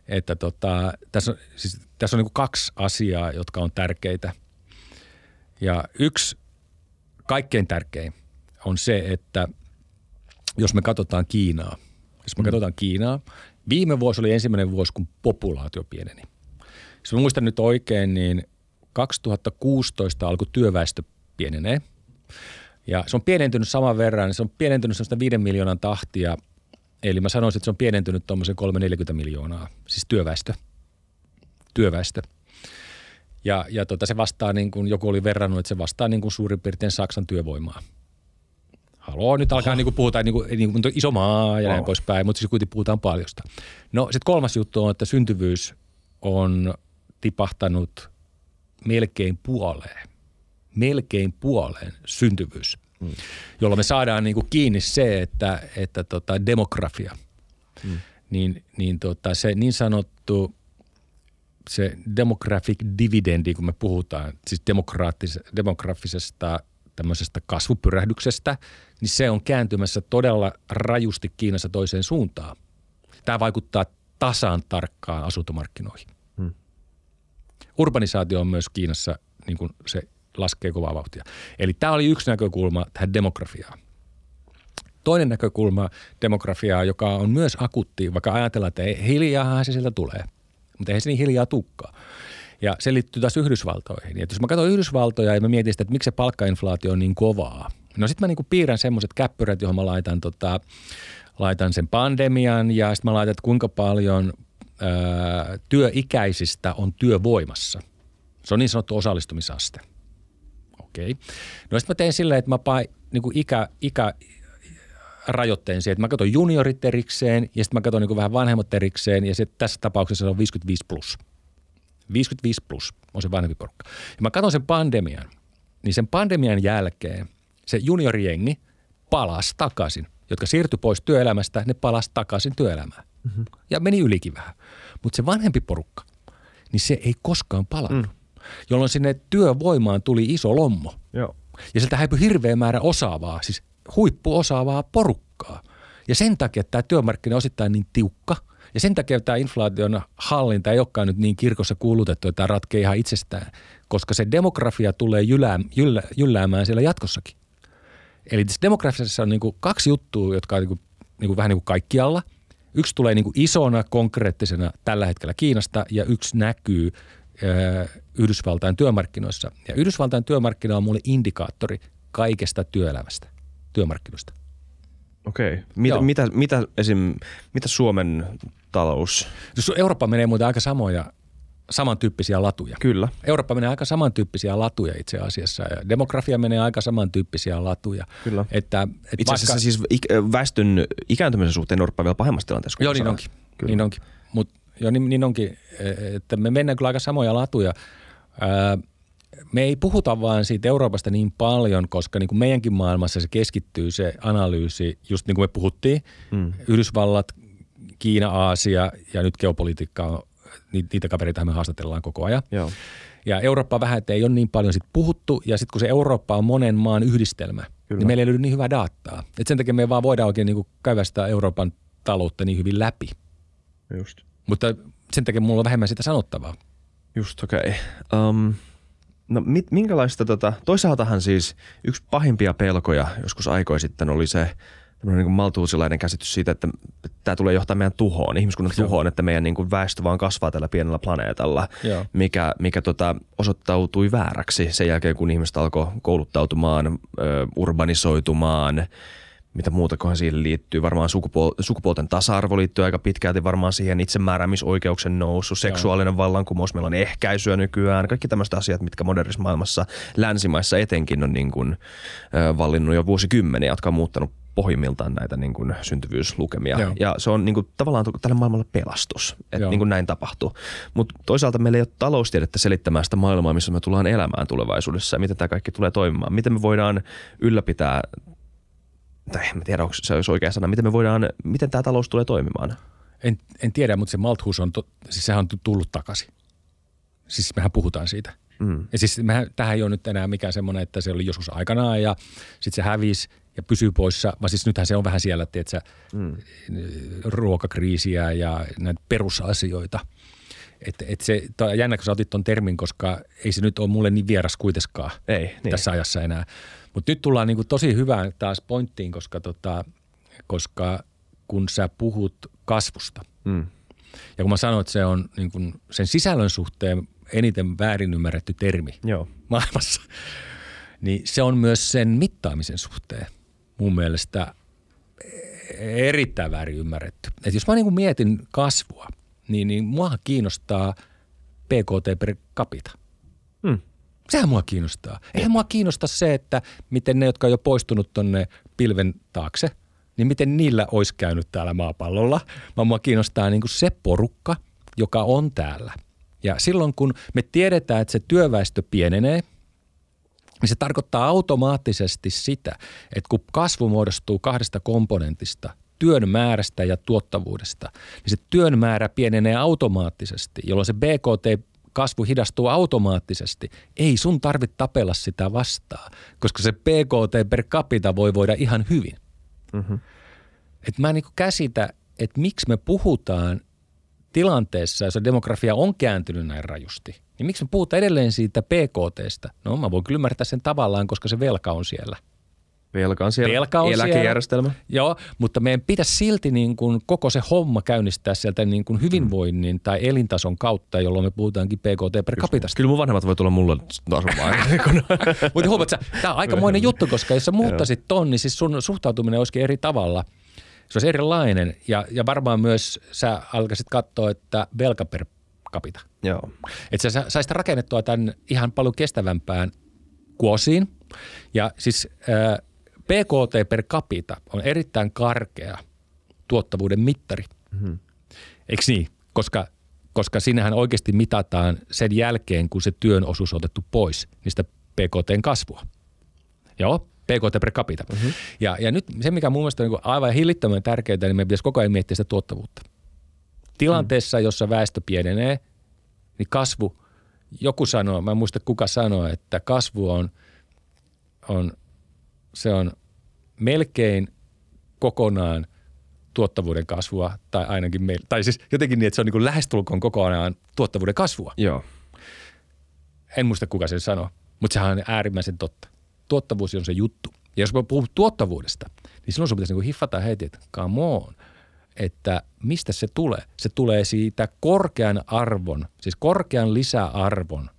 että tota, tässä on, siis, tässä on niin kaksi asiaa, jotka on tärkeitä. Ja yksi, kaikkein tärkein, on se, että jos me katsotaan Kiinaa, jos me mm. katsotaan Kiinaa, viime vuosi oli ensimmäinen vuosi, kun populaatio pieneni. Jos mä muistan nyt oikein, niin 2016 alkoi työväestö pienenee. Ja se on pienentynyt saman verran, se on pienentynyt sellaista 5 miljoonan tahtia. Eli mä sanoisin, että se on pienentynyt tuommoisen 340 miljoonaa, siis työväestö. Työväestö. Ja, ja tota, se vastaa, niin kuin joku oli verrannut, että se vastaa niin kuin suurin piirtein Saksan työvoimaa. Haluaa nyt alkaa niin kuin puhutaan niin kuin, niin kuin iso maa ja wow. näin poispäin, mutta siis kuitenkin puhutaan paljosta. No sitten kolmas juttu on, että syntyvyys on tipahtanut melkein puoleen. Melkein puoleen syntyvyys, mm. jolloin me saadaan niin kuin kiinni se, että, että tota demografia, mm. niin, niin tota se niin sanottu se demographic dividendi, kun me puhutaan, siis demografisesta tämmöisestä kasvupyrähdyksestä, niin se on kääntymässä todella rajusti Kiinassa toiseen suuntaan. Tämä vaikuttaa tasan tarkkaan asuntomarkkinoihin. Hmm. Urbanisaatio on myös Kiinassa, niin kuin se laskee kovaa vauhtia. Eli tämä oli yksi näkökulma tähän demografiaan. Toinen näkökulma demografiaa, joka on myös akuutti, vaikka ajatellaan, että hiljaa se sieltä tulee, mutta ei se niin hiljaa tukkaa. Ja se liittyy taas Yhdysvaltoihin. Ja jos mä katson Yhdysvaltoja ja mä mietin sitä, että miksi se palkkainflaatio on niin kovaa. No sitten mä niinku piirrän semmoiset käppyrät, johon mä laitan, tota, laitan sen pandemian ja sitten mä laitan, että kuinka paljon ää, työikäisistä on työvoimassa. Se on niin sanottu osallistumisaste. Okei. Okay. No sitten mä teen silleen, että mä pai, niin kuin ikä, ikä, rajoitteen siihen, että mä katson juniorit erikseen ja sitten mä katson niin vähän vanhemmat erikseen ja sitten tässä tapauksessa se on 55 plus – 55 plus on se vanhempi porukka. Ja mä katson sen pandemian, niin sen pandemian jälkeen se juniorijengi palasi takaisin, jotka siirtyi pois työelämästä, ne palasi takaisin työelämään. Mm-hmm. Ja meni ylikin vähän. Mutta se vanhempi porukka, niin se ei koskaan palannut. Mm. Jolloin sinne työvoimaan tuli iso lommo. Joo. Ja sieltä häipyi hirveä määrä osaavaa, siis huippuosaavaa porukkaa. Ja sen takia tämä työmarkkina on osittain niin tiukka – ja sen takia tämä inflaation hallinta ei olekaan nyt niin kirkossa kuulutettu, että tämä ratkee ihan itsestään, koska se demografia tulee jyllä, jyllä, jylläämään siellä jatkossakin. Eli tässä demografiassa on niin kuin kaksi juttua, jotka on niin kuin, niin kuin vähän niin kuin kaikkialla. Yksi tulee niin kuin isona, konkreettisena tällä hetkellä Kiinasta ja yksi näkyy ö, Yhdysvaltain työmarkkinoissa. Ja Yhdysvaltain työmarkkina on mulle indikaattori kaikesta työelämästä, työmarkkinoista. Okei. Mitä, mitä, mitä, esim, mitä Suomen talous? Eurooppa menee muuten aika samoja samantyyppisiä latuja. Kyllä. Eurooppa menee aika samantyyppisiä latuja itse asiassa ja demografia menee aika samantyyppisiä latuja. Kyllä. Että, että itse asiassa vaikka... siis väestön ikääntymisen suhteen Eurooppa on vielä pahemmassa tilanteessa. Joo, niin onkin. Kyllä. Niin onkin. Mut, joo, niin, niin onkin, että me mennään kyllä aika samoja latuja. Ää, me ei puhuta vaan siitä Euroopasta niin paljon, koska niin kuin meidänkin maailmassa se keskittyy se analyysi, just niin kuin me puhuttiin, mm. Yhdysvallat, Kiina, Aasia ja nyt geopolitiikka, niitä kavereita me haastatellaan koko ajan. Joo. Ja Eurooppa vähän, että ei ole niin paljon sit puhuttu ja sitten kun se Eurooppa on monen maan yhdistelmä, Kyllä. niin meillä ei löydy niin hyvää dataa. Et sen takia me vaan voidaan oikein niin käydä sitä Euroopan taloutta niin hyvin läpi. Just. Mutta sen takia mulla on vähemmän sitä sanottavaa. Just, okei. Okay. Um, No mit, minkälaista, tota, toisaaltahan siis yksi pahimpia pelkoja joskus aikoi sitten oli se niin kuin maltuusilainen käsitys siitä, että tämä tulee johtaa meidän tuhoon, ihmiskunnan tuhoon, että meidän niin kuin väestö vaan kasvaa tällä pienellä planeetalla, Joo. mikä, mikä tota, osoittautui vääräksi sen jälkeen, kun ihmiset alkoi kouluttautumaan, ö, urbanisoitumaan – mitä muuta kohan siihen liittyy. Varmaan sukupuol- sukupuolten tasa-arvo liittyy aika pitkälti varmaan siihen itsemääräämisoikeuksen nousu, seksuaalinen Joo. vallankumous, meillä on ehkäisyä nykyään, kaikki tämmöiset asiat, mitkä modernissa maailmassa, länsimaissa etenkin on niin kuin, äh, vallinnut jo vuosikymmeniä, jotka on muuttanut pohjimmiltaan näitä niin kuin syntyvyyslukemia. Joo. Ja se on niin kuin, tavallaan tällä maailmalla pelastus, että niin kuin näin tapahtuu. Mutta toisaalta meillä ei ole taloustiedettä selittämään sitä maailmaa, missä me tullaan elämään tulevaisuudessa ja miten tämä kaikki tulee toimimaan. Miten me voidaan ylläpitää tai en tiedä, onko se olisi oikea sana, miten me voidaan, miten tämä talous tulee toimimaan? En, en tiedä, mutta se Malthus on, to, siis sehän on tullut takaisin. Siis mehän puhutaan siitä. Mm. Ja siis mehän, tähän ei ole nyt enää mikään semmoinen, että se oli joskus aikanaan ja sitten se hävisi ja pysyy poissa, vaan siis nythän se on vähän siellä, että mm. ruokakriisiä ja näitä perusasioita. Että et se, jännä, kun sä otit ton termin, koska ei se nyt ole mulle niin vieras kuitenkaan ei, niin. tässä ajassa enää. Mutta nyt tullaan niinku tosi hyvään taas pointtiin, koska, tota, koska kun sä puhut kasvusta, mm. ja kun mä sanoin, että se on niin kun sen sisällön suhteen eniten väärin ymmärretty termi Joo. maailmassa, (laughs) niin se on myös sen mittaamisen suhteen mun mielestä erittäin väärin ymmärretty. Et jos mä niin mietin kasvua, niin, niin mua kiinnostaa PKT per capita. Hmm. Sehän mua kiinnostaa. Eihän mua kiinnosta se, että miten ne, jotka on jo poistunut tonne pilven taakse, niin miten niillä olisi käynyt täällä maapallolla. Vaan mua kiinnostaa niin kuin se porukka, joka on täällä. Ja silloin kun me tiedetään, että se työväestö pienenee, niin se tarkoittaa automaattisesti sitä, että kun kasvu muodostuu kahdesta komponentista, työn määrästä ja tuottavuudesta, niin se työn määrä pienenee automaattisesti, jolloin se BKT kasvu hidastuu automaattisesti. Ei sun tarvitse tapella sitä vastaan, koska se PKT per capita voi voida ihan hyvin. Mm-hmm. Et mä en niin käsitä, että miksi me puhutaan tilanteessa, jossa demografia on kääntynyt näin rajusti, niin miksi me puhutaan edelleen siitä PKTstä? No mä voin kyllä ymmärtää sen tavallaan, koska se velka on siellä. Velka on siellä, velka on eläkejärjestelmä. Siellä. Joo, mutta meidän pitäisi silti niin kuin koko se homma käynnistää sieltä niin kuin hyvinvoinnin tai elintason kautta, jolloin me puhutaankin PKT per capita. Kyllä mun vanhemmat voi tulla mulle asumaan. (laughs) mutta huomaat, tämä on aikamoinen juttu, koska jos sä muuttaisit ton, niin siis sun suhtautuminen olisikin eri tavalla. Se olisi erilainen ja, ja varmaan myös sä alkaisit katsoa, että velka per capita. Joo. Että sä saisit rakennettua tämän ihan paljon kestävämpään kuosiin. Ja siis äh, PKT per capita on erittäin karkea tuottavuuden mittari. Mm-hmm. Eikö niin? Koska, koska sinnehän oikeasti mitataan sen jälkeen, kun se työn osuus on otettu pois niistä PKTn kasvua. Joo, PKT per capita. Mm-hmm. Ja, ja nyt se, mikä mun mielestä on niin aivan hillittömän tärkeää, niin meidän pitäisi koko ajan miettiä sitä tuottavuutta. Tilanteessa, mm. jossa väestö pienenee, niin kasvu, joku sanoo, mä en muista kuka sanoo, että kasvu on, on, se on melkein kokonaan tuottavuuden kasvua, tai ainakin meillä, tai siis jotenkin niin, että se on niin kuin lähestulkoon kokonaan tuottavuuden kasvua. Joo. En muista kuka sen sanoo, mutta sehän on äärimmäisen totta. Tuottavuus on se juttu. Ja jos puhun tuottavuudesta, niin silloin sun pitäisi niin hiffata heti, että come on, että mistä se tulee. Se tulee siitä korkean arvon, siis korkean lisäarvon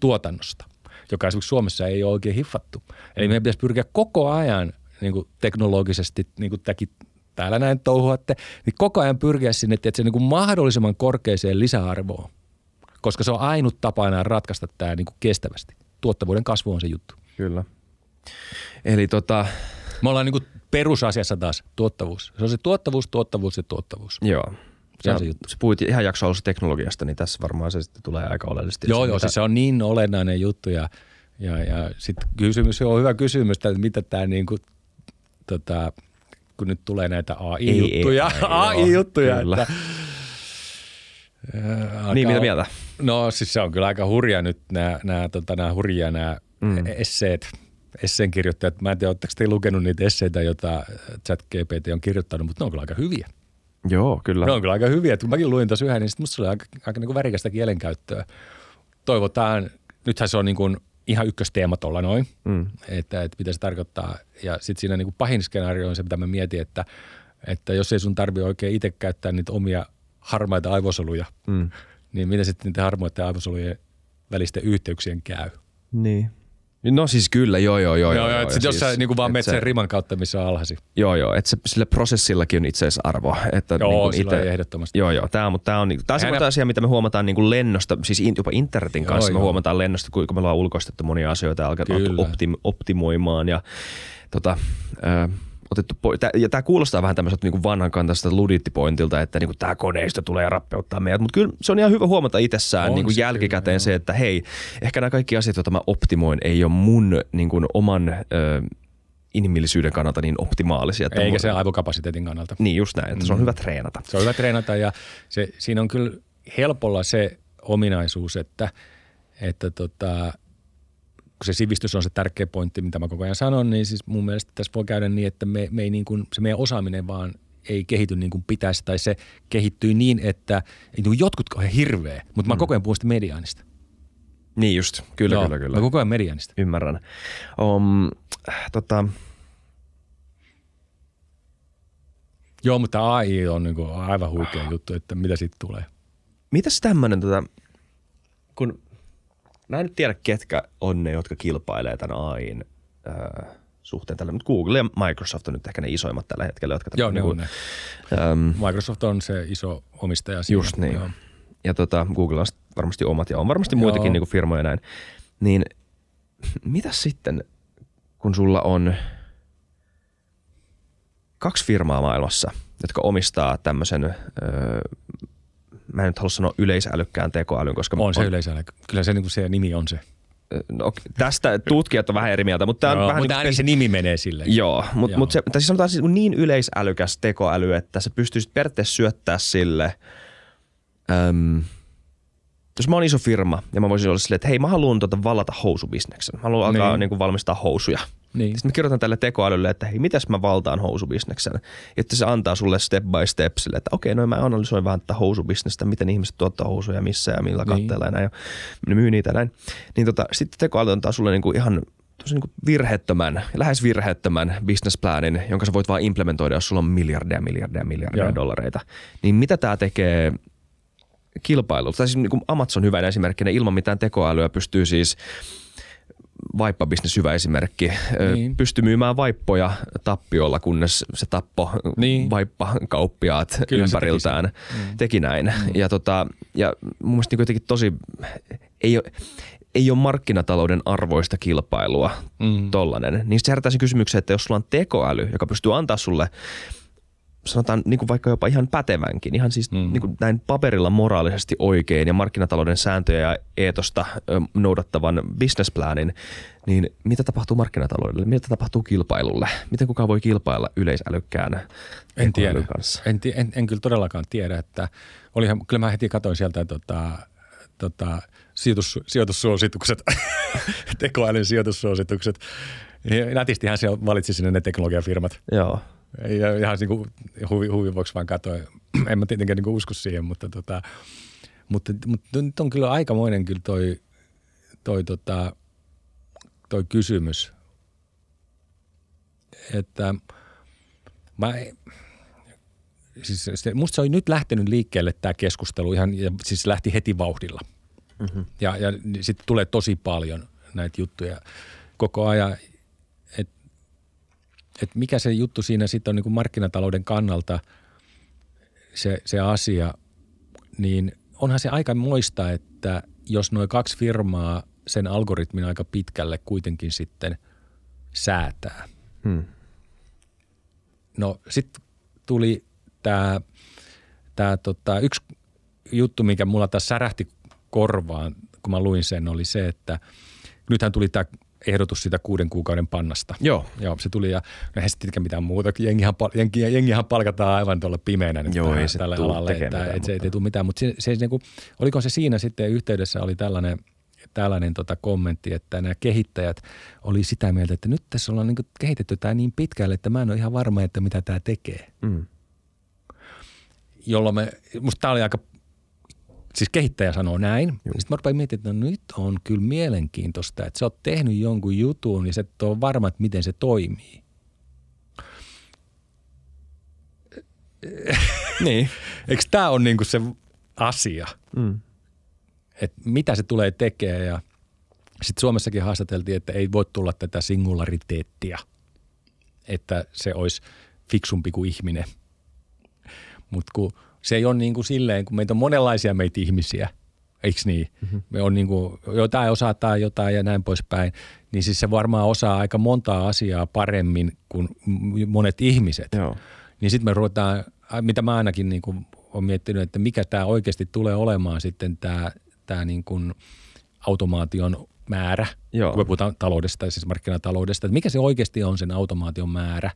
tuotannosta, joka esimerkiksi Suomessa ei ole oikein hiffattu. Eli meidän pitäisi pyrkiä koko ajan – niin kuin teknologisesti, niin kuin tämäkin täällä näin touhuatte, niin koko ajan pyrkiä sinne että se niin kuin mahdollisimman korkeaseen lisäarvoon, koska se on ainut tapa enää ratkaista tämä niin kuin kestävästi. Tuottavuuden kasvu on se juttu. Kyllä. Eli tota... Me ollaan niin kuin perusasiassa taas tuottavuus. Se on se tuottavuus, tuottavuus ja tuottavuus. Joo. Se, on se, juttu. se puhuit ihan jakso alussa teknologiasta, niin tässä varmaan se sitten tulee aika oleellisesti. Joo, joo, mitä... siis se on niin olennainen juttu ja, ja, ja sitten kysymys on hyvä kysymys, että mitä tämä niin kuin tota, kun nyt tulee näitä AI-juttuja, AI-juttuja, (laughs) kyllä. että Alkaa, niin, mitä mieltä? No siis se on kyllä aika hurja nyt nämä, nämä, tota, nämä hurjia nämä mm. esseet, esseen kirjoittajat. Mä en tiedä, oletteko te lukenut niitä esseitä, joita ChatGPT on kirjoittanut, mutta ne on kyllä aika hyviä. Joo, kyllä. Ne on kyllä aika hyviä. Kun mäkin luin tuossa yhden, niin musta se oli aika, aika niin kuin värikästä kielenkäyttöä. Toivotaan, nythän se on niin kuin ihan ykkösteema tuolla noin, mm. että, että mitä se tarkoittaa. Ja sitten siinä niin kuin pahin skenaario on se, mitä mä mietin, että, että jos ei sun tarvi oikein itse käyttää niitä omia harmaita aivosoluja, mm. niin mitä sitten niiden harmaiden aivosolujen välisten yhteyksien käy? Niin. No siis kyllä, joo joo joo. Joo, joo, joo siis, jos sä niin vaan menet sen riman kautta, missä on alhasi. Joo joo, että se, sillä prosessillakin on itse asiassa arvo. Että joo, niin sillä ite, ehdottomasti. Joo joo, tämä on, tämä on, tämä on semmoinen asia, mitä me huomataan niin kuin lennosta, siis jopa internetin kanssa joo, me joo. huomataan lennosta, kuinka me ollaan ulkoistettu monia asioita ja alkaa optim, optimoimaan ja tota, äh, otettu po- tää, ja tämä kuulostaa vähän tämmöiseltä niin vanhan kantaista ludittipointilta, että niin tämä koneisto tulee rappeuttaa meidät, mutta kyllä se on ihan hyvä huomata itsessään niin kuin jälkikäteen kyllä, se, että hei, ehkä nämä kaikki asiat, joita mä optimoin, ei ole mun niin kuin, oman ö, inhimillisyyden kannalta niin optimaalisia. Että Eikä se aivokapasiteetin kannalta. Niin just näin, että se on mm. hyvä treenata. Se on hyvä treenata ja se, siinä on kyllä helpolla se ominaisuus, että, että tota, kun se sivistys on se tärkeä pointti, mitä mä koko ajan sanon, niin siis mun mielestä tässä voi käydä niin, että me, me ei niin kuin, se meidän osaaminen vaan ei kehity niin kuin pitäisi, tai se kehittyy niin, että niin kuin jotkut on hirveä, mutta mm. mä koko ajan puhun sitä mediaanista. Niin just, kyllä, Joo, kyllä, kyllä. Mä koko ajan mediaanista. Ymmärrän. Um, tota... Joo, mutta AI on niin kuin aivan huikea juttu, että mitä siitä tulee. Mitäs tämmöinen, tota, kun mä en nyt tiedä, ketkä on ne, jotka kilpailee tämän AIin äh, suhteen tällä, mutta Google ja Microsoft on nyt ehkä ne isoimmat tällä hetkellä. Jotka Joo, ne on ne. Ähm, Microsoft on se iso omistaja. Siinä. Just niin. Joo. Ja tota, Google on varmasti omat ja on varmasti muitakin niin kuin firmoja näin. Niin mitä sitten, kun sulla on kaksi firmaa maailmassa, jotka omistaa tämmöisen öö, mä en nyt halua sanoa yleisälykkään tekoälyn, koska... On se on, yleisälykkö. Kyllä se, niin kuin se nimi on se. No, tästä tutkijat on vähän eri mieltä, mutta tämä on vähän... Mutta niin se nimi menee sille. Joo, mutta mut se, tai siis sanotaan siis niin yleisälykäs tekoäly, että se pystyisi periaatteessa syöttää sille... Äm, jos mä oon iso firma ja mä voisin olla silleen, että hei mä haluan tuota vallata housubisneksen. Mä haluan alkaa niin. Niin kuin valmistaa housuja. Niin. Sitten mä kirjoitan tälle tekoälylle, että hei, mitäs mä valtaan housubisneksen. Että se antaa sulle step by step sille, että okei, no mä analysoin vähän tätä housubisnestä, miten ihmiset tuottaa housuja missä ja millä niin. katteella ja näin. Ja ne myy niitä ja näin. Niin tota, sitten tekoäly antaa sulle niinku ihan tosi niin virheettömän, lähes virheettömän businessplanin, jonka sä voit vaan implementoida, jos sulla on miljardeja, miljardeja, miljardeja Joo. dollareita. Niin mitä tämä tekee kilpailulla? Tai siis niin kuin Amazon hyvä esimerkkinä, ilman mitään tekoälyä pystyy siis – vaippabisnes hyvä esimerkki. Niin. Pystyi myymään vaippoja tappiolla, kunnes se tappo niin. vaippakauppiaat Kyllä ympäriltään. Teki, mm. teki näin. Mm. Ja, tota, ja mun mielestä niin tosi, ei ole, ei ole markkinatalouden arvoista kilpailua mm. tollanen. Niin se herättää sen kysymyksen, että jos sulla on tekoäly, joka pystyy antaa sulle sanotaan niin kuin vaikka jopa ihan pätevänkin, ihan siis mm. niin kuin näin paperilla moraalisesti oikein ja markkinatalouden sääntöjä ja eetosta noudattavan businessplanin, niin mitä tapahtuu markkinataloudelle? Mitä tapahtuu kilpailulle? Miten kukaan voi kilpailla yleisälykkään en tiedä. kanssa? En, en, en, kyllä todellakaan tiedä, että olihan, kyllä mä heti katsoin sieltä tota, tota, sijoitus, sijoitussuositukset, (laughs) tekoälyn sijoitussuositukset. Nätistihän se valitsi sinne ne teknologiafirmat. Joo. Ja ihan niin kuin huvi, huvi vuoksi vaan katsoin. (clears throat) en mä tietenkään niin usko siihen, mutta, tota, mutta, mutta nyt on kyllä aikamoinen kyllä toi, toi, tota, toi kysymys. Että mä, siis se, musta se on nyt lähtenyt liikkeelle tämä keskustelu ihan, ja siis lähti heti vauhdilla. Mm-hmm. Ja, ja sitten tulee tosi paljon näitä juttuja koko ajan että mikä se juttu siinä sitten on niin kuin markkinatalouden kannalta se, se asia, niin onhan se aika moista, että jos noin kaksi firmaa sen algoritmin aika pitkälle kuitenkin sitten säätää. Hmm. No sitten tuli tämä tää tota, yksi juttu, mikä mulla tässä särähti korvaan, kun mä luin sen, oli se, että nythän tuli tämä ehdotus sitä kuuden kuukauden pannasta. Joo. Joo, se tuli ja no eihän sitten mitään muuta. Jengihan, jengi, jengihan palkataan aivan tuolla pimeänä nyt Joo, ei se tälle alalle, että, mitään, että se ei tule mitään. Mutta se, se, niin kuin, oliko se siinä sitten yhteydessä oli tällainen, tällainen tota kommentti, että nämä kehittäjät oli sitä mieltä, että nyt tässä ollaan niin kehitetty tämä niin pitkälle, että mä en ole ihan varma, että mitä tämä tekee. Mm. Jolloin me, musta tämä oli aika siis kehittäjä sanoo näin. Sitten mä rupean miettimään, että no nyt on kyllä mielenkiintoista, että sä oot tehnyt jonkun jutun, niin sä et ole varma, että miten se toimii. niin. (laughs) Eikö tämä ole niinku se asia, mm. että mitä se tulee tekemään ja sitten Suomessakin haastateltiin, että ei voi tulla tätä singulariteettia, että se olisi fiksumpi kuin ihminen. Mutta kun – se ei ole niin kuin silleen, kun meitä on monenlaisia meitä ihmisiä, eikö niin? Mm-hmm. Me on niin kuin, jotain osataan jotain ja näin poispäin, niin siis se varmaan osaa aika montaa asiaa paremmin kuin monet ihmiset. Joo. Niin sitten me ruvetaan, mitä mä ainakin niin kuin olen miettinyt, että mikä tämä oikeasti tulee olemaan sitten tämä, tämä niin kuin automaation määrä, Joo. kun me puhutaan taloudesta, siis markkinataloudesta, että mikä se oikeasti on sen automaation määrä,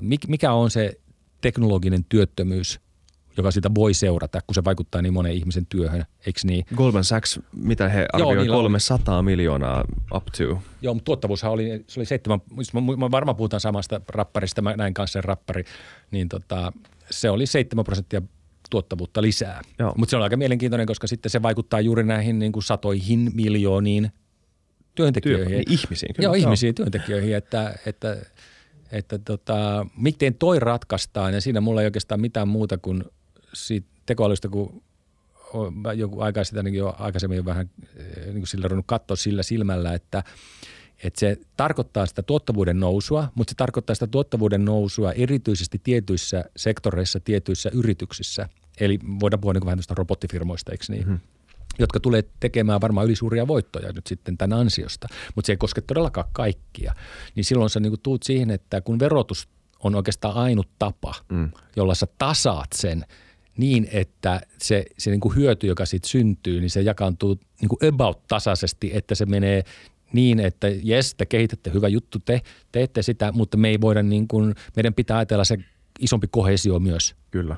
Mik, mikä on se teknologinen työttömyys, joka sitä voi seurata, kun se vaikuttaa niin monen ihmisen työhön, eikö niin? Goldman Sachs, mitä he arvioivat, niillä on. 300 miljoonaa up to. Joo, mutta tuottavuushan oli, se oli seitsemän, siis mä, varmaan puhutaan samasta rapparista, mä näin kanssa sen rappari, niin tota, se oli seitsemän prosenttia tuottavuutta lisää. Mutta se on aika mielenkiintoinen, koska sitten se vaikuttaa juuri näihin niin kuin satoihin miljooniin työntekijöihin. Työ, niin ihmisiin. Kyllä, Joo, ihmisiin työntekijöihin, että, että, että tota, miten toi ratkaistaan ja siinä mulla ei oikeastaan mitään muuta kuin siitä tekoälystä, kun joku aika sitä ainakin jo aikaisemmin jo vähän eh, niin kuin sillä ruvennut katsoa sillä silmällä, että, että se tarkoittaa sitä tuottavuuden nousua, mutta se tarkoittaa sitä tuottavuuden nousua erityisesti tietyissä sektoreissa, tietyissä yrityksissä. Eli voidaan puhua niin kuin vähän tuosta robottifirmoista, eikö niin? Mm-hmm jotka tulee tekemään varmaan ylisuuria voittoja nyt sitten tämän ansiosta, mutta se ei koske todellakaan kaikkia. Niin silloin sä niinku tuut siihen, että kun verotus on oikeastaan ainut tapa, mm. jolla sä tasaat sen niin, että se, se niinku hyöty, joka siitä syntyy, niin se jakaantuu niinku about tasaisesti, että se menee niin, että jes, te kehitätte hyvä juttu, te teette sitä, mutta me ei voida niin kuin, meidän pitää ajatella se isompi kohesio myös. Kyllä.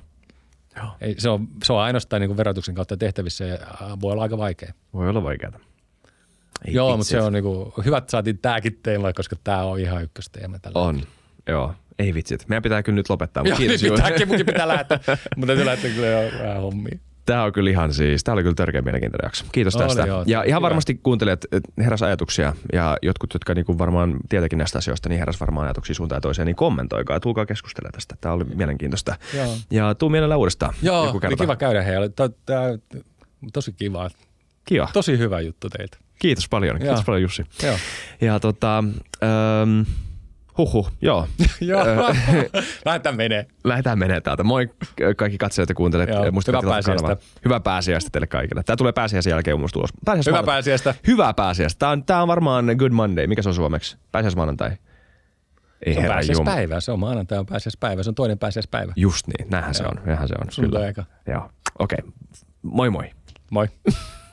Joo. Ei, se, on, se on ainoastaan niin kuin verotuksen kautta tehtävissä ja voi olla aika vaikea. Voi olla vaikeaa. Ei Joo, vitsit. mutta se on niinku, hyvä, että saatiin tääkin teema, koska tämä on ihan ykkösteema tällä. On, joo. Ei vitsit. Meidän pitää kyllä nyt lopettaa. Joo, Mutta kiitos niin pitää, munkin pitää lähteä, (laughs) mutta täytyy lähteä kyllä jo vähän hommia. Tämä on kyllä ihan siis, tämä oli kyllä törkeä mielenkiintoinen jakso. Kiitos Oli tästä. joo, ja ihan hyvä. varmasti kuuntelijat heräs ajatuksia ja jotkut, jotka niinku varmaan tietäkin näistä asioista, niin heräs varmaan ajatuksia suuntaan ja toiseen, niin kommentoikaa ja tulkaa keskustelemaan tästä. Tämä oli mielenkiintoista. Joo. Ja tuu mielellään uudestaan Joo, joku kerta. kiva käydä heillä. Tosi kiva. Kiva. Tosi hyvä juttu teiltä. Kiitos paljon. Kiitos Joo. paljon Jussi. Joo. Ja tota, ähm, huhhuh, joo. (laughs) Joo, (laughs) lähdetään menee. Lähdetään menee täältä. Moi kaikki katsojat ja kuuntelijat. Joo, hyvää pääsiäistä. Hyvää pääsiäistä teille kaikille. Tämä tulee pääsiäisen jälkeen ulos. Pääsiäis Hyvää maanantai- pääsiäistä. Hyvää pääsiäistä. Tämä on, tämä on varmaan Good Monday. Mikä se on suomeksi? Pääsiäismaanantai. Ei Se on pääsiäispäivä. Se on maanantai on pääsiäispäivä. Se on toinen pääsiäispäivä. Just niin. Näinhän se on. Näinhän se on. Sulla Kyllä. Joo. Okei. Okay. Moi moi. Moi. (laughs)